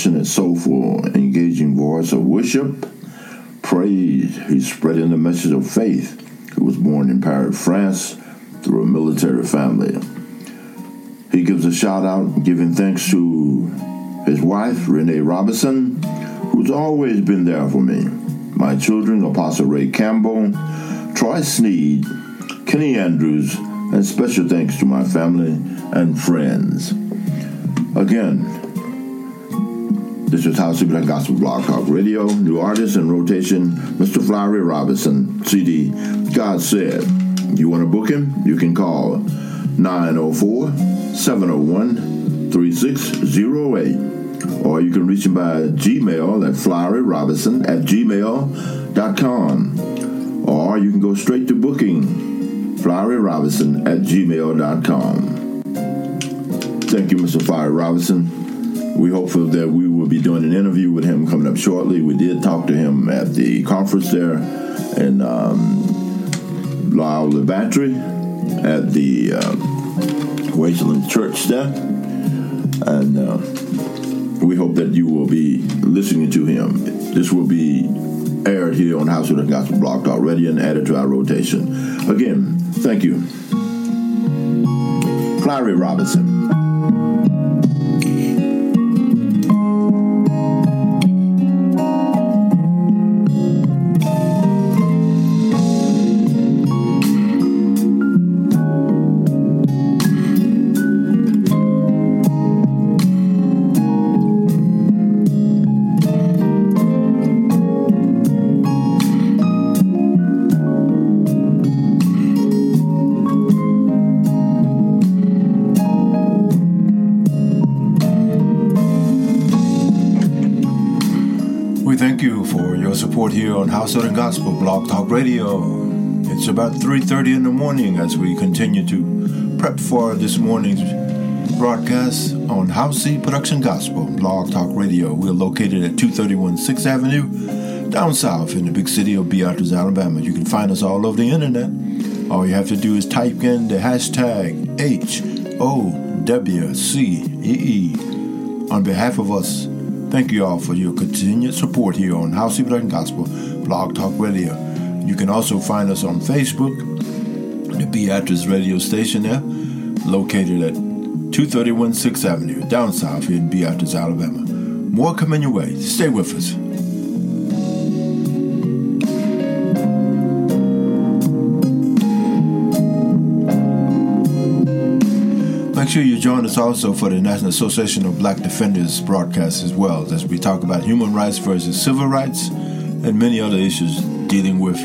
Passionate, soulful, engaging voice of worship, praise, he's spreading the message of faith. He was born in Paris, France, through a military family. He gives a shout out, giving thanks to his wife, Renee Robinson, who's always been there for me. My children, Apostle Ray Campbell, Troy Sneed, Kenny Andrews, and special thanks to my family and friends. Again, this is House of Black Gospel Blog Talk Radio. New artist in rotation, Mr. Flowery Robinson, CD. God said. You want to book him? You can call 904 701 3608. Or you can reach him by Gmail at floweryrobinson at gmail.com. Or you can go straight to booking floweryrobinson at gmail.com. Thank you, Mr. Flowery Robinson. We hope that we will be doing an interview with him coming up shortly. We did talk to him at the conference there in um, Lyle Battery at the Wasteland Church there. And uh, we hope that you will be listening to him. This will be aired here on House of the Gospel Talk Radio and added to our rotation. Again, thank you. Clary Robinson. Here on House Southern Gospel Blog Talk Radio. It's about 3:30 in the morning as we continue to prep for this morning's broadcast on HOWCEE Production Gospel Blog Talk Radio. We're located at 231 6th Avenue, down south in the big city of Beatrice, Alabama. You can find us all over the internet. All you have to do is type in the hashtag H O W C E E. On behalf of us, thank you all for your continued support here on House of Gospel Blog Talk Radio. You can also find us on Facebook, the Beatrice radio station there, located at 231 6th Avenue, down south here in Beatrice, Alabama. More coming your way. Stay with us. Make sure you join us also for the National Association of Black Defenders broadcast as well, as we talk about human rights versus civil rights and many other issues dealing with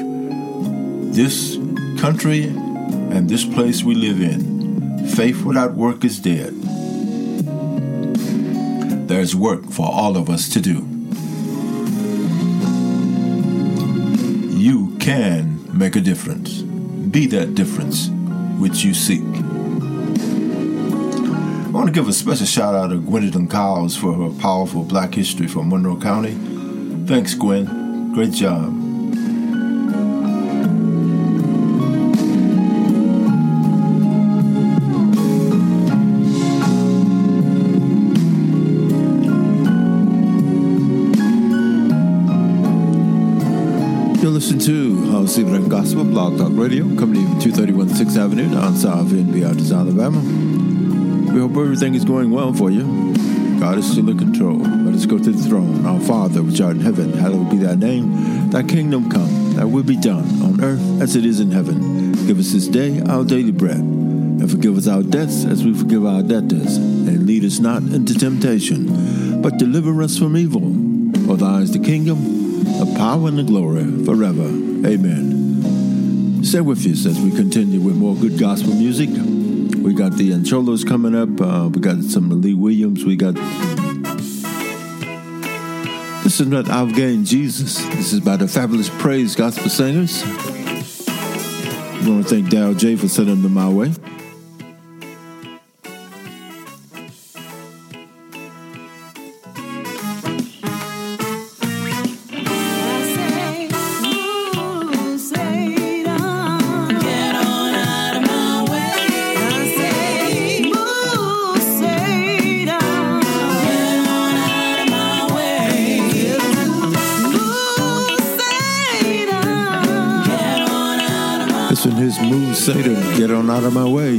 this country and this place we live in. Faith without work is dead. There's work for all of us to do. You can make a difference. Be that difference which you seek. I want to give a special shout out to Gwendolyn Cowles for her powerful black history from Monroe County. Thanks, Gwen. Great job. You're listening to House Black Gospel Blog Talk Radio, coming to you from 231 6th Avenue, down south in Beatrice, Alabama. We hope everything is going well for you. God is still in control. Let us go to the throne. Our Father, which art in heaven, hallowed be thy name. Thy kingdom come, thy will be done, on earth as it is in heaven. Give us this day our daily bread, and forgive us our debts as we forgive our debtors. And lead us not into temptation, but deliver us from evil. For thine is the kingdom, the power, and the glory forever. Amen. Stay with us as we continue with more good gospel music. We got the Ancholos coming up. Uh, we got some Lee Williams. We got. Is not I've gained Jesus. This is by the fabulous praise gospel singers. I want to thank Daryl J for sending them my way. Out of my way.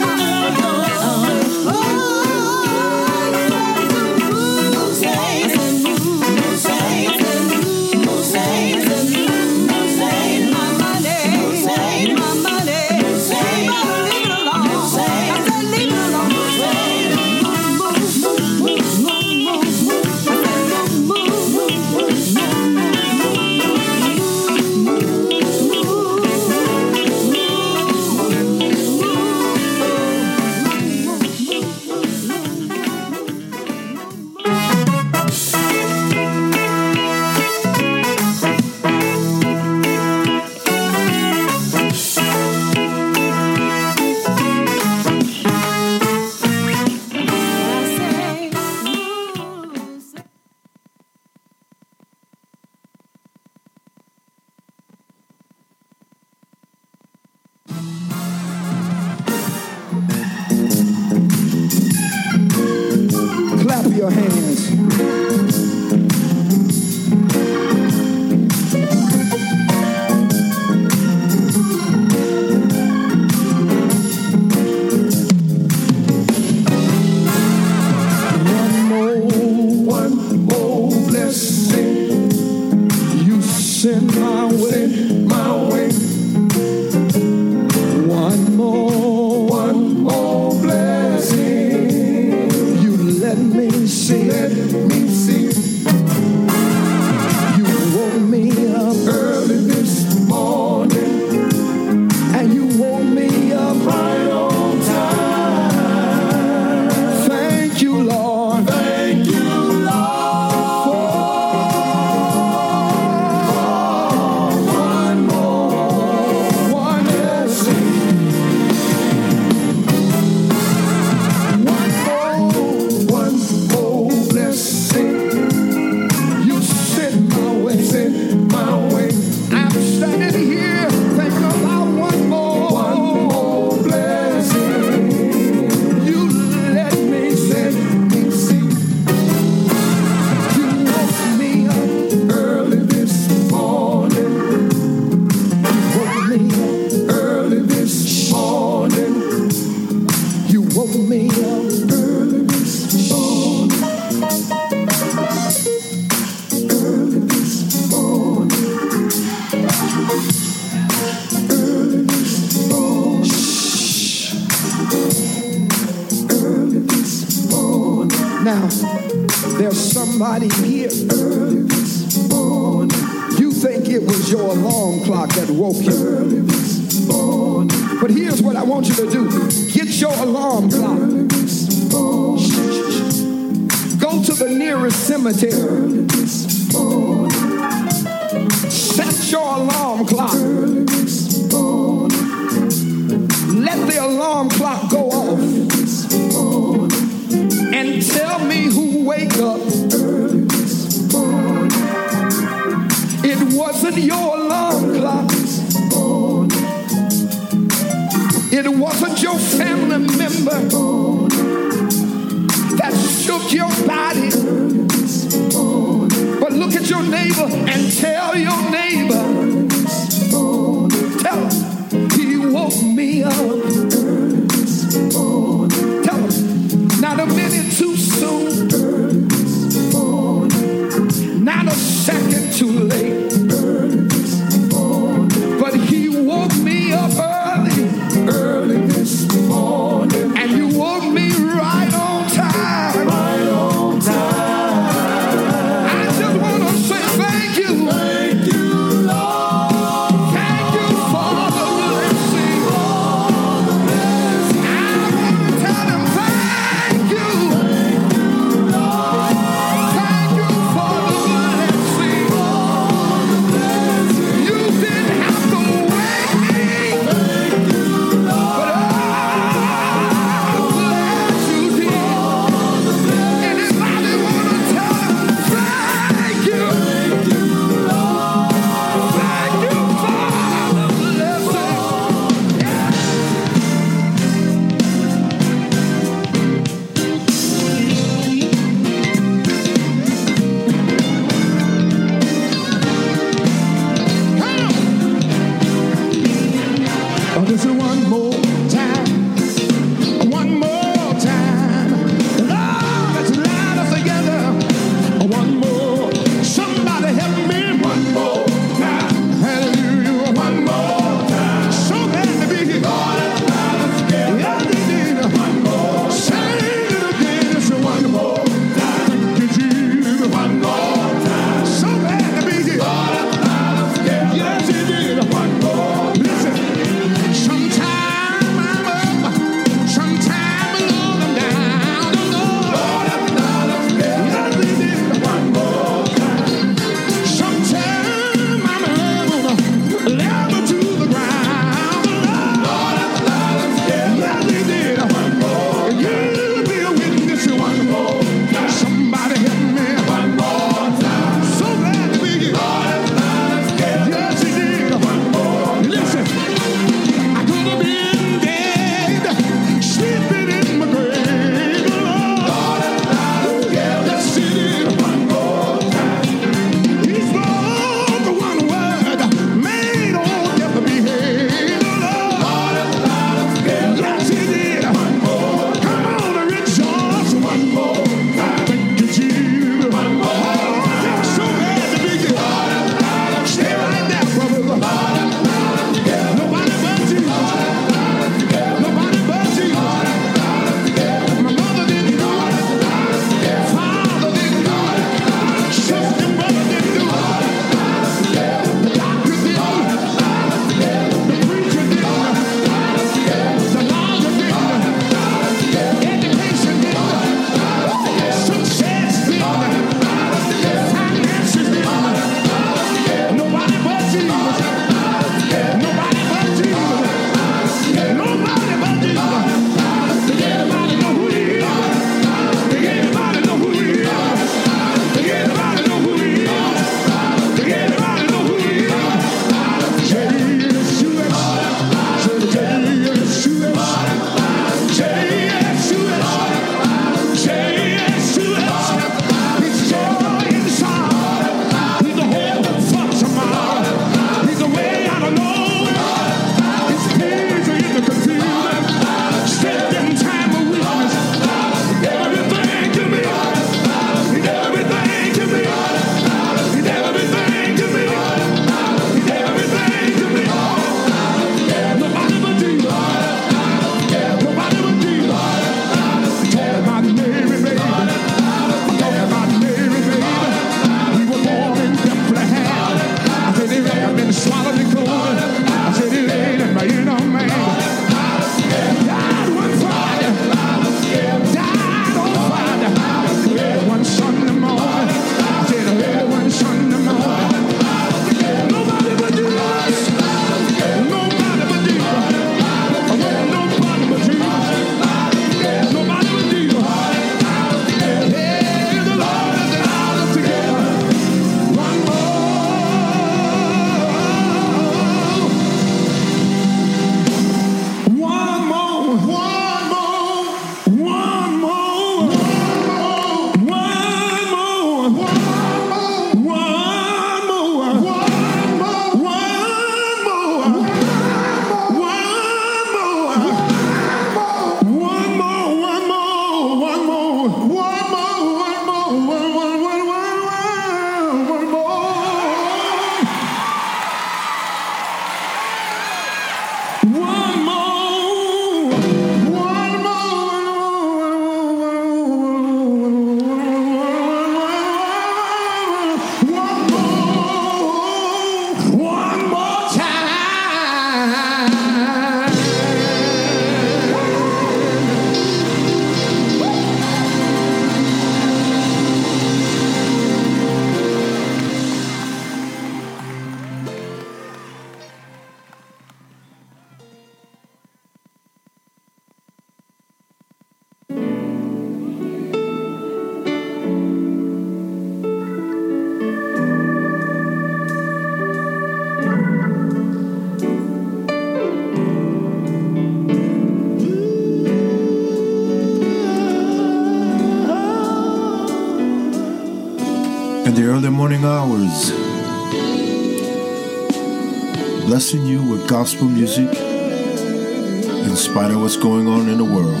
Blessing you with gospel music in spite of what's going on in the world.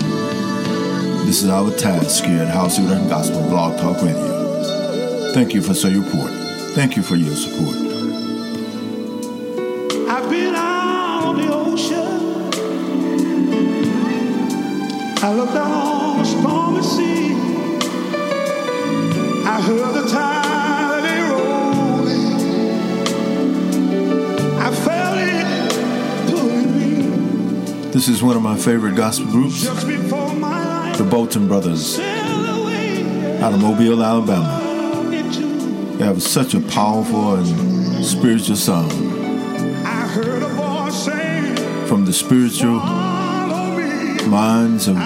This is our task here at House of and Gospel Blog Talk Radio. Thank you for your support. Thank you for your support. I've been out on the ocean. I looked out on the stormy sea. This is one of my favorite gospel groups, the Bolton Brothers, out of Mobile, Alabama. They have such a powerful and spiritual song from the spiritual minds of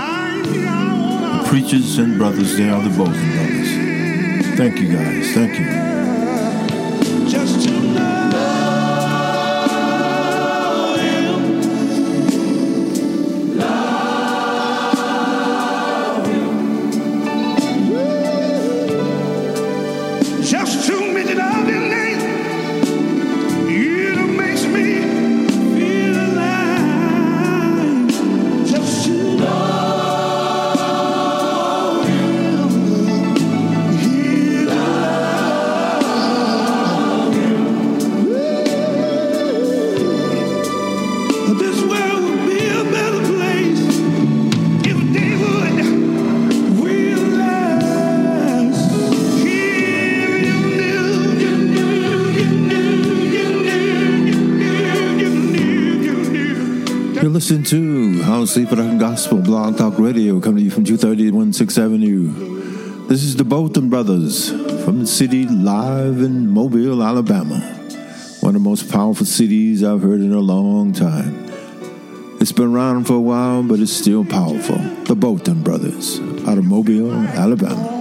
preachers and brothers. They are the Bolton Brothers. Thank you guys. Thank you. Sleep Gospel Blog Talk Radio coming to you from 230 16th Avenue. This is the Bolton Brothers from the city live in Mobile, Alabama. One of the most powerful cities I've heard in a long time. It's been around for a while, but it's still powerful. The Bolton Brothers out of Mobile, Alabama.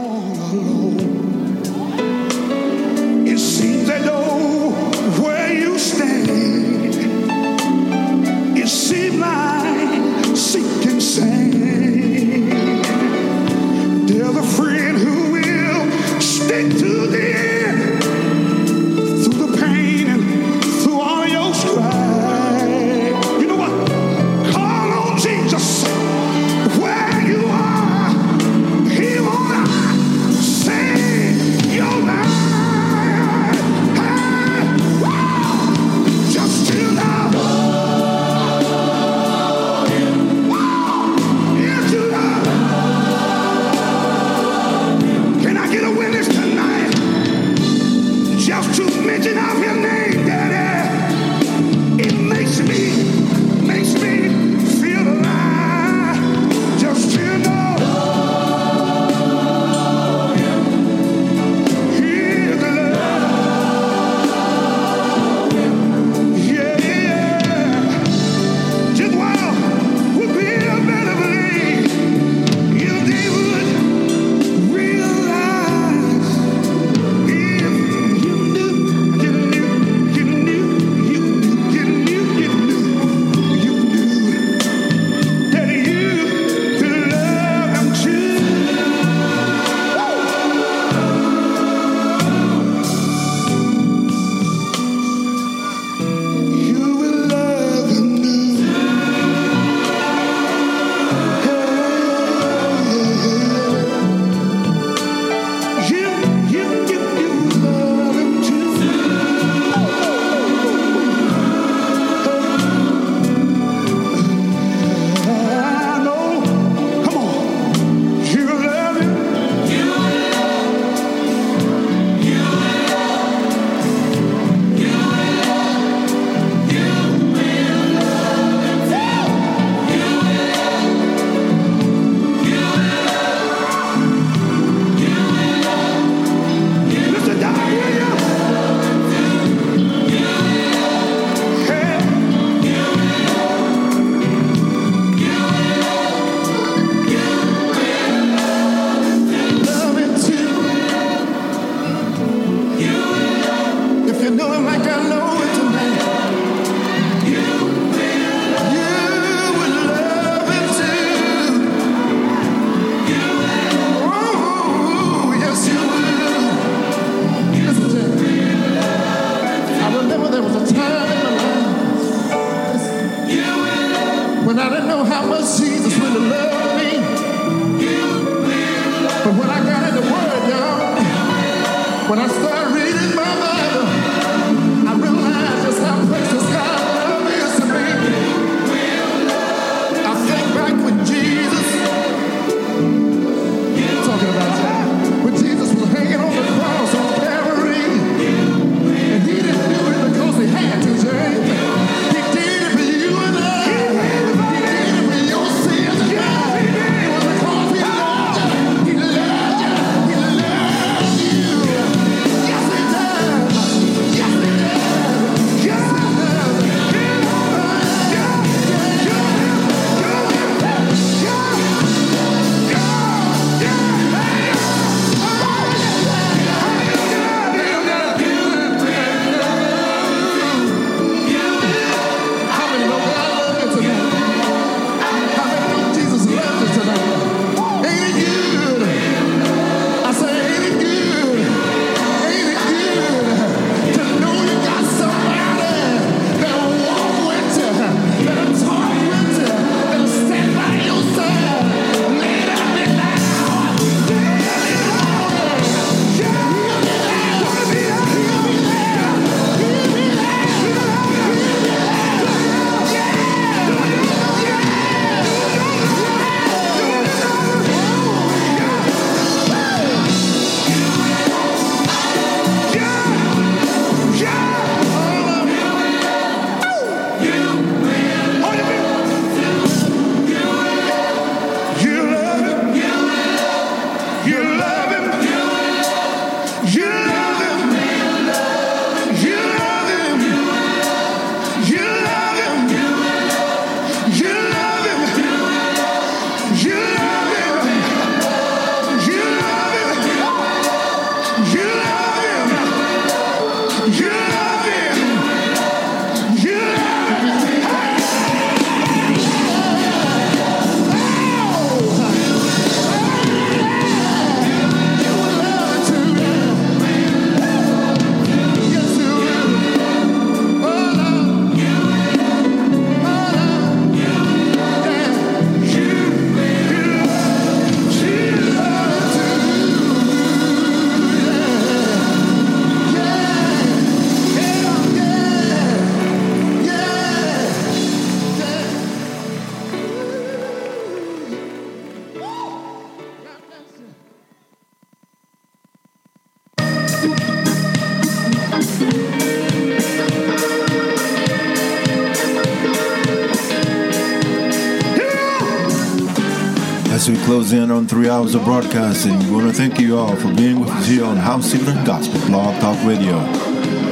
Close in on three hours of broadcasting, we want to thank you all for being with us here on House Healing Gospel Blog Talk Radio.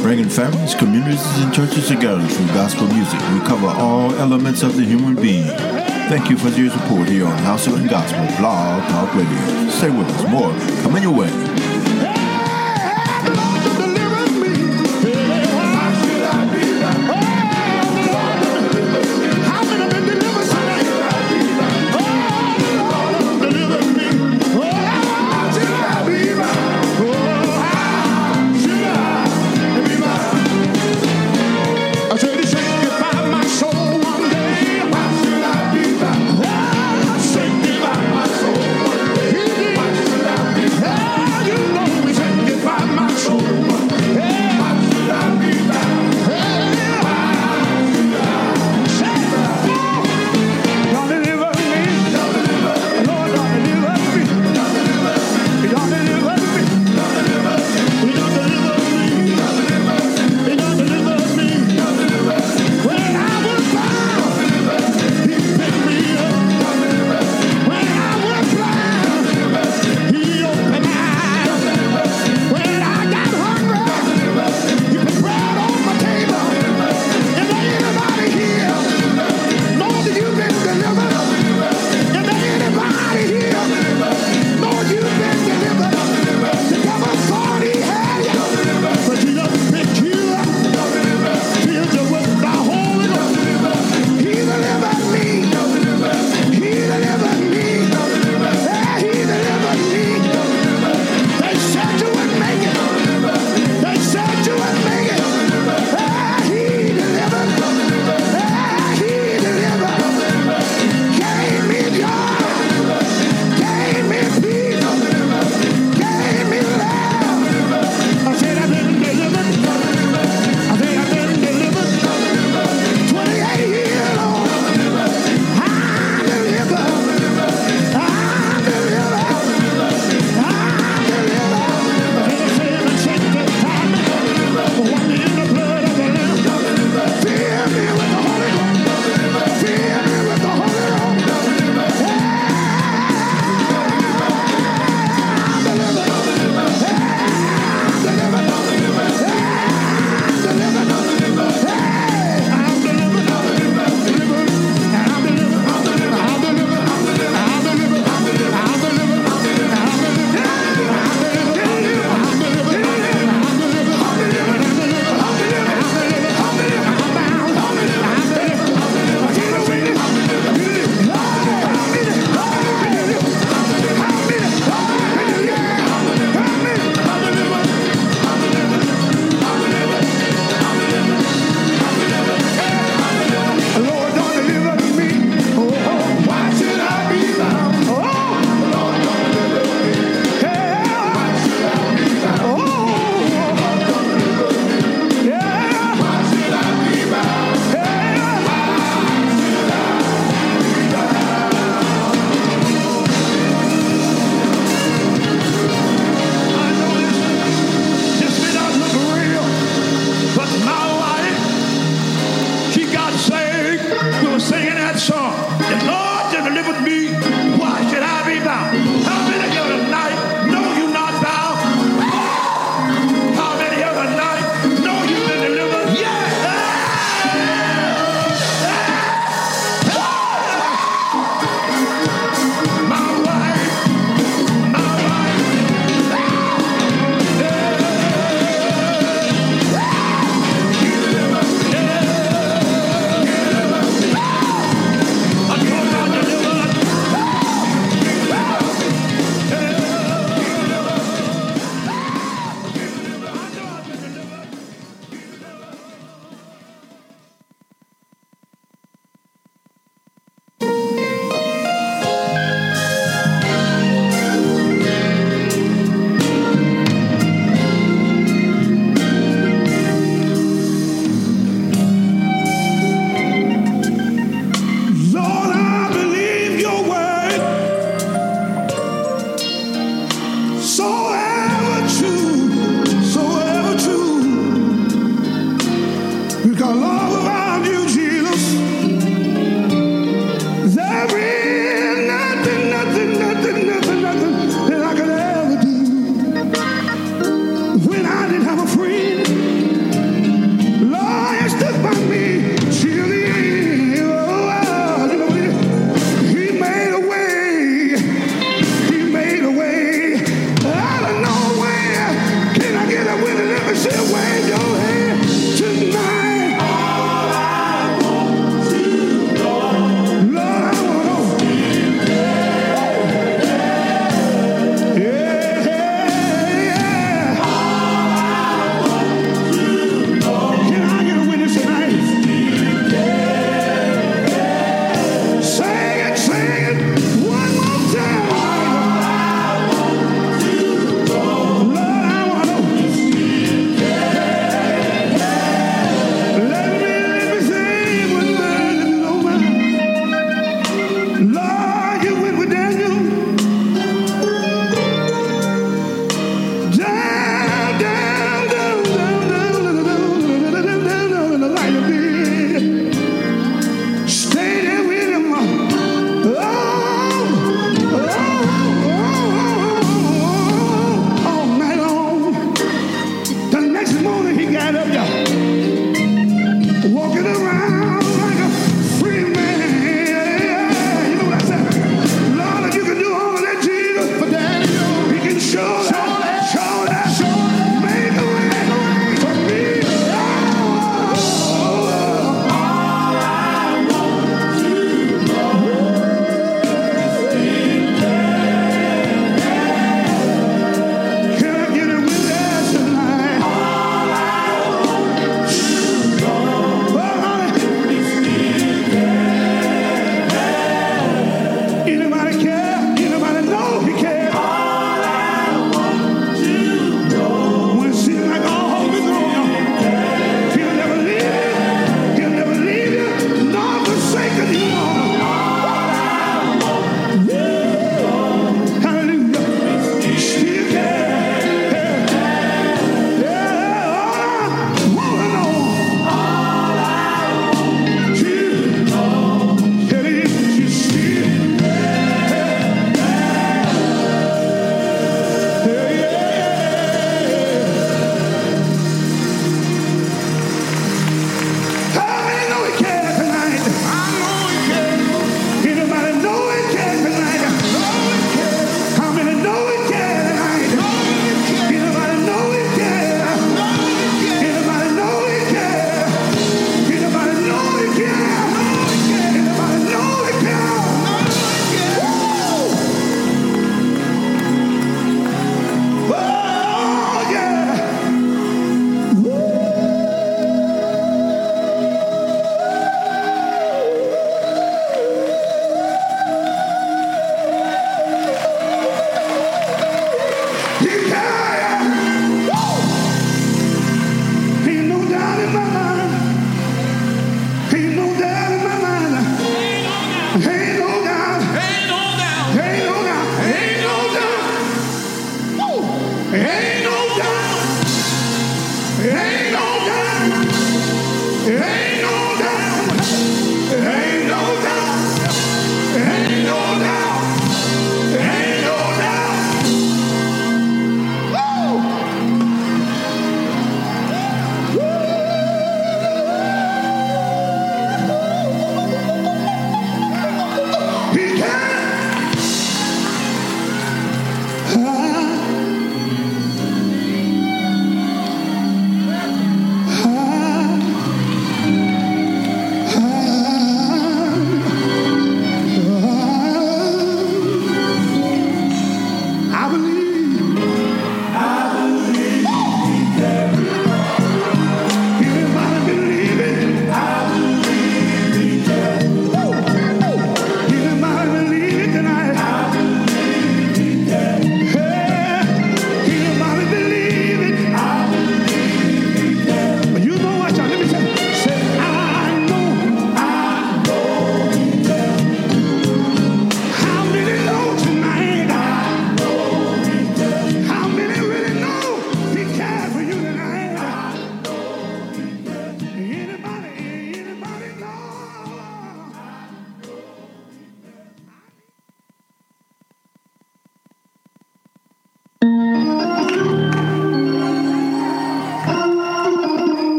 Bringing families, communities, and churches together through gospel music. We cover all elements of the human being. Thank you for your support here on House Healing Gospel Blog Talk Radio. Stay with us. More coming your way.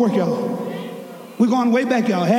Work, y'all. We're going way back, y'all. At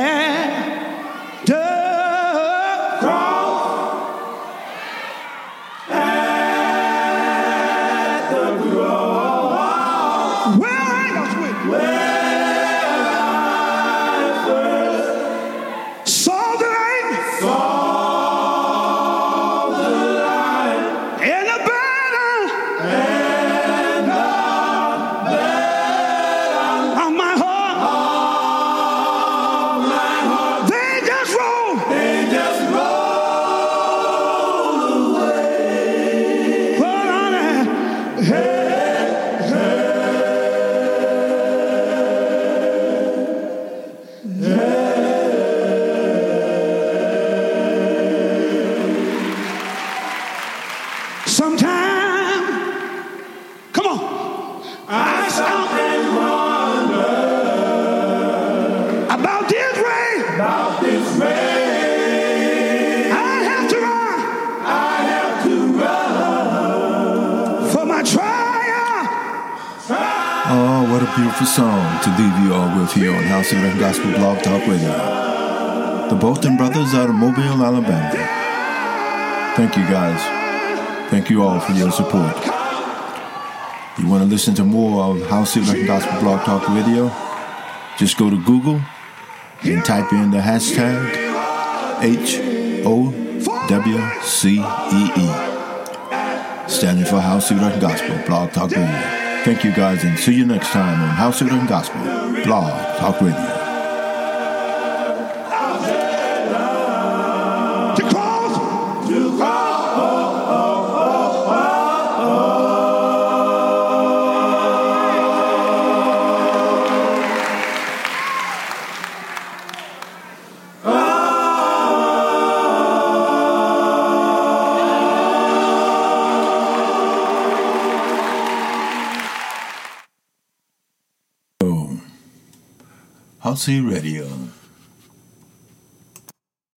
Bolton Brothers out of Mobile, Alabama. Thank you guys. Thank you all for your support. You want to listen to more of House Rhythm Gospel Blog Talk Radio? Just go to Google and type in the hashtag H O W C E E, standing for House Rhythm Gospel Blog Talk Radio. Thank you guys and see you next time on House Rhythm Gospel Blog Talk Radio. House Radio.